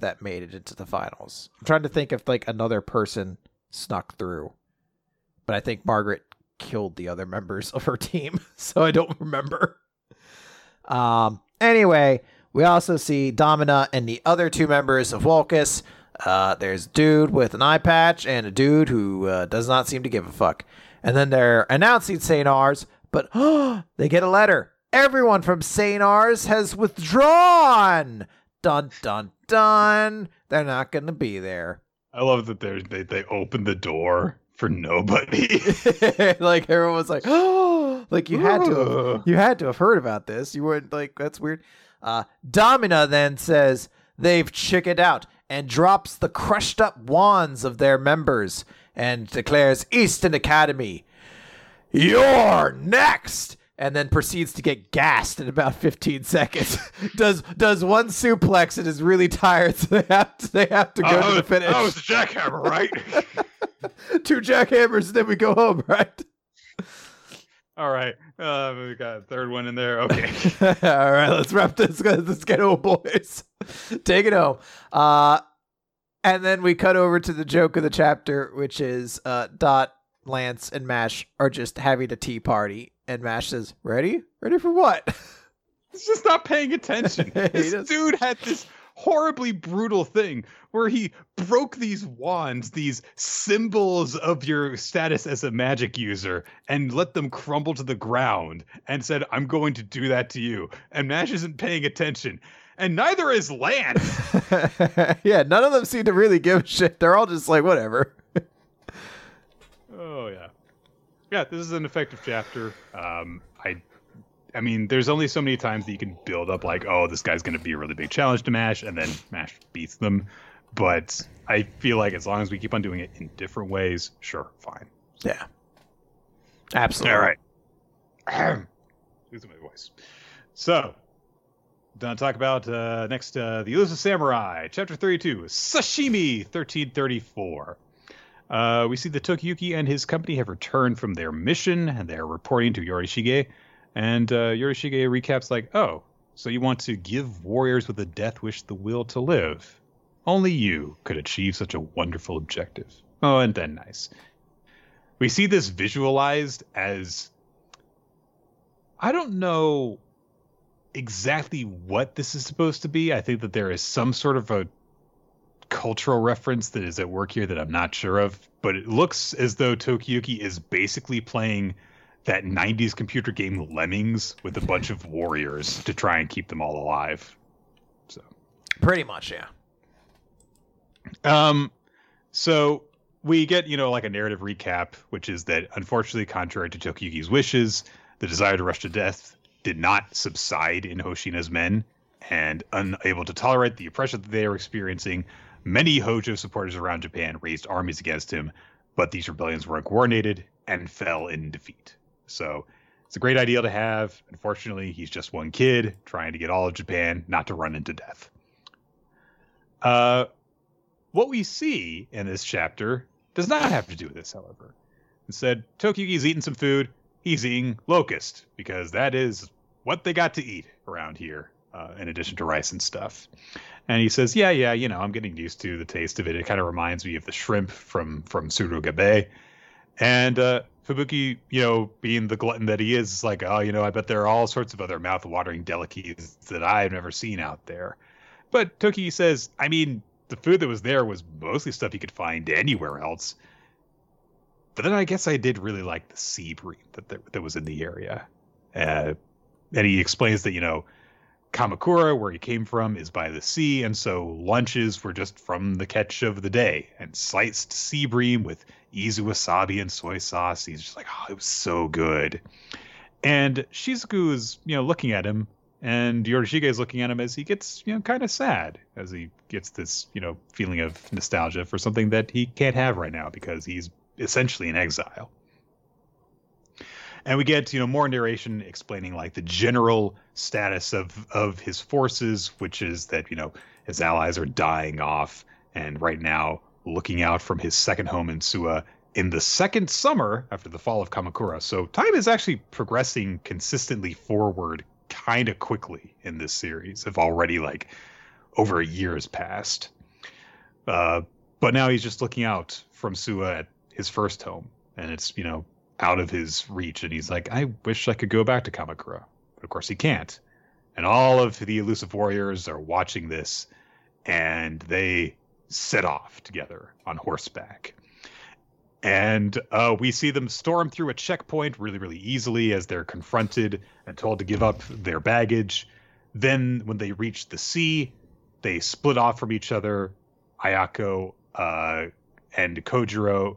that made it into the finals. I'm trying to think if like another person snuck through, but I think Margaret killed the other members of her team, [LAUGHS] so I don't remember. Um, Anyway, we also see Domina and the other two members of Wolkis. Uh, there's dude with an eye patch and a dude who uh, does not seem to give a fuck. And then they're announcing St. Ars, but [GASPS] they get a letter. Everyone from St. Ars has withdrawn. Dun dun dun. They're not going to be there. I love that they they open the door for nobody. [LAUGHS] like everyone was like, oh, [GASPS] like you had to have, [GASPS] you had to have heard about this. You weren't like that's weird. Uh, Domina then says they've chickened out and drops the crushed up wands of their members and declares Easton Academy, you're next and then proceeds to get gassed in about 15 seconds. [LAUGHS] does does one suplex and is really tired, [LAUGHS] so they have to, they have to go oh, to the finish. Oh, it's a jackhammer, right? [LAUGHS] Two jackhammers, and then we go home, right? All right, uh, we got a third one in there. Okay. All right, let's wrap this. Let's get home, boys. Take it home. Uh, and then we cut over to the joke of the chapter, which is uh, Dot, Lance, and Mash are just having a tea party and Mash says, "Ready? Ready for what?" [LAUGHS] He's just not paying attention. [LAUGHS] this dude had this horribly brutal thing where he broke these wands, these symbols of your status as a magic user, and let them crumble to the ground and said, I'm going to do that to you. And Mash isn't paying attention. And neither is Lance. [LAUGHS] yeah, none of them seem to really give a shit. They're all just like, whatever. oh, yeah yeah, this is an effective chapter. Um, I, I mean, there's only so many times that you can build up like, oh, this guy's going to be a really big challenge to Mash, and then Mash beats them. But I feel like as long as we keep on doing it in different ways, sure, fine. Yeah, absolutely. All right. [CLEARS THROAT] Losing my voice. So, done talk about uh, next uh, the Elusive Samurai, chapter 32, Sashimi 1334. Uh, we see that Tokiyuki and his company have returned from their mission, and they're reporting to Yorishige. And uh, Yorishige recaps like, "Oh, so you want to give warriors with a death wish the will to live? Only you could achieve such a wonderful objective." Oh, and then nice. We see this visualized as I don't know exactly what this is supposed to be. I think that there is some sort of a cultural reference that is at work here that I'm not sure of, but it looks as though Tokiyuki is basically playing that 90s computer game Lemmings with a bunch of warriors to try and keep them all alive. So pretty much, yeah. Um so we get, you know, like a narrative recap, which is that unfortunately contrary to Tokiyuki's wishes, the desire to rush to death did not subside in Hoshina's men and unable to tolerate the oppression that they are experiencing, Many Hojo supporters around Japan raised armies against him, but these rebellions were uncoordinated and fell in defeat. So it's a great idea to have. Unfortunately, he's just one kid trying to get all of Japan not to run into death. Uh, what we see in this chapter does not have to do with this, however. Instead, Tokiyuki's eating some food. He's eating locust because that is what they got to eat around here, uh, in addition to rice and stuff. And he says, "Yeah, yeah, you know, I'm getting used to the taste of it. It kind of reminds me of the shrimp from from Suruga And uh, Fubuki, you know, being the glutton that he is, is like, oh, you know, I bet there are all sorts of other mouth-watering delicacies that I've never seen out there. But Toki says, I mean, the food that was there was mostly stuff you could find anywhere else. But then I guess I did really like the sea bream that that was in the area. Uh, and he explains that you know Kamakura, where he came from, is by the sea, and so lunches were just from the catch of the day. And sliced sea bream with izu wasabi and soy sauce. He's just like, oh, it was so good. And Shizuku is, you know, looking at him, and Yorishige is looking at him as he gets, you know, kind of sad as he gets this, you know, feeling of nostalgia for something that he can't have right now because he's essentially in exile and we get you know more narration explaining like the general status of of his forces which is that you know his allies are dying off and right now looking out from his second home in Suwa in the second summer after the fall of Kamakura. So time is actually progressing consistently forward kind of quickly in this series. If already like over a year has passed. Uh, but now he's just looking out from Suwa at his first home, and it's you know out of his reach. And he's like, I wish I could go back to Kamakura. But of course he can't. And all of the elusive warriors are watching this and they set off together on horseback. And uh, we see them storm through a checkpoint really, really easily as they're confronted and told to give up their baggage. Then, when they reach the sea, they split off from each other. Ayako uh, and Kojiro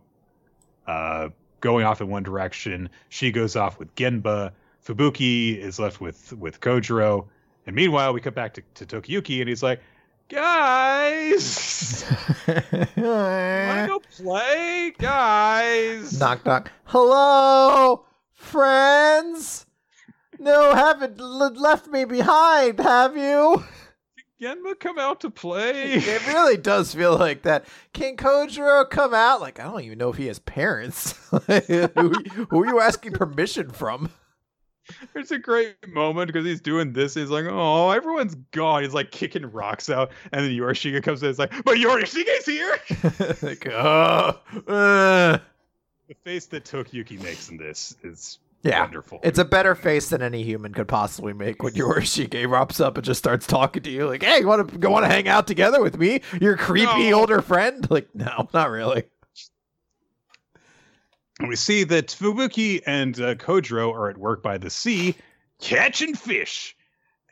uh, going off in one direction. She goes off with Genba. Fubuki is left with with Kojiro. And meanwhile, we come back to, to Tokiyuki, and he's like, guys, [LAUGHS] wanna go play, guys? knock knock. Hello, friends. No, haven't l- left me behind, have you? Genba come out to play. [LAUGHS] It really does feel like that. Can Kojiro come out? Like I don't even know if he has parents. [LAUGHS] who, who are you asking permission from? It's a great moment because he's doing this. He's like, "Oh, everyone's gone." He's like kicking rocks out, and then Yorishige comes in. It's like, "But Yorishige's here." [LAUGHS] like, uh, uh. the face that Tokiyuki makes in this is Yeah, wonderful. It's a better face than any human could possibly make when Yorishige rops up and just starts talking to you. Like, hey, you want to want to hang out together with me? Your creepy No. older friend? [LAUGHS] Like, no, not really. And we see that Fubuki and uh, Kojiro are at work by the sea catching fish.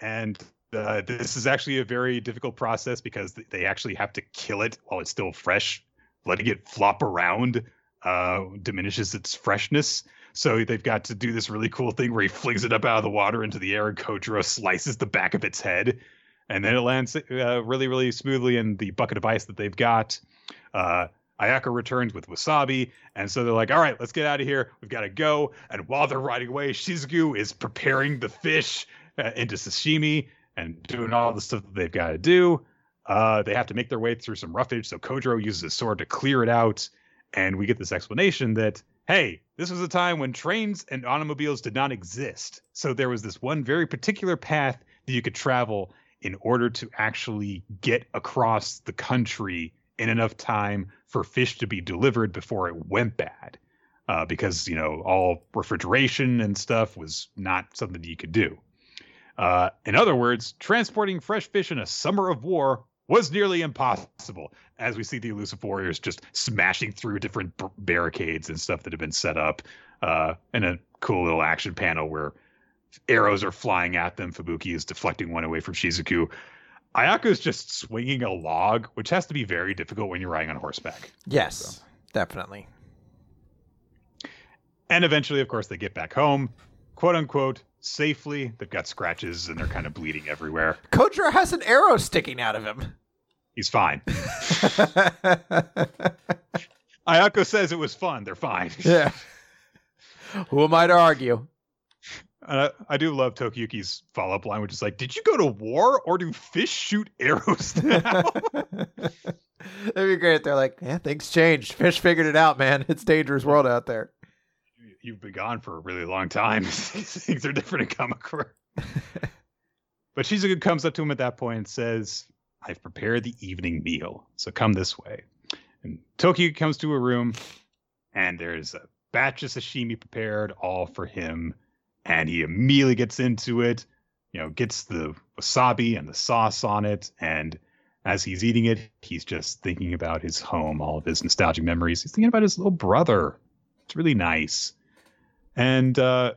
And uh, this is actually a very difficult process because they actually have to kill it while it's still fresh. Letting it flop around uh, diminishes its freshness. So they've got to do this really cool thing where he flings it up out of the water into the air and Kojiro slices the back of its head. And then it lands uh, really, really smoothly in the bucket of ice that they've got. Uh, Ayaka returns with wasabi, and so they're like, "All right, let's get out of here. We've got to go." And while they're riding away, Shizuku is preparing the fish uh, into sashimi and doing all the stuff that they've got to do. Uh, they have to make their way through some roughage, so Kojiro uses his sword to clear it out, and we get this explanation that, hey, this was a time when trains and automobiles did not exist, so there was this one very particular path that you could travel in order to actually get across the country in enough time for fish to be delivered before it went bad. Uh, because, you know, all refrigeration and stuff was not something you could do. Uh, in other words, transporting fresh fish in a summer of war was nearly impossible, as we see the elusive warriors just smashing through different b- barricades and stuff that have been set up uh, in a cool little action panel where arrows are flying at them. Fubuki is deflecting one away from Shizuku. Ayaka is just swinging a log, which has to be very difficult when you're riding on horseback. Yes, definitely. And eventually, of course, they get back home, quote unquote, safely. They've got scratches and they're kind of bleeding everywhere. Kodra has an arrow sticking out of him. He's fine. [LAUGHS] Ayako says it was fun. They're fine. yeah. Who am I to argue? Uh, I do love Tokiyuki's follow up line, which is like, Did you go to war or do fish shoot arrows [LAUGHS] now? [LAUGHS] That'd be great. if They're like, yeah, things changed. Fish figured it out, man. It's a dangerous world out there. You've been gone for a really long time. Things are different in Kamakura. but Shizuku comes up to him at that point and says, I've prepared the evening meal, so come this way. And Tokyo comes to a room, and there's a batch of sashimi prepared, all for him. And he immediately gets into it, you know, gets the wasabi and the sauce on it. And as he's eating it, he's just thinking about his home, all of his nostalgic memories. He's thinking about his little brother. It's really nice. And uh,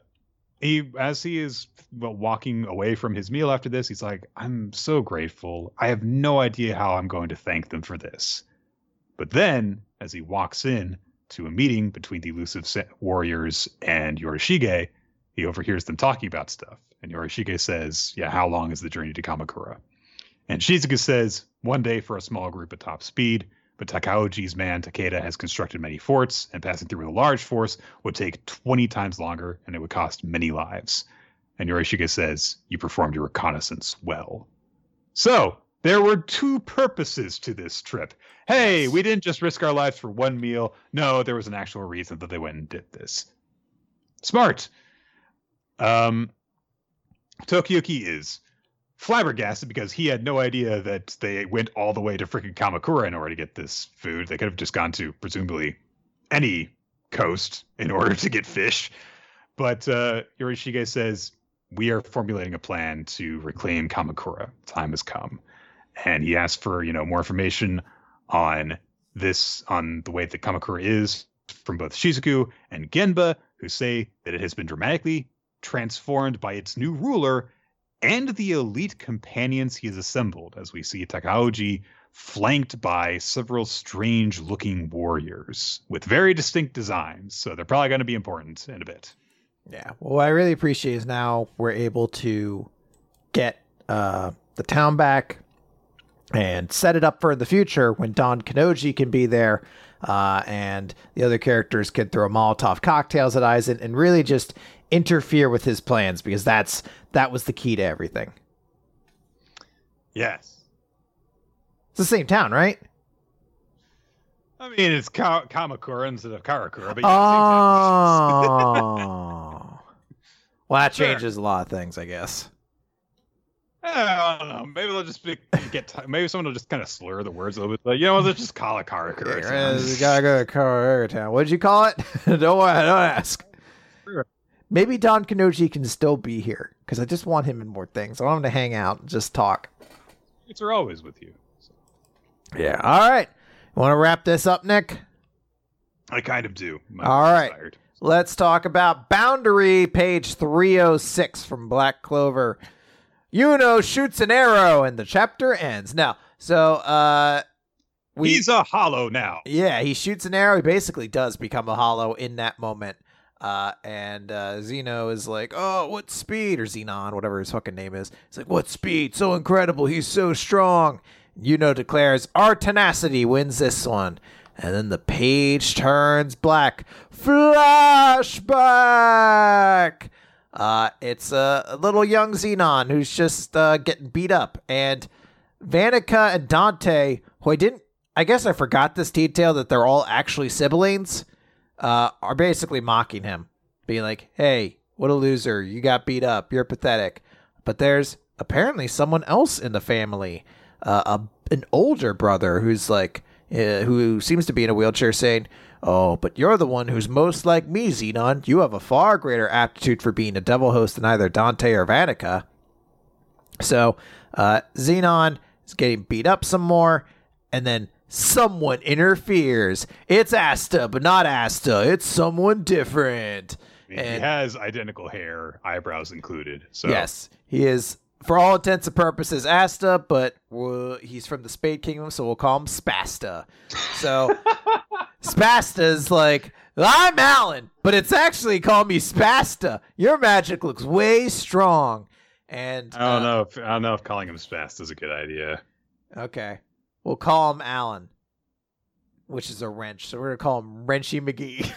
he, as he is walking away from his meal after this, he's like, I'm so grateful. I have no idea how I'm going to thank them for this. But then, as he walks in to a meeting between the elusive warriors and Yorishige, he overhears them talking about stuff. And Yorishige says, Yeah, how long is the journey to Kamakura? And Shizuku says, One day for a small group at top speed. But Takauji's man Takeda has constructed many forts, and passing through a large force would take 20 times longer, and it would cost many lives. And Yorishige says, You performed your reconnaissance well. So, there were two purposes to this trip. Hey, we didn't just risk our lives for one meal. No, there was an actual reason that they went and did this. Smart. Um, Tokiyuki is flabbergasted because he had no idea that they went all the way to freaking Kamakura in order to get this food. They could have just gone to presumably any coast in order to get fish. But uh, Yorishige says, we are formulating a plan to reclaim Kamakura. Time has come. And he asks for, you know, more information on this, on the way that Kamakura is from both Shizuku and Genba, who say that it has been dramatically transformed by its new ruler and the elite companions he has assembled, as we see Takauji flanked by several strange looking warriors with very distinct designs. So they're probably going to be important in a bit. Yeah. Well, what I really appreciate is now we're able to get uh, the town back and set it up for the future when Don Kanonji can be there. Uh, and the other characters can throw Molotov cocktails at Aizen and really just interfere with his plans because that's that was the key to everything. Yes. It's the same town, right? I mean, it's Ka- Kamakura instead of Karakura, but oh. [LAUGHS] well, that changes a lot of things, I guess. Eh, I don't know. Maybe they'll just be, get. T- maybe someone will just kind of slur the words a little bit. Like, you know, let's just call it Karakura. Yeah, you gotta go to Karakura town. What did you call it? [LAUGHS] don't worry, don't ask. Maybe Don Kanonji can still be here because I just want him in more things. I want him to hang out and just talk. It's are always with you. So. Yeah. All right. Want to wrap this up, Nick? I kind of do. My All right. Tired. Let's talk about Boundary, page 306 from Black Clover. Yuno shoots an arrow and the chapter ends. Now, so uh we, He's a hollow now. Yeah, he shoots an arrow. He basically does become a hollow in that moment. Uh, and uh, Zeno is like, "Oh, what speed?" Or Zenon, whatever his fucking name is. He's like, "What speed? So incredible! He's so strong." Yuno declares, "Our tenacity wins this one." And then the page turns black. Flashback. Uh, it's a, a, little young Zenon who's just uh, getting beat up, and Vanica and Dante, who I didn't, I guess I forgot this detail that they're all actually siblings uh, are basically mocking him, being like, "Hey, what a loser! You got beat up. You're pathetic." But there's apparently someone else in the family, uh, a, an older brother who's like, uh, who seems to be in a wheelchair, saying, "Oh, but you're the one who's most like me, Zenon. You have a far greater aptitude for being a devil host than either Dante or Vanica." So, uh, Zenon is getting beat up some more, and then someone interferes. It's Asta, but not Asta. It's someone different. And, he has identical hair, eyebrows included. So yes, he is for all intents and purposes Asta, but he's from the Spade Kingdom, so we'll call him Spasta. So [LAUGHS] Spasta is like. I'm Alan, but it's actually called me Spasta. Your magic looks way strong. And I don't uh, know if I don't know if calling him Spasta is a good idea. Okay. We'll call him Alan, which is a wrench. So we're gonna call him Wrenchy McGee.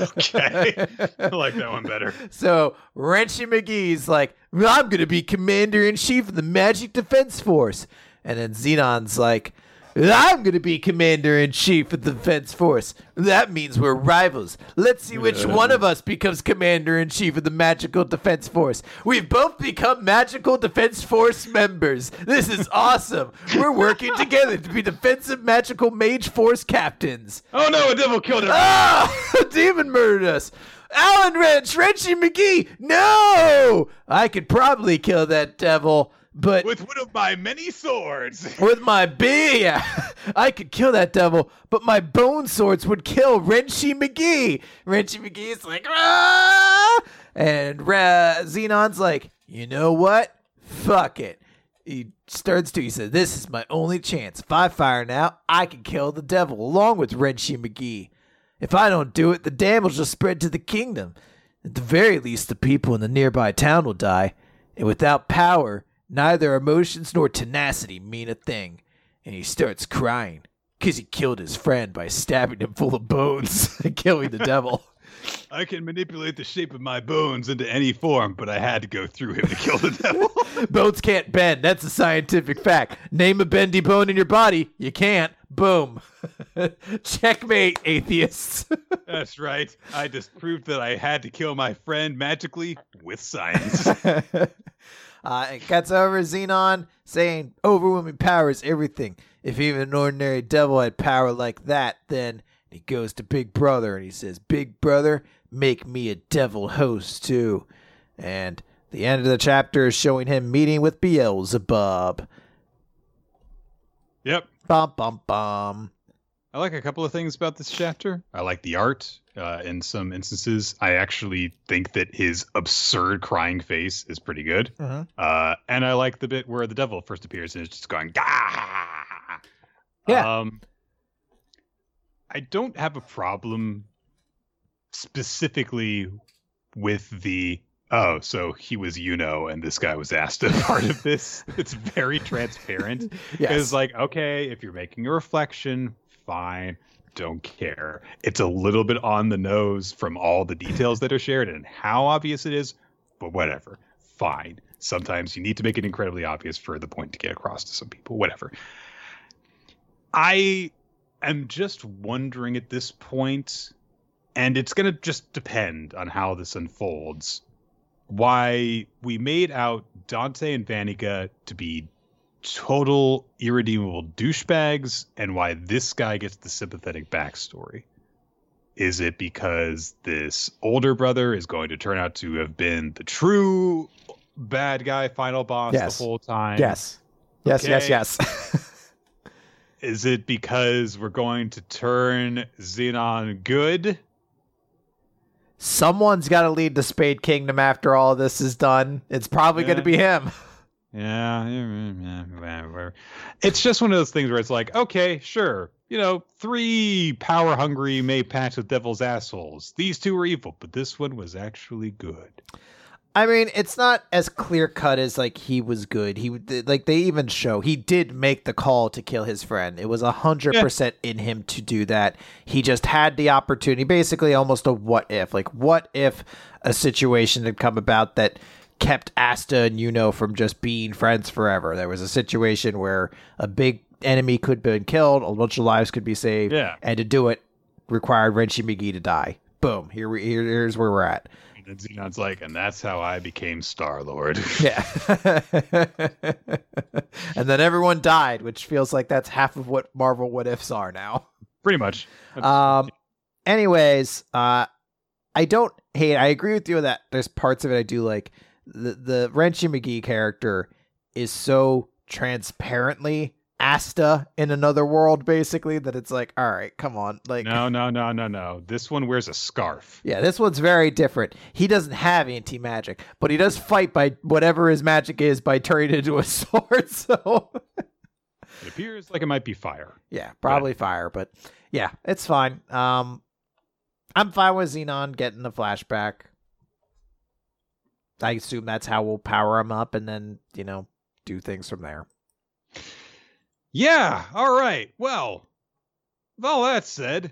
okay, [LAUGHS] I like that one better. So Wrenchy McGee's like, I'm gonna be commander in chief of the Magic Defense Force, and then Zenon's like, I'm going to be commander in chief of the defense force. That means we're rivals. Let's see which one of us becomes commander in chief of the magical defense force. We've both become magical defense force members. This is [LAUGHS] awesome. We're working together to be defensive magical mage force captains. Oh no, a devil killed us. Ah, [LAUGHS] a demon murdered us. Alan Wrench, Wrenchy McGee, no! I could probably kill that devil. But with one of my many swords, [LAUGHS] with my big, yeah, [LAUGHS] I could kill that devil, but my bone swords would kill Wrenchy McGee. Wrenchy McGee's like, ah! and uh, Zenon's like, you know what? Fuck it. He starts to. He said, "This is my only chance. If I fire now, I can kill the devil along with Wrenchy McGee. If I don't do it, the damage will spread to the kingdom. At the very least, the people in the nearby town will die. And without power, Neither emotions nor tenacity mean a thing. And he starts crying because he killed his friend by stabbing him full of bones [LAUGHS] and killing the devil. [LAUGHS] I can manipulate the shape of my bones into any form, but I had to go through him to kill the devil. [LAUGHS] Bones can't bend. That's a scientific fact. Name a bendy bone in your body. You can't. Boom. Checkmate, atheists. That's right. I just proved that I had to kill my friend magically with science. Uh, it cuts over Zenon saying, Overwhelming power is everything. If even an ordinary devil had power like that, then he goes to Big Brother and he says, Big Brother, make me a devil host too. And The end of the chapter is showing him meeting with Beelzebub. Yep. Bum bum bum. I like a couple of things about this chapter. I like the art. Uh, in some instances, I actually think that his absurd crying face is pretty good. Mm-hmm. Uh, and I like the bit where the devil first appears and it's just going, Gah! Yeah. Um, I don't have a problem specifically with the oh, so he was you know, and this guy was asked a part of this. [LAUGHS] It's very transparent. Yes. It's like, okay, if you're making a reflection, fine. Don't care. It's a little bit on the nose from all the details that are shared and how obvious it is, but whatever. Fine. Sometimes you need to make it incredibly obvious for the point to get across to some people. Whatever. I am just wondering at this point, and it's going to just depend on how this unfolds, why we made out Dante and Vanica to be total irredeemable douchebags and why this guy gets the sympathetic backstory. Is it because this older brother is going to turn out to have been the true bad guy final boss Yes. the whole time? Yes. Yes, yes, yes. [LAUGHS] Is it because we're going to turn Zenon good? Someone's got to lead the Spade Kingdom after all this is done. It's probably going to be him. Yeah, yeah, yeah. It's just one of those things where it's like, okay, sure, you know, three power hungry May pacts with devil's assholes. These two were evil, but this one was actually good. I mean, it's not as clear cut as like he was good. He would- like they even show he did make the call to kill his friend. It was a hundred percent in him to do that. He just had the opportunity, basically almost a what if. Like what if a situation had come about that kept Asta and Yuno from just being friends forever. There was a situation where a big enemy could have been killed, a bunch of lives could be saved, Yeah. and to do it required Wrenchy McGee to die. Boom. Here we here, here's where we're at. And Zenon's like, and that's how I became Star Lord. [LAUGHS] Yeah. and then everyone died, which feels like that's half of what Marvel what ifs are now. Pretty much. Um anyways, uh I don't hate I agree with you that there's parts of it I do like. The the Wrenchy McGee character is so transparently Asta in another world, basically, that it's like, all right, come on. Like no, no, no, no, no. This one wears a scarf. Yeah, this one's very different. He doesn't have anti magic, but he does fight by whatever his magic is by turning it into a [LAUGHS] sword. So It appears like it might be fire. yeah, probably fire, but yeah, it's fine. Um, I'm fine with Zenon getting the flashback. I assume that's how we'll power him up, and then you know do things from there. Yeah, all right. Well, with all that said,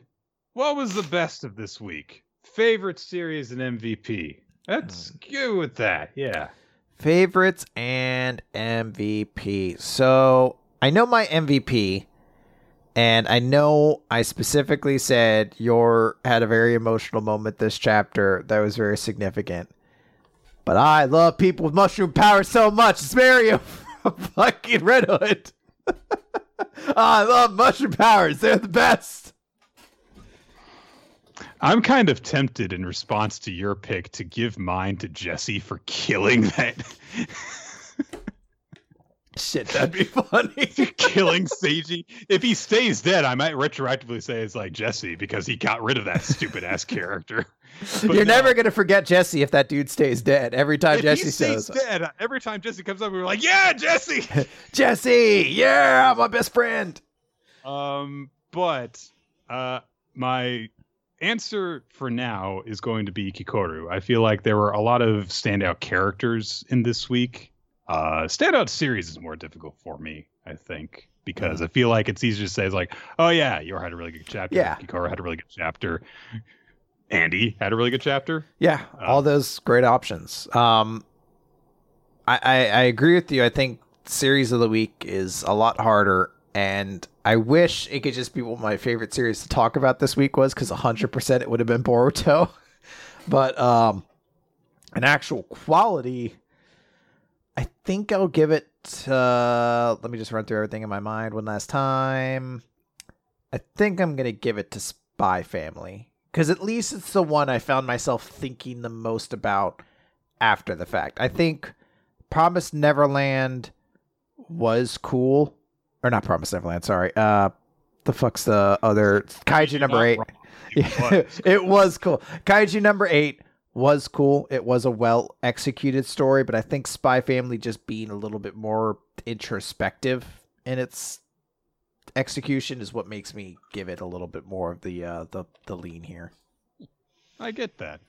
what was the best of this week? Favorite series and MVP? Let's uh, go with that. Yeah. Favorites and MVP. So I know my MVP, and I know I specifically said Yor had a very emotional moment this chapter that was very significant. But I love people with mushroom power so much. It's Mario [LAUGHS] from fucking Red Hood. [LAUGHS] Ah, I love mushroom powers. They're the best. I'm kind of tempted in response to your pick to give mine to Jesse for killing that [LAUGHS] Shit, that'd be funny. [LAUGHS] killing Seiji. If he stays dead, I might retroactively say it's like Jesse because he got rid of that stupid ass character. But You're no. never gonna forget Jesse if that dude stays dead. Every time If Jesse stays says, dead, every time Jesse comes up, we're like, "Yeah, Jesse." [LAUGHS] Jesse, yeah, my best friend. Um, but uh, my answer for now is going to be Kikoru. I feel like there were a lot of standout characters in this week. Uh, standout series is more difficult for me, I think, because I feel like it's easier to say, it's like, oh yeah, Yor had a really good chapter. Yeah. Kikoru had a really good chapter. Andy had a really good chapter. Yeah, all those great options. Um, I, I I agree with you. I think series of the week is a lot harder, and I wish it could just be what my favorite series to talk about this week was, because hundred percent it would have been Boruto. [LAUGHS] but um, an actual quality, I think I'll give it. Uh, let me just run through everything in my mind one last time. I think I'm gonna give it to Spy Family because at least it's the one I found myself thinking the most about after the fact. I think Promised Neverland was cool, or not Promised Neverland. Sorry. Uh, the fuck's the other Kaiju number [LAUGHS] eight? It it was cool. Kaiju number eight was cool. It was a well executed story, but I think Spy Family just being a little bit more introspective in its execution is what makes me give it a little bit more of the uh, the the lean here. I get that.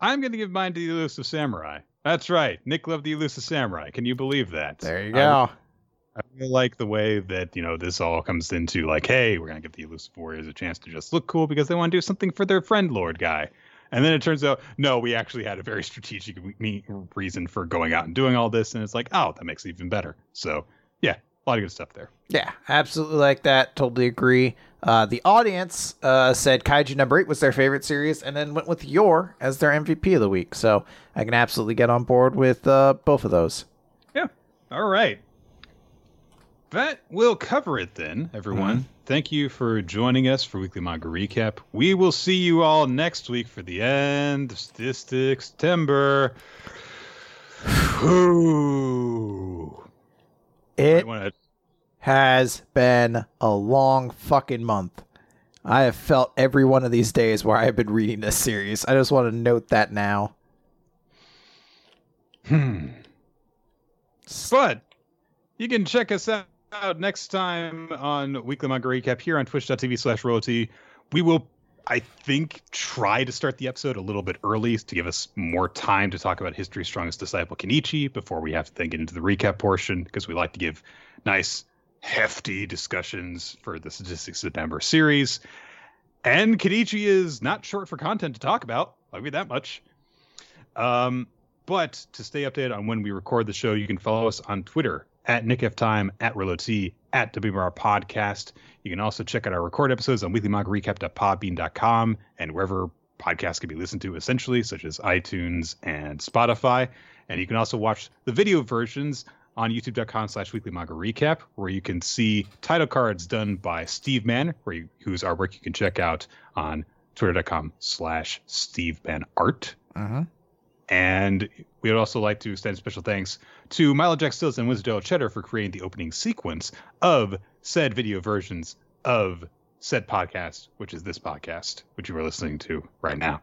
I'm going to give mine to the Elusive Samurai. That's right. Nick loved the Elusive Samurai. Can you believe that? There you go. I really like the way that you know this all comes into like, hey, we're gonna give the elusive warriors a chance to just look cool because they want to do something for their friend Lord guy, and then it turns out no, we actually had a very strategic reason for going out and doing all this, and it's like, oh, that makes it even better. So yeah, a lot of good stuff there. Yeah, absolutely like that. Totally agree. Uh, the audience uh, said Kaiju number eight was their favorite series, and then went with Yor as their MVP of the week. So I can absolutely get on board with uh, both of those. Yeah. All right. That will cover it then, everyone. Thank you for joining us for Weekly Manga Recap. We will see you all next week for the end of Statistic September. Ooh. [SIGHS] It wanna- has been a long fucking month. I have felt every one of these days where I have been reading this series. I just want to note that now. Hmm. But you can check us out next time on Weekly Manga Recap here on twitch.tv slash royalty. We will, I think, try to start the episode a little bit early to give us more time to talk about History's Strongest Disciple, Kenichi, before we have to then get into the recap portion, because we like to give nice, hefty discussions for the Statistics of September series. And Kenichi is not short for content to talk about. I'll that much. Um, but to stay updated on when we record the show, you can follow us on Twitter at NickFTime, at RilloT, at WMR Podcast. You can also check out our record episodes on weeklymangarecap.podbean.com and wherever podcasts can be listened to, essentially, such as iTunes and Spotify. And you can also watch the video versions on youtube.com slash weekly manga recap, where you can see title cards done by Steve Mann, where you, whose artwork you can check out on twitter.com slash Steve Mann Art. Uh-huh. And we would also like to extend special thanks to Milo Jack Stills and Winsdale Cheddar for creating the opening sequence of said video versions of said podcast, which is this podcast, which you are listening to right now.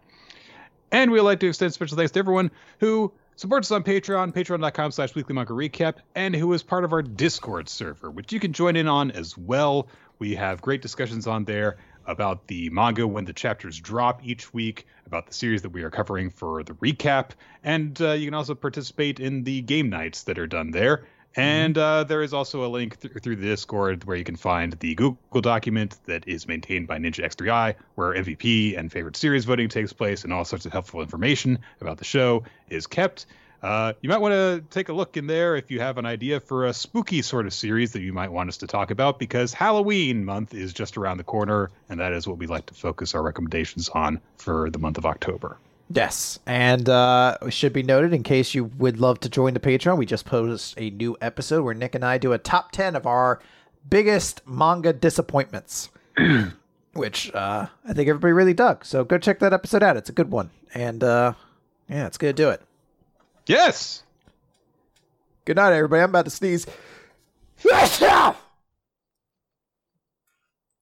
And we would like to extend special thanks to everyone who supports us on Patreon, patreon.com slash weekly recap, and who is part of our Discord server, which you can join in on as well. We have great discussions on there about the manga when the chapters drop each week, about the series that we are covering for the recap, and uh, you can also participate in the game nights that are done there. And uh, there is also a link th- through the Discord where you can find the Google document that is maintained by Ninja X3i, where MVP and favorite series voting takes place, and all sorts of helpful information about the show is kept. Uh, you might want to take a look in there if you have an idea for a spooky sort of series that you might want us to talk about, because Halloween month is just around the corner, and that is what we like to focus our recommendations on for the month of October. Yes, and uh, it should be noted in case you would love to join the Patreon, we just posted a new episode where Nick and I do a top ten of our biggest manga disappointments, [CLEARS THROAT] which uh, I think everybody really dug. So go check that episode out; it's a good one, and uh, yeah, it's gonna do it. Yes! Good night, everybody. I'm about to sneeze.